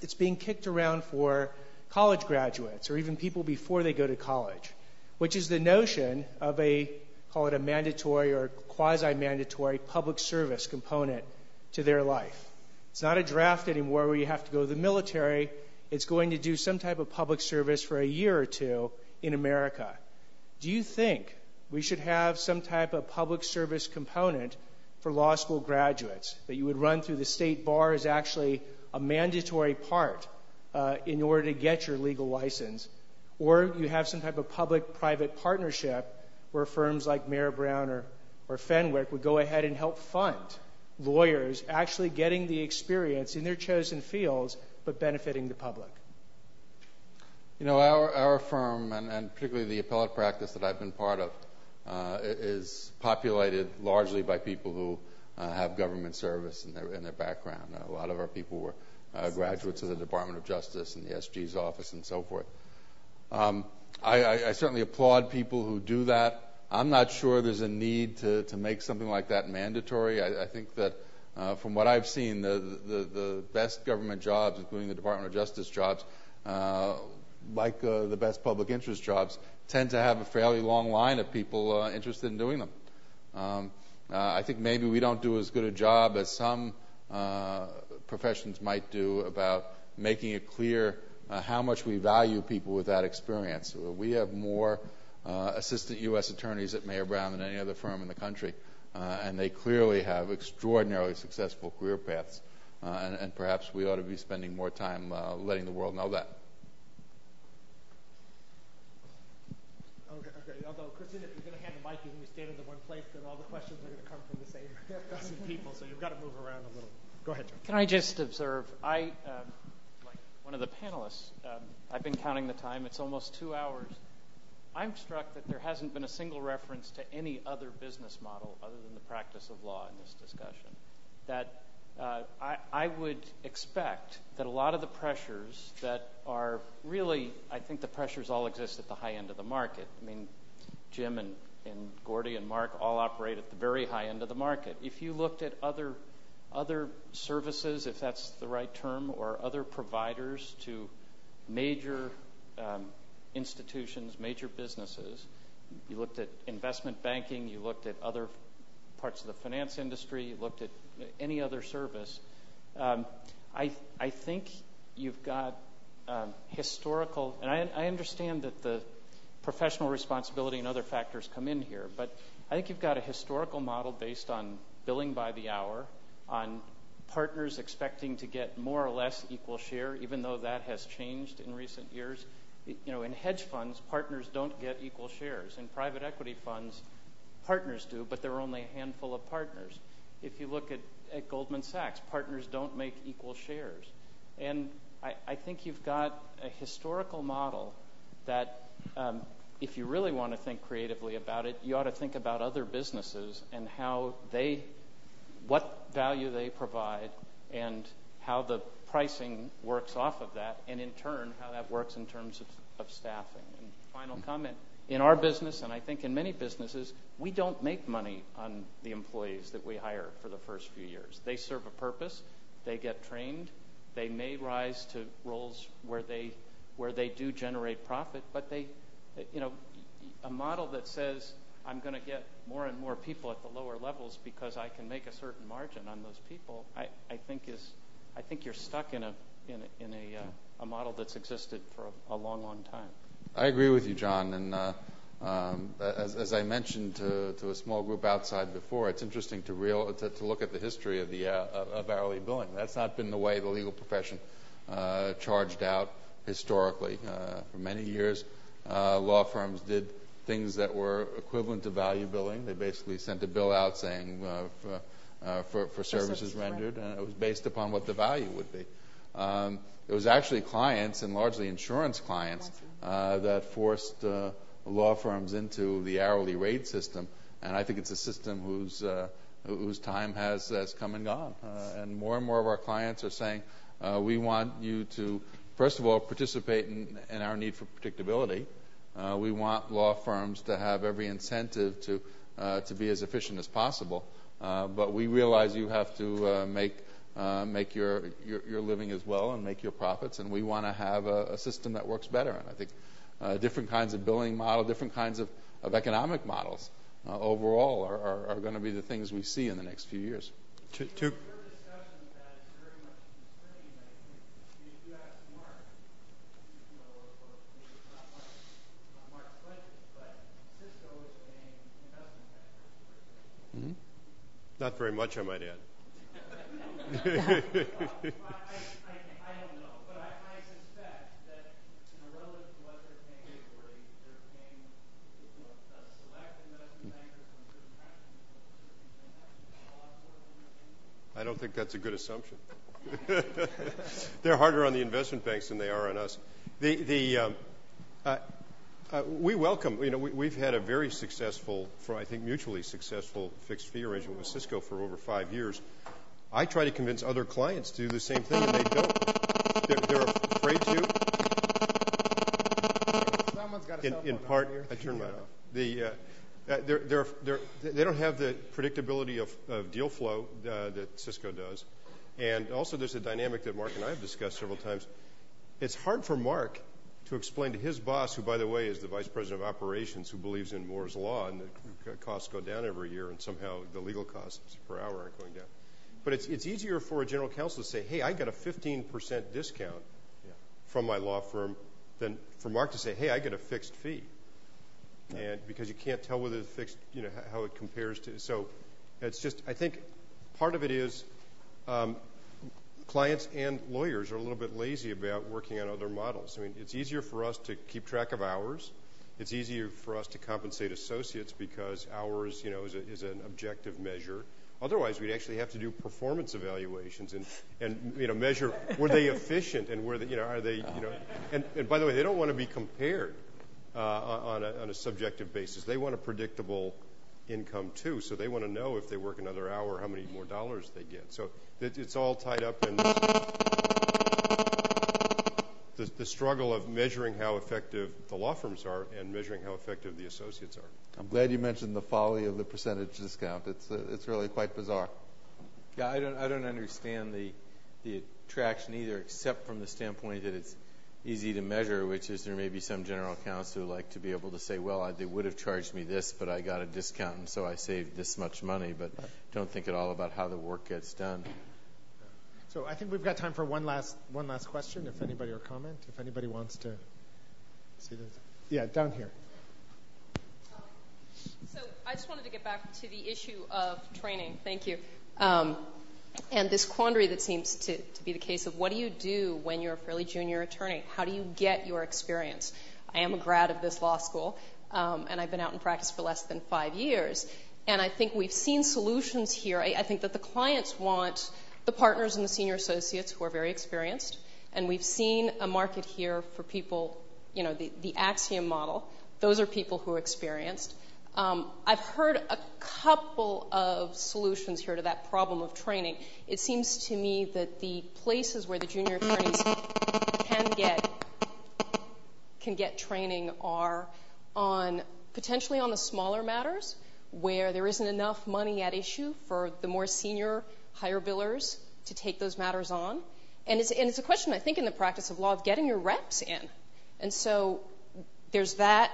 S13: that's being kicked around for college graduates or even people before they go to college, which is the notion of a, call it a mandatory or quasi mandatory public service component to their life. It's not a draft anymore where you have to go to the military. It's going to do some type of public service for a year or two in America. Do you think we should have some type of public service component for law school graduates that you would run through the state bar as actually a mandatory part uh, in order to get your legal license. Or you have some type of public private partnership where firms like Mayer Brown or, or Fenwick would go ahead and help fund lawyers actually getting the experience in their chosen fields but benefiting the public.
S4: You know, our, our firm, and, and particularly the appellate practice that I've been part of, uh, is populated largely by people who uh, have government service in their in their background. A lot of our people were uh, graduates of the Department of Justice and the SG's office and so forth. Um, I, I, I certainly applaud people who do that. I'm not sure there's a need to, to make something like that mandatory. I, I think that uh, from what I've seen, the, the, best government jobs, including the Department of Justice jobs, uh, like uh, the best public interest jobs, tend to have a fairly long line of people uh, interested in doing them. Um, uh, I think maybe we don't do as good a job as some uh, professions might do about making it clear uh, how much we value people with that experience. We have more uh, assistant U.S. attorneys at Mayer Brown than any other firm in the country, uh, and they clearly have extraordinarily successful career paths. and, and perhaps we ought to be spending more time letting the world know that.
S3: Okay, okay. Although, Kristen, if you're going to hand the mic, you can We stand in the one place, then all the questions are going to come from the same dozen people, so you've got to move around a little. Go ahead, John.
S14: Can I just observe? I, um, like one of the panelists, um, I've been counting the time. It's almost two hours. I'm struck that there hasn't been a single reference to any other business model other than the practice of law in this discussion. That uh, I, would expect that a lot of the pressures that are really, I think the pressures all exist at the high end of the market. I mean, Jim and, Gordy and Mark all operate at the very high end of the market. If you looked at other other services, if that's the right term, or other providers to major um, institutions, major businesses. You looked at investment banking, you looked at other parts of the finance industry, you looked at any other service. Um, I, I think you've got um, historical, and I, I understand that the professional responsibility and other factors come in here, but I think you've got a historical model based on billing by the hour, on partners expecting to get more or less equal share, even though that has changed in recent years. You know, in hedge funds, partners don't get equal shares. In private equity funds, partners do, but there are only a handful of partners. If you look at, Goldman Sachs, partners don't make equal shares. And I, I think you've got a historical model that um, if you really want to think creatively about it, you ought to think about other businesses and how they what value they provide and how the pricing works off of that, and in turn, how that works in terms of, of staffing. And final mm-hmm. comment in our business, and I think in many businesses, we don't make money on the employees that we hire for the first few years. They serve a purpose, they get trained, they may rise to roles where they where they do generate profit, but they, you know, a model that says I'm going to get more and more people at the lower levels because I can make a certain margin on those people, I, I think is I think you're stuck in a in a, uh, model that's existed for a, long, long time.
S4: I agree with you, John. And uh, um, as, I mentioned to, a small group outside before, it's interesting to, real, to, look at the history of the uh, of hourly billing. That's not been the way the legal profession charged out historically. For many years, law firms did things that were equivalent to value billing. They basically sent a bill out saying for, for, for services rendered, and it was based upon what the value would be. Um, it was actually clients, and largely insurance clients, uh, that forced uh, law firms into the hourly rate system. And I think it's a system whose uh, whose time has has come and gone. Uh, and more and more of our clients are saying, uh, we want you to, first of all, participate in, in our need for predictability. Uh, we want law firms to have every incentive to uh, to be as efficient as possible. Uh, but we realize you have to uh, make uh, make your, your, your living as well and make your profits, and we want to have a, a, system that works better. And I think uh, different kinds of billing model, different kinds of, of economic models overall are, are, are going to be the things we see in the next few years.
S5: To, to Not very much, I might add. I don't think that's a good assumption. They're harder on the investment banks than they are on us. Uh, uh, Uh, we welcome, you know, we, we've had a very successful, for I think mutually successful fixed fee arrangement with Cisco for over five years. I try to convince other clients to do the same thing, and they don't. They're, they're afraid to.
S3: Someone's got a
S5: in, in part, I turned mine off. The, uh, uh, they're, they're, they're, they don't have the predictability of, of deal flow uh, that Cisco does. And also, there's a dynamic that Mark and I have discussed several times. It's hard for Mark to explain to his boss, who, by the way, is the vice president of operations, who believes in Moore's law and the costs go down every year, and somehow the legal costs per hour aren't going down. But it's, it's easier for a general counsel to say, hey, I got a 15% discount from my law firm than for Mark to say, hey, I get a fixed fee. And because you can't tell whether the fixed, you know, how it compares to. So it's just, I think part of it is um, clients and lawyers are a little bit lazy about working on other models. I mean, it's easier for us to keep track of hours. It's easier for us to compensate associates because hours, you know, is, an objective measure. Otherwise, we'd actually have to do performance evaluations and, you know, measure were they efficient and were they, you know, are they, you know, and, and by the way, they don't want to be compared uh, on, a, on a subjective basis. They want a predictable income too, so they want to know if they work another hour, how many more dollars they get. So it's all tied up in the, the struggle of measuring how effective the law firms are and measuring how effective the associates are.
S4: I'm glad you mentioned the folly of the percentage discount. It's uh, it's really quite bizarre.
S6: Yeah, I don't I don't understand the the attraction either, except from the standpoint that it's easy to measure, which is there may be some general counsel who like to be able to say, well, I, they would have charged me this, but I got a discount, and so I saved this much money, but don't think at all about how the work gets done.
S3: So I think we've got time for one last one last question, if anybody or comment, if anybody wants to see this. Yeah, down here.
S15: So I just wanted to get back to the issue of training. Thank you. Um, and this quandary that seems to, to be the case of what do you do when you're a fairly junior attorney? How do you get your experience? I am a grad of this law school, um, and I've been out in practice for less than five years. And I think we've seen solutions here. I, I think that the clients want the partners and the senior associates who are very experienced. And we've seen a market here for people, you know, the, the Axiom model. Those are people who are experienced. Um, I've heard a couple of solutions here to that problem of training. It seems to me that the places where the junior attorneys can get training are potentially on the smaller matters where there isn't enough money at issue for the more senior higher billers to take those matters on. And it's a question, I think, in the practice of law of getting your reps in. And so there's that.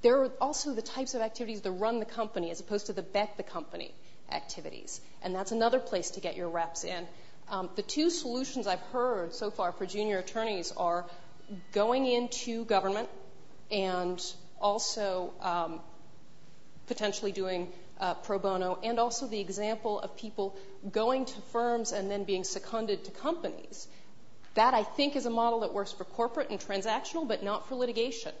S15: There are also the types of activities that run the company as opposed to the bet the company activities. And that's another place to get your reps in. Um, the two solutions I've heard so far for junior attorneys are going into government and also um, potentially doing uh, pro bono, and also the example of people going to firms and then being seconded to companies. That, I think, is a model that works for corporate and transactional, but not for litigation.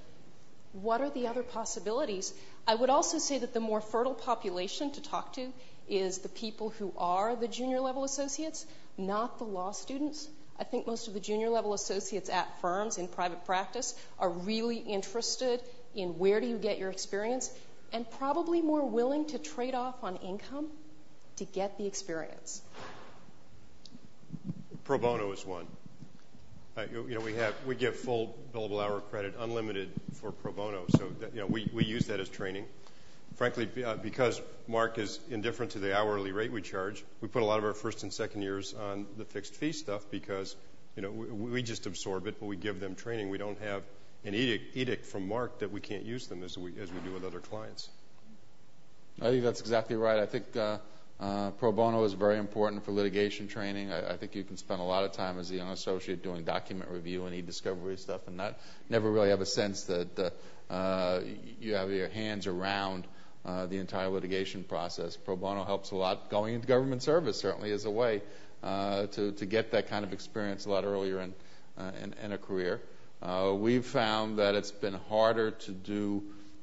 S15: What are the other possibilities? I would also say that the more fertile population to talk to is the people who are the junior level associates, not the law students. I think most of the junior level associates at firms in private practice are really interested in where do you get your experience and probably more willing to trade off on income to get the experience.
S5: Pro bono is one. Uh, you, you know, we have we give full billable hour credit, unlimited for pro bono. So you know, we use that as training. Frankly, uh, because Mark is indifferent to the hourly rate we charge, we put a lot of our first and second years on the fixed fee stuff because you know we, just absorb it, but we give them training. We don't have an edict, from Mark that we can't use them as we do with other clients.
S4: I think that's exactly right. I think uh, uh, pro bono is very important for litigation training. I, think you can spend a lot of time as a young associate doing document review and e-discovery stuff, and never really have a sense that uh, you have your hands around uh, the entire litigation process. Pro bono helps a lot. Going into government service certainly is a way uh, to get that kind of experience a lot earlier in uh, a career. Uh, we've found that it's been harder to do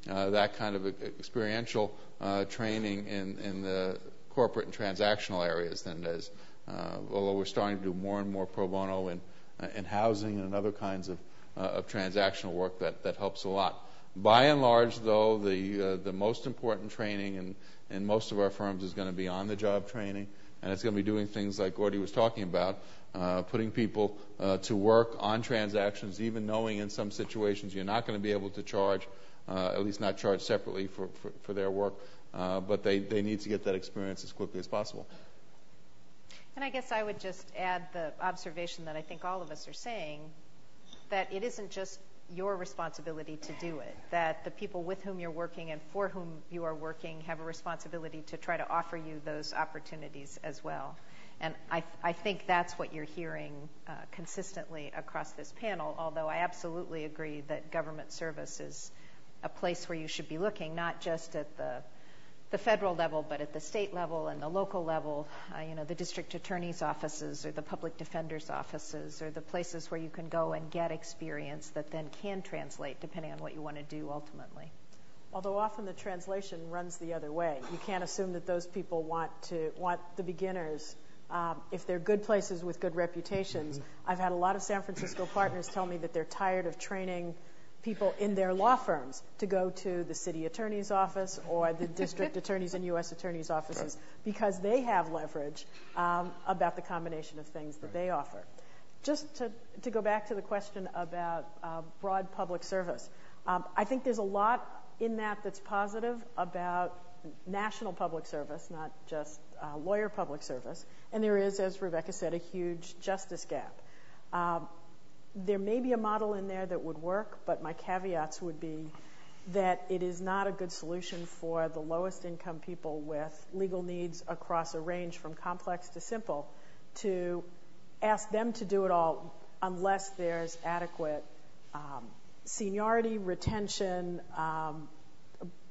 S4: uh, that kind of experiential uh, training in, in the corporate and transactional areas than it is. Uh, although we're starting to do more and more pro bono in, uh, in housing and other kinds of, uh, of transactional work that, helps a lot. By and large, though, the, the most important training in, most of our firms is going to be on the job training, and it's going to be doing things like Gordy was talking about, putting people to work on transactions, even knowing in some situations you're not going to be able to charge, at least not charge separately for, their work, but they, they need to get that experience as quickly as possible.
S9: And I guess I would just add the observation that I think all of us are saying that it isn't just your responsibility to do it, that the people with whom you're working and for whom you are working have a responsibility to try to offer you those opportunities as well. And I, I think that's what you're hearing uh, consistently across this panel, although I absolutely agree that government service is a place where you should be looking, not just at the the federal level, but at the state level and the local level, uh, you know, the district attorney's offices or the public defender's offices or the places where you can go and get experience that then can translate depending on what you want to do ultimately.
S8: Although often the translation runs the other way. You can't assume that those people want to want the beginners. Um, if they're good places with good reputations, mm-hmm. I've had a lot of San Francisco partners tell me that they're tired of training people in their law firms to go to the city attorney's office or the district attorney's and U.S. attorney's offices because they have leverage um, about the combination of things that they offer. Just to, to go back to the question about uh, broad public service, um, I think there's a lot in that that's positive about national public service, not just uh, lawyer public service. And there is, as Rebecca said, a huge justice gap. Um, there may be a model in there that would work, but my caveats would be that it is not a good solution for the lowest income people with legal needs across a range from complex to simple to ask them to do it all unless there's adequate um, seniority, retention, um,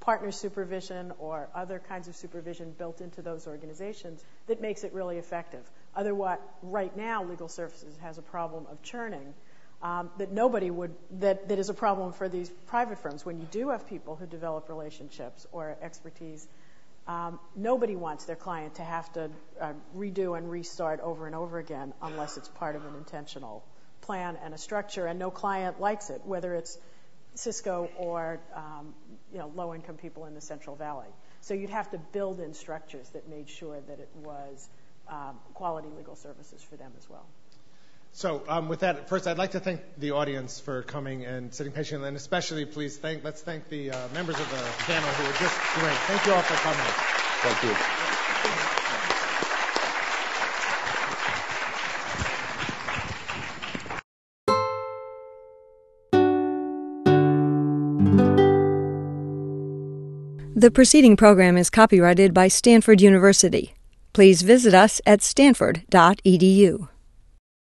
S8: partner supervision, or other kinds of supervision built into those organizations that makes it really effective. Otherwise, right now, legal services has a problem of churning um, that nobody would, that, that is a problem for these private firms. When you do have people who develop relationships or expertise, um, nobody wants their client to have to uh, redo and restart over and over again unless it's part of an intentional plan and a structure, and no client likes it, whether it's Cisco or um, you know low-income people in the Central Valley. So you'd have to build in structures that made sure that it was um, quality legal services for them as well.
S3: So um, with that, first I'd like to thank the audience for coming and sitting patiently, and especially please thank let's thank the uh, members of the panel who were just great. Thank you all for coming.
S6: Thank you.
S1: The preceding program is copyrighted by Stanford University. Please visit us at stanford.edu.